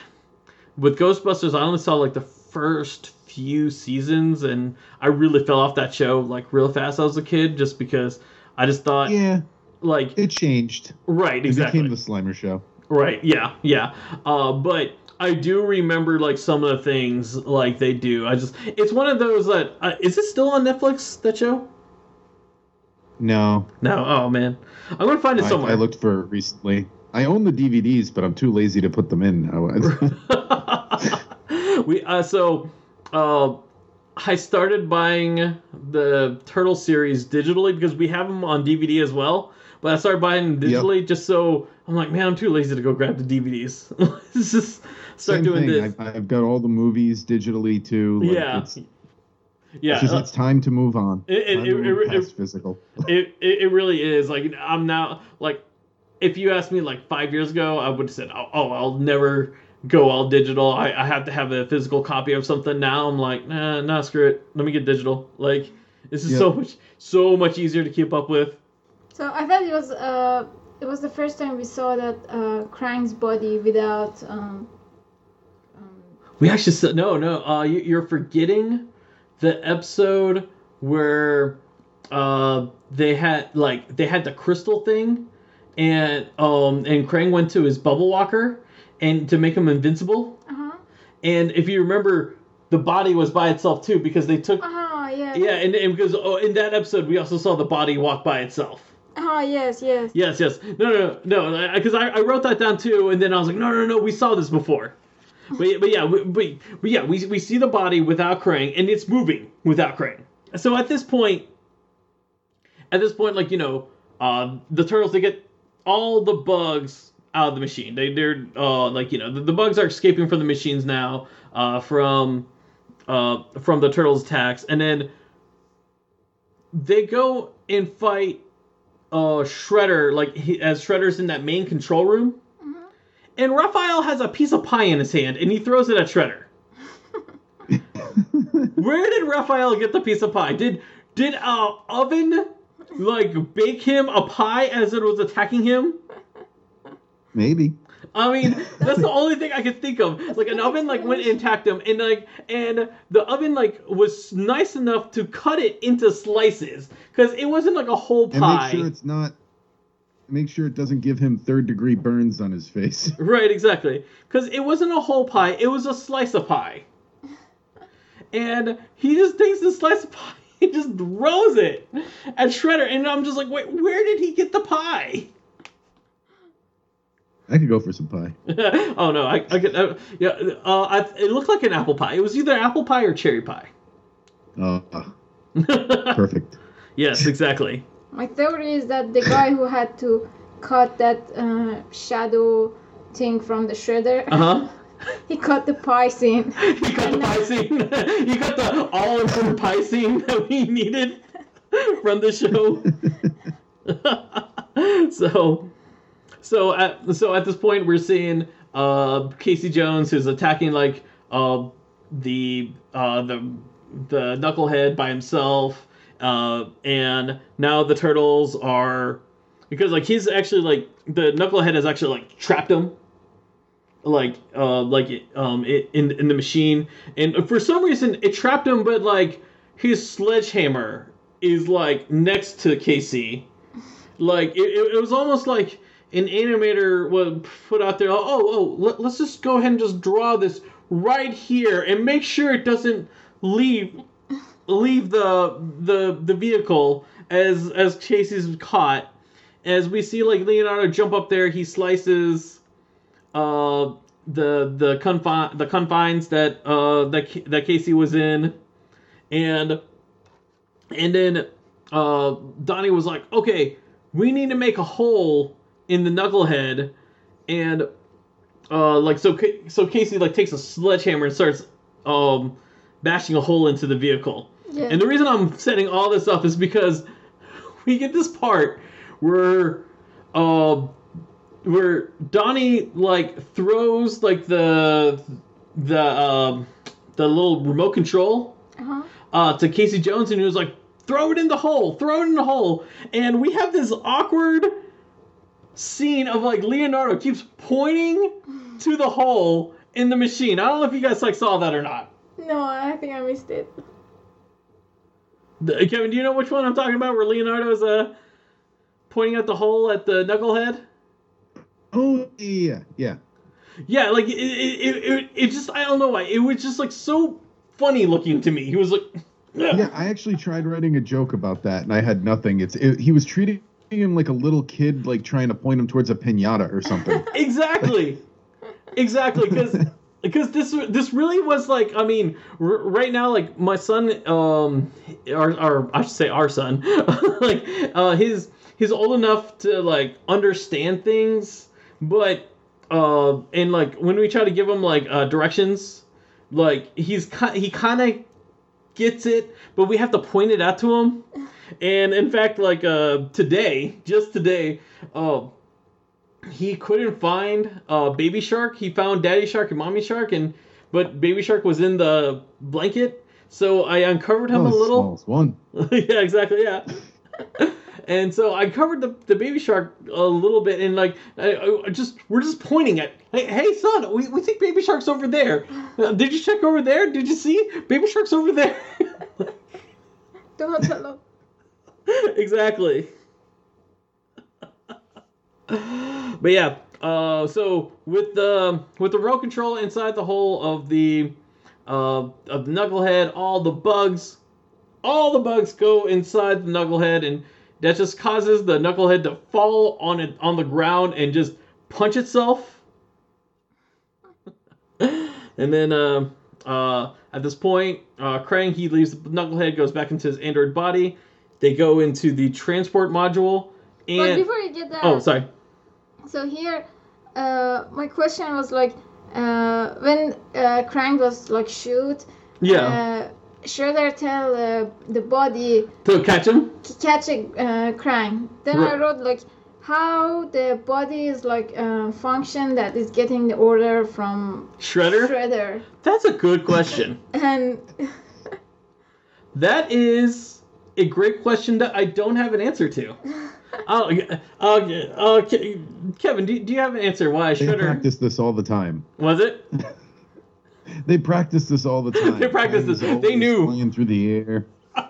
with Ghostbusters. I only saw like the first few seasons, and I really fell off that show like real fast. as a kid, just because I just thought Yeah, like it changed. right It exactly. became the Slimer show. Right. Yeah. Yeah. Uh, but I do remember like some of the things like they do. I just it's one of those that uh, is it still on Netflix that show? No, No. Oh man, I'm gonna find it I, somewhere. I looked for it recently. I own the DVDs, but I'm too lazy to put them in. we uh, so uh, I started buying the Turtle series digitally because we have them on DVD as well. But I started buying them Yep. digitally just so I'm like, man, I'm too lazy to go grab the DVDs. Let's just start Same doing thing. this. I've, I've got all the movies digitally too. Like, yeah. it's, yeah. it's just uh, it's time to move on. It- it- Time to it- move it- it- physical. it, it, it really is like i'm now like if you asked me like five years ago i would have said oh, oh i'll never go all digital I, I have to have a physical copy of something now i'm like nah nah screw it let me get digital like this is Yeah. so much so much easier to keep up with So I thought it was uh it was the first time we saw that uh Krang's body without um We actually said no, no. Uh, you, you're forgetting the episode where uh they had like they had the crystal thing, and um and Krang went to his bubble walker, and to make him invincible. Uh huh. And if you remember, the body was by itself too because they took Uh huh. Yes. yeah, and, and because oh, in that episode we also saw the body walk by itself. Huh. Yes. Yes. Yes, yes. No, no, no, no. Because I, I wrote that down too, and then I was like, no, no, no. We saw this before. But, but yeah, we, but, but yeah, we, we see the body without Krang, and it's moving without Krang. So at this point, at this point, like you know, uh, the turtles they get all the bugs out of the machine. They they're uh, like you know the, the bugs are escaping from the machines now uh, from uh, from the turtles' attacks, and then they go and fight uh Shredder like he, as Shredder's in that main control room. And Raphael has a piece of pie in his hand and he throws it at Shredder. Where did Raphael get the piece of pie? Did did uh oven like bake him a pie as it was attacking him? Maybe. I mean, that's the only thing I could think of. Like an oven like went and attacked him, and like and the oven like was nice enough to cut it into slices because it wasn't like a whole pie. And make sure it's not. Make sure it doesn't give him third degree burns on his face. Right, exactly. Because it wasn't a whole pie; it was a slice of pie. And he just takes this slice of pie, and just throws it at Shredder, and I'm just like, wait, where did he get the pie? I could go for some pie. oh no, I, I could, uh, yeah, uh, I, it looked like an apple pie. It was either apple pie or cherry pie. Oh, perfect. yes, exactly. My theory is that the guy who had to cut that uh, shadow thing from the shredder, Uh huh. he cut the pie scene. He cut the pie scene. he cut the all improved pie scene that we needed from the show. so, so at so at this point, we're seeing uh, Casey Jones who's attacking like uh, the uh, the the knucklehead by himself, uh, and now the turtles are because like he's actually like the knucklehead has actually like trapped him. Like uh like um in in the machine. And for some reason it trapped him but like his sledgehammer is like next to Casey like it, it, it was almost like an animator would put out there oh oh let, let's just go ahead and just draw this right here and make sure it doesn't leave leave the the the vehicle as as Casey's caught. As we see like Leonardo jump up there he slices uh, the the confine the confines that uh that that Casey was in, and and then uh Donnie was like, okay, we need to make a hole in the knucklehead, and uh like so so Casey like takes a sledgehammer and starts um bashing a hole into the vehicle. Yeah. And the reason I'm setting all this up is because we get this part where uh where Donnie like throws like the the um the little remote control Uh-huh. uh to Casey Jones and he was like throw it in the hole throw it in the hole and we have this awkward scene of like Leonardo keeps pointing to the hole in the machine. I don't know if you guys like saw that or not. No, I think I missed it. The- Kevin, do you know which one I'm talking about where Leonardo's uh pointing at the hole at the knucklehead? Oh yeah, yeah. Yeah, like it, it, it, it, it just I don't know why it was just like so funny looking to me. He was like, Yeah, I actually tried writing a joke about that, and I had nothing. It's it, he was treating him like a little kid, like trying to point him towards a pinata or something. exactly, exactly, because because this this really was like I mean r- right now like my son um our, our I should say our son like uh his he's old enough to like understand things, but uh and like when we try to give him like uh directions, like he's ki- he kind of gets it, but we have to point it out to him. And in fact, like uh, today, just today, uh, he couldn't find uh, Baby Shark. He found Daddy Shark and Mommy Shark, and but Baby Shark was in the blanket. So I uncovered him Oh, a little. smallest one. yeah, exactly. Yeah. and so I covered the, the baby shark a little bit, and like I, I just we're just pointing at, hey, hey son, we, we think baby shark's over there. Uh, did you check over there? Did you see baby shark's over there? Don't tell them. exactly. But yeah, uh, so with the with the remote control inside the hole of the uh, of the knucklehead, all the bugs, all the bugs go inside the knucklehead, and that just causes the knucklehead to fall on it on the ground and just punch itself. and then uh, uh, at this point, uh, Krang he leaves the knucklehead, goes back into his android body. They go into the transport module, But and before you get that, oh, sorry. So here, uh, my question was like, uh, when uh, Krang was like shoot, Yeah, uh, Shredder tell uh, the body to catch him. catch a uh, Krang. Then I wrote like how the body is like uh, function that is getting the order from Shredder? Shredder, That's a good question. and That is a great question that I don't have an answer to. Oh, uh, uh, Kevin, do, do you have an answer why I should. They practice this all the time. was it? They practice this all the time. They practice this. They knew. Flying through the air,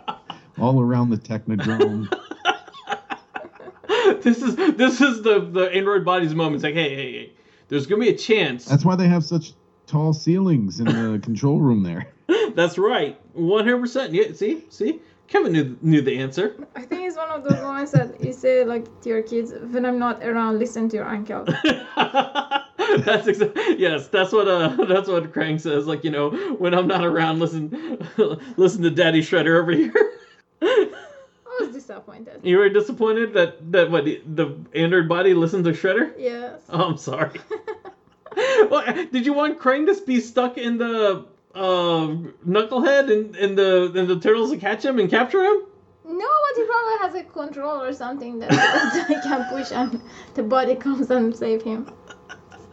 all around the Technodrome. this is this is the the android body's moment. It's like, hey, hey, hey, there's gonna be a chance. That's why they have such tall ceilings in the control room there. That's right, one hundred percent. Yeah, see, see, Kevin knew knew the answer. I think it's one of those moments that you say like to your kids, when I'm not around, listen to your uncle. that's exa- yes, that's what uh that's what Krang says. Like you know, when I'm not around, listen listen to Daddy Shredder over here. I was disappointed. you were disappointed that that what the, the android body listened to Shredder. Yes. Oh, I'm sorry. well, did you want Krang to be stuck in the uh, knucklehead and, and the and the turtles to catch him and capture him? No, but he probably has a control or something that that he can push and the body comes and save him.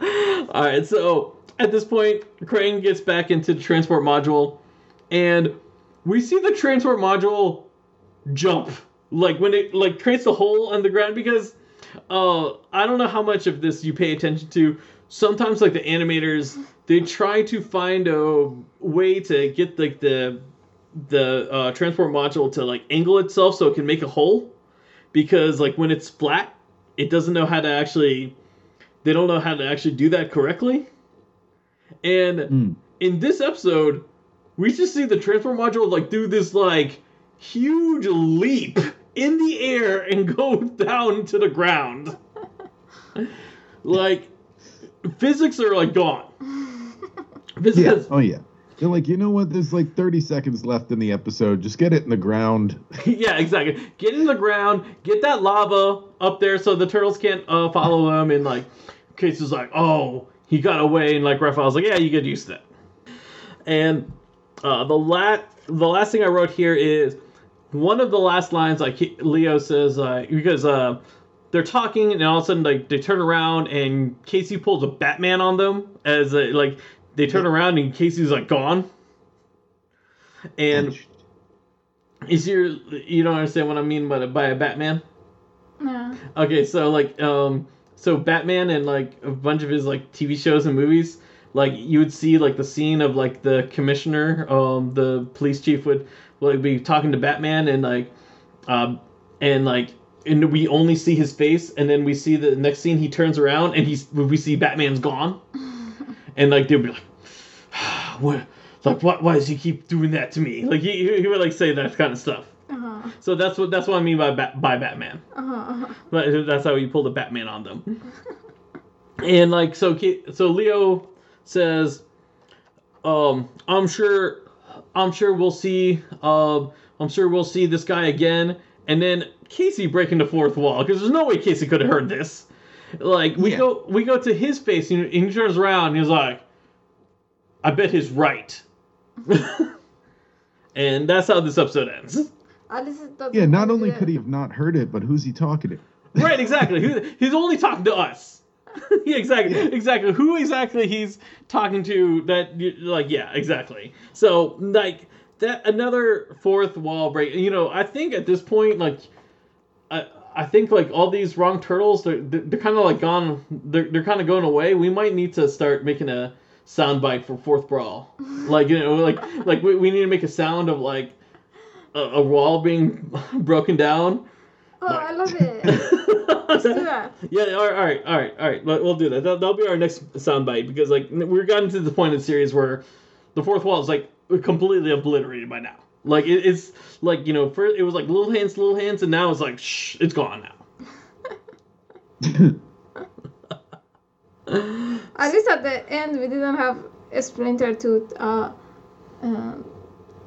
All right, so at this point, Krang gets back into the transport module, and we see the transport module jump, like when it like creates a hole on the ground. Because uh, I don't know how much of this you pay attention to. Sometimes, like the animators, they try to find a way to get like the the uh, transport module to like angle itself so it can make a hole. Because like when it's flat, it doesn't know how to actually they don't know how to actually do that correctly. And Mm. in this episode, we just see the transport module like do this like huge leap in the air and go down to the ground. like physics are like gone. Physics Yeah. is- Oh yeah. They're like, you know what? There's like 30 seconds left in the episode. Just get it in the ground. yeah, exactly. Get in the ground, get that lava up there so the turtles can't uh, follow him. And like, Case is like, oh, he got away, and like Raphael's like, yeah, you get used to that. And uh, the lat the last thing I wrote here is one of the last lines like he, Leo says uh, because uh, they're talking and all of a sudden like they turn around and Casey pulls a Batman on them as a, like they turn around and Casey's like gone. And is your you don't understand what I mean by by a Batman? No. Okay, so like um so Batman and like a bunch of his like TV shows and movies, like you would see like the scene of like the commissioner, um the police chief would would be talking to Batman and like um and like and we only see his face and then we see the next scene he turns around and he's we see Batman's gone. and like they'll be like what like what why does he keep doing that to me? Like he he would like say that kind of stuff. Uh-huh. So that's what that's what I mean by Bat, by Batman. Uh-huh. uh-huh. But that's how you pull the Batman on them. and like so, so Leo says, um, "I'm sure, I'm sure we'll see. Um, I'm sure we'll see this guy again." And then Casey breaking the fourth wall because there's no way Casey could have heard this. Like we Yeah. go, we go to his face and he turns around and he's like, "I bet he's right." and that's how this episode ends. At least it doesn't Yeah, not only the- could he have not heard it, but who's he talking to? Right, exactly. Who, he's only talking to us. yeah, exactly, exactly. Who exactly he's talking to? That like, yeah, exactly. So like that another fourth wall break. You know, I think at this point, like, I think like all these wrong turtles, they're they're, kind of like gone. They're they're kind of going away. We might need to start making a soundbite for fourth brawl. Like you know, like like we, we need to make a sound of like a, a wall being broken down. Oh, I love it. Let's do that. Yeah, all right, all right, all right, all right. We'll do that. That'll, that'll be our next soundbite because like we're gotten to the point in the series where the fourth wall is like completely obliterated by now. Like it, it's like you know, first it was like little hands, little hands, and now it's like shh, it's gone now. At least at the end, we didn't have a Splinter to uh, uh,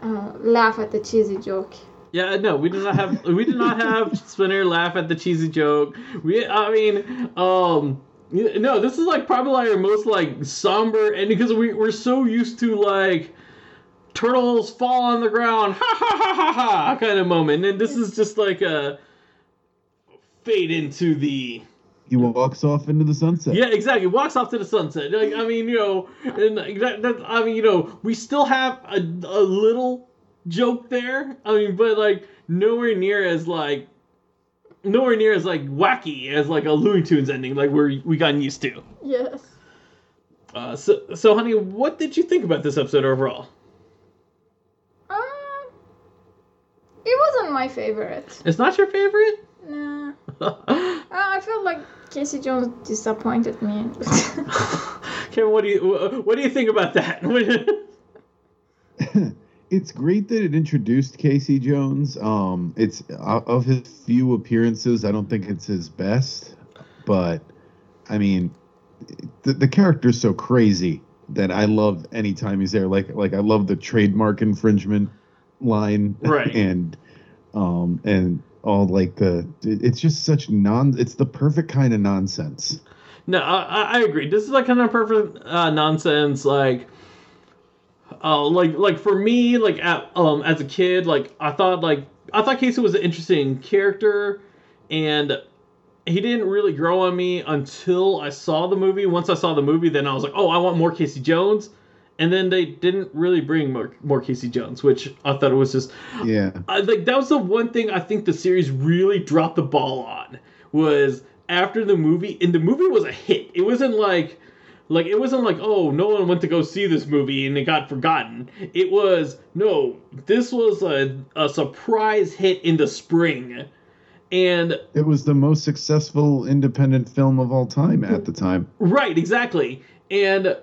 uh, laugh at the cheesy joke. Yeah, no, we did not have we did not have Splinter laugh at the cheesy joke. We, I mean, um, no, this is like probably our most like somber, and because we we're so used to like turtles fall on the ground, ha ha ha ha ha, kind of moment, and this is just like a fade into the He walks off into the sunset. yeah, exactly. Walks off to the sunset. Like, I mean, you know, and that, that, I mean, you know, we still have a, a little joke there. I mean, but like nowhere near as like nowhere near as like wacky as like a Looney Tunes ending, like we're we gotten used to. Yes. Uh, so, so, honey, what did you think about this episode overall? Um, it wasn't my favorite. It's not your favorite. Nah. Uh, I felt like Casey Jones disappointed me. Kevin, what do you what do you think about that? it's great that it introduced Casey Jones. Um, it's of his few appearances, I don't think it's his best, but I mean, the the character's so crazy that I love anytime he's there. Like like I love the trademark infringement line, Right. and um and all like the it's just such non. It's the perfect kind of nonsense. No, I, I- agree. This is like kind of perfect uh, nonsense. Like, uh, like like for me, like at, um as a kid, like I thought like I thought Casey was an interesting character, and he didn't really grow on me until I saw the movie. Once I saw the movie, then I was like, oh, I want more Casey Jones. And then they didn't really bring more, more Casey Jones, which I thought it was just Yeah. I like that was the one thing I think the series really dropped the ball on was after the movie and the movie was a hit. It wasn't like like it wasn't like oh no one went to go see this movie and it got forgotten. It was no this was a a surprise hit in the spring. And It was the most successful independent film of all time at the time. Right, exactly. And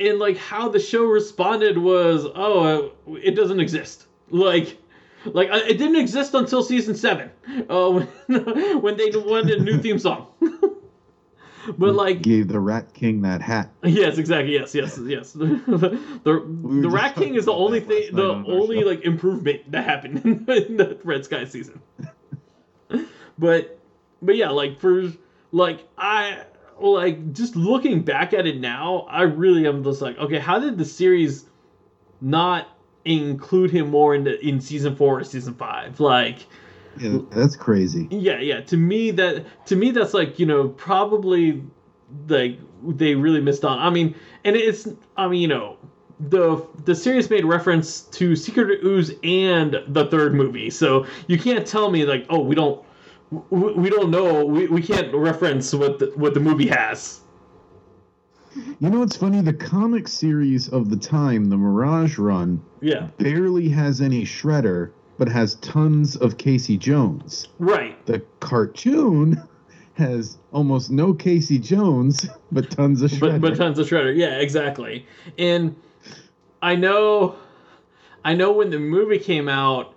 and like how the show responded was, oh, uh, it doesn't exist. Like like uh, it didn't exist until season 7. Uh when, when they wanted a new theme song. but like Gave the Rat King that hat. Yes, exactly. Yes, yes, yes. the the, were the Rat King is the only thing, the on only like improvement that happened in, in the Red Sky season. but but yeah, like for like I like just looking back at it now, I really am just like, okay, how did the series not include him more in the in season four or season five? Like Yeah, that's crazy. yeah, yeah. To me, that to me that's like you know probably like they really missed on. I mean, and it's I mean you know the the series made reference to Secret Ooze and the third movie, so you can't tell me like oh we don't we, don't know we, we can't reference what the, what the movie has. You know it's funny? The comic series of the time, the Mirage Run, Yeah, barely has any Shredder, but has tons of Casey Jones. right. The cartoon has almost no Casey Jones, but tons of but Shredder. but tons of shredder yeah exactly and i know i know when the movie came out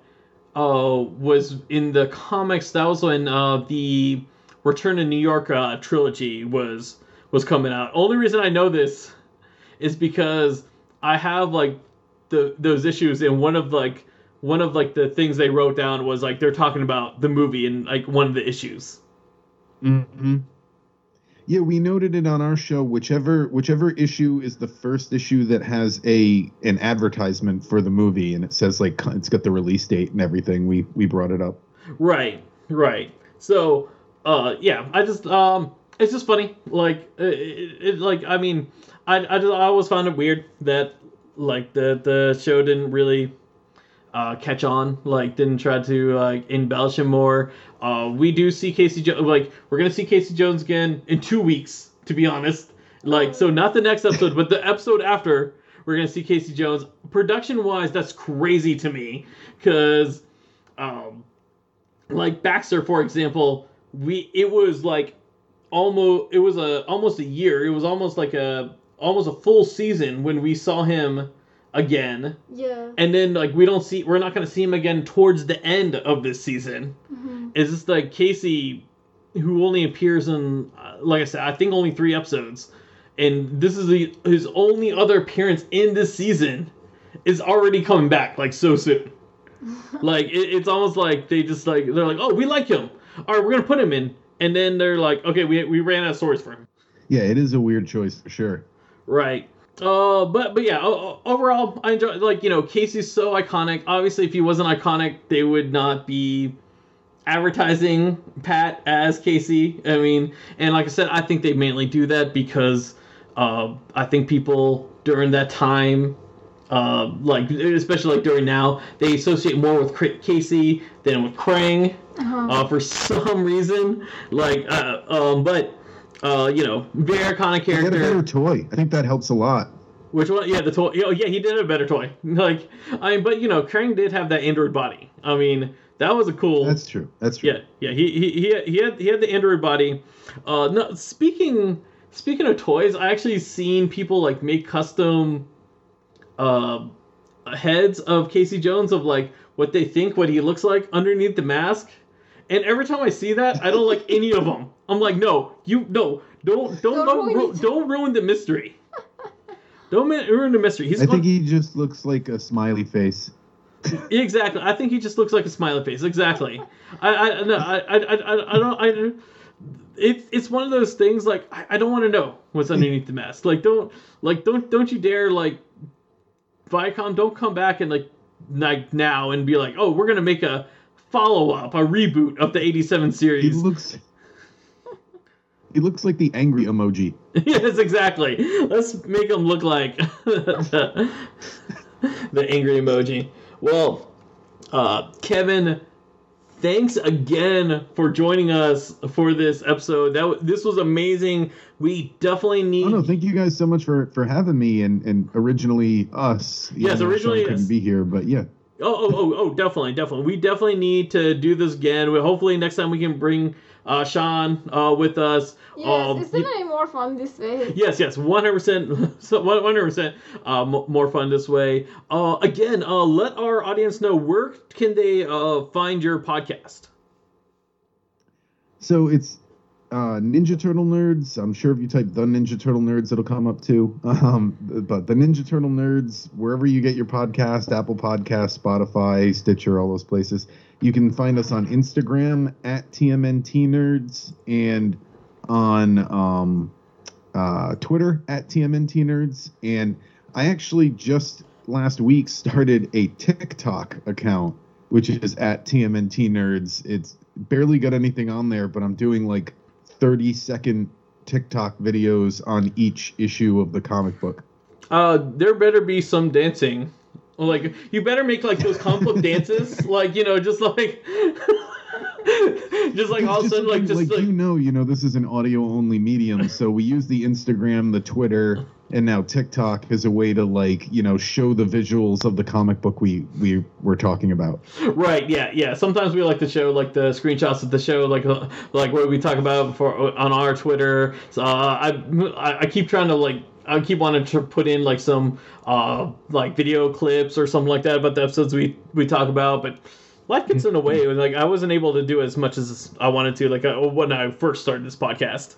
uh was in the comics that was when uh the return to new york uh trilogy was was coming out. Only reason i know this is because i have like the those issues and one of like one of like the things they wrote down was like they're talking about the movie in like one of the issues. Hmm Yeah, we noted it on our show. Whichever whichever issue is the first issue that has a an advertisement for the movie, and it says like it's got the release date and everything. We we brought it up. Right, right. So, uh, yeah, I just, um, it's just funny. Like, it, it, like, I mean, I, I just, I always found it weird that, like, the the show didn't really, uh, catch on, like didn't try to like embellish him more. Uh, we do see Casey Jones, like we're gonna see Casey Jones again in two weeks, to be honest. Like so, not the next episode, but the episode after, we're gonna see Casey Jones. Production wise, that's crazy to me, because, um, like Baxter, for example, we it was like almost it was a almost a year. It was almost like a almost a full season when we saw him again Yeah. and then like we don't see we're not going to see him again towards the end of this season Mhm. is this like casey who only appears in uh, like i said i think only three episodes and this is the, his only other appearance in this season is already coming back like so soon like it, it's almost like they just like they're like oh we like him all right we're gonna put him in and then they're like okay we, we ran out of stories for him Yeah, it is a weird choice for sure. Right. Uh, but but yeah, overall, I enjoy like you know Casey's so iconic. Obviously, if he wasn't iconic, they would not be advertising Pat as Casey. I mean, and like I said, I think they mainly do that because uh, I think people during that time, uh, like especially like during now, they associate more with Casey than with Krang Uh-huh. uh, for some reason. Like, uh, um, but uh, you know, very iconic character. He had a better toy. I think that helps a lot. Which one? Yeah, the toy. Oh, yeah, he did have a better toy. Like, I mean, but you know, Krang did have that android body. I mean, that was a cool. That's true. That's true. yeah, yeah. He he he had, he had he had the android body. Uh, no, speaking speaking of toys, I actually seen people like make custom uh heads of Casey Jones of like what they think what he looks like underneath the mask. And every time I see that, I don't like any of them. I'm like, no, you no, don't don't Don't don't, ruin ru- don't ruin the mystery. Don't ruin the mystery. He's I gon- think he just looks like a smiley face. Exactly. I think he just looks like a smiley face. Exactly. I I no, I, I I I don't I. It's it's one of those things like I, I don't want to know what's underneath the mask. Like don't like don't don't you dare like Viacom don't come back and like like now and be like oh we're gonna make a follow up a reboot of the '87 series. He looks. He looks like the angry emoji. yes, exactly. Let's make him look like the, the angry emoji. Well, uh, Kevin, thanks again for joining us for this episode. That this was amazing. We definitely need. Oh no! Thank you guys so much for for having me and and originally us. Yes, Sean originally couldn't us. be here, but yeah. Oh, oh, oh, oh, definitely, definitely. We definitely need to do this again. We, hopefully, next time we can bring uh, Sean uh, with us. Yes, Um, isn't it more fun this way? Yes, yes, one hundred percent, So one hundred percent, uh, more fun this way. Uh, again, uh, let our audience know where can they uh find your podcast. So it's uh, Ninja Turtle Nerds. I'm sure if you type the Ninja Turtle Nerds, it'll come up too. Um, but the Ninja Turtle Nerds, wherever you get your podcast, Apple Podcast, Spotify, Stitcher, all those places. You can find us on Instagram at TMNT Nerds and on um, uh, Twitter at TMNT Nerds. And I actually just last week started a TikTok account, which is at TMNT Nerds. It's barely got anything on there, but I'm doing like 30 second TikTok videos on each issue of the comic book. Uh, there better be some dancing. Like you better make like those comic book dances, like you know, just like, just like all of a sudden, like just like you know, you know, this is an audio only medium, so we use the Instagram, the Twitter, and now TikTok as a way to like, you know, show the visuals of the comic book we we were talking about. Right. Yeah. Yeah. Sometimes we like to show like the screenshots of the show, like uh, like what we talk about for on our Twitter. So uh, I I keep trying to like I keep wanting to put in like some uh like video clips or something like that about the episodes we we talk about, but life gets in the way. Like I wasn't able to do as much as I wanted to, like uh, when I first started this podcast.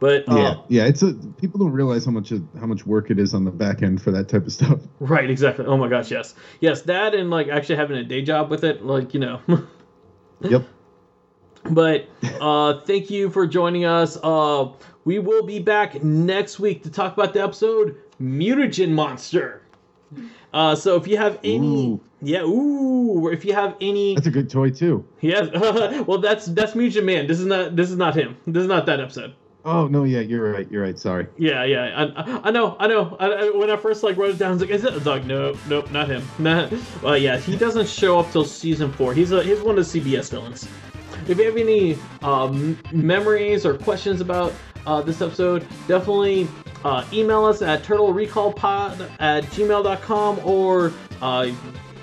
But uh, Yeah, yeah, it's a people don't realize how much how much work it is on the back end for that type of stuff. Right, exactly. Oh my gosh, yes. Yes, that and like actually having a day job with it, like, you know. Yep. but uh thank you for joining us. Uh we will be back next week to talk about the episode Mutagen Monster. Uh so if you have any Ooh. yeah, ooh, if you have any That's a good toy too. Yes. well that's that's Mutagen Man. This is not this is not him. This is not that episode. Oh no, yeah, you're right. You're right. Sorry. Yeah, yeah, I, I know, I know. I, when I first like wrote it down, I was like, "Is it?" I was like, "Nope, nope, not him." Nah. Well, yeah, he doesn't show up till season four. He's a he's one of the CBS villains. If you have any um, memories or questions about uh, this episode, definitely uh, email us at turtlerecallpod at gmail.com or uh,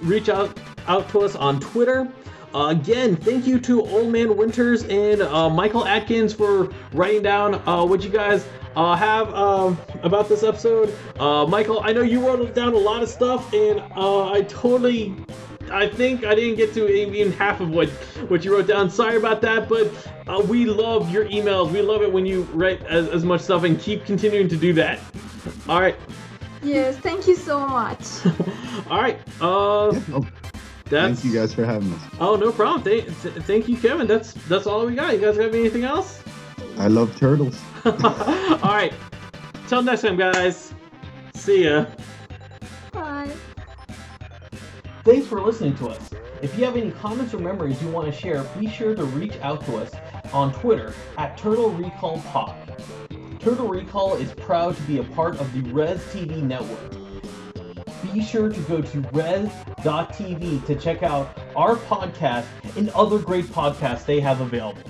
reach out out to us on Twitter. Uh, again, thank you to Old Man Winters and uh, Michael Atkins for writing down uh, what you guys uh, have um, about this episode. Uh, Michael, I know you wrote down a lot of stuff, and uh, I totally, I think I didn't get to even half of what what you wrote down. Sorry about that, but uh, we love your emails. We love it when you write as, as much stuff, and keep continuing to do that. All right, Yes, thank you so much. all right. Uh, Yeah, no, that's thank you guys for having us. Oh, no problem. Thank, th- thank you, Kevin. That's that's all we got. You guys have anything else? I love turtles. all right. Till next time, guys. See ya. Bye. Thanks for listening to us. If you have any comments or memories you want to share, be sure to reach out to us on Twitter at Turtle Recall Pod. Turtle Recall is proud to be a part of the Res TV network. Be sure to go to res.tv to check out our podcast and other great podcasts they have available.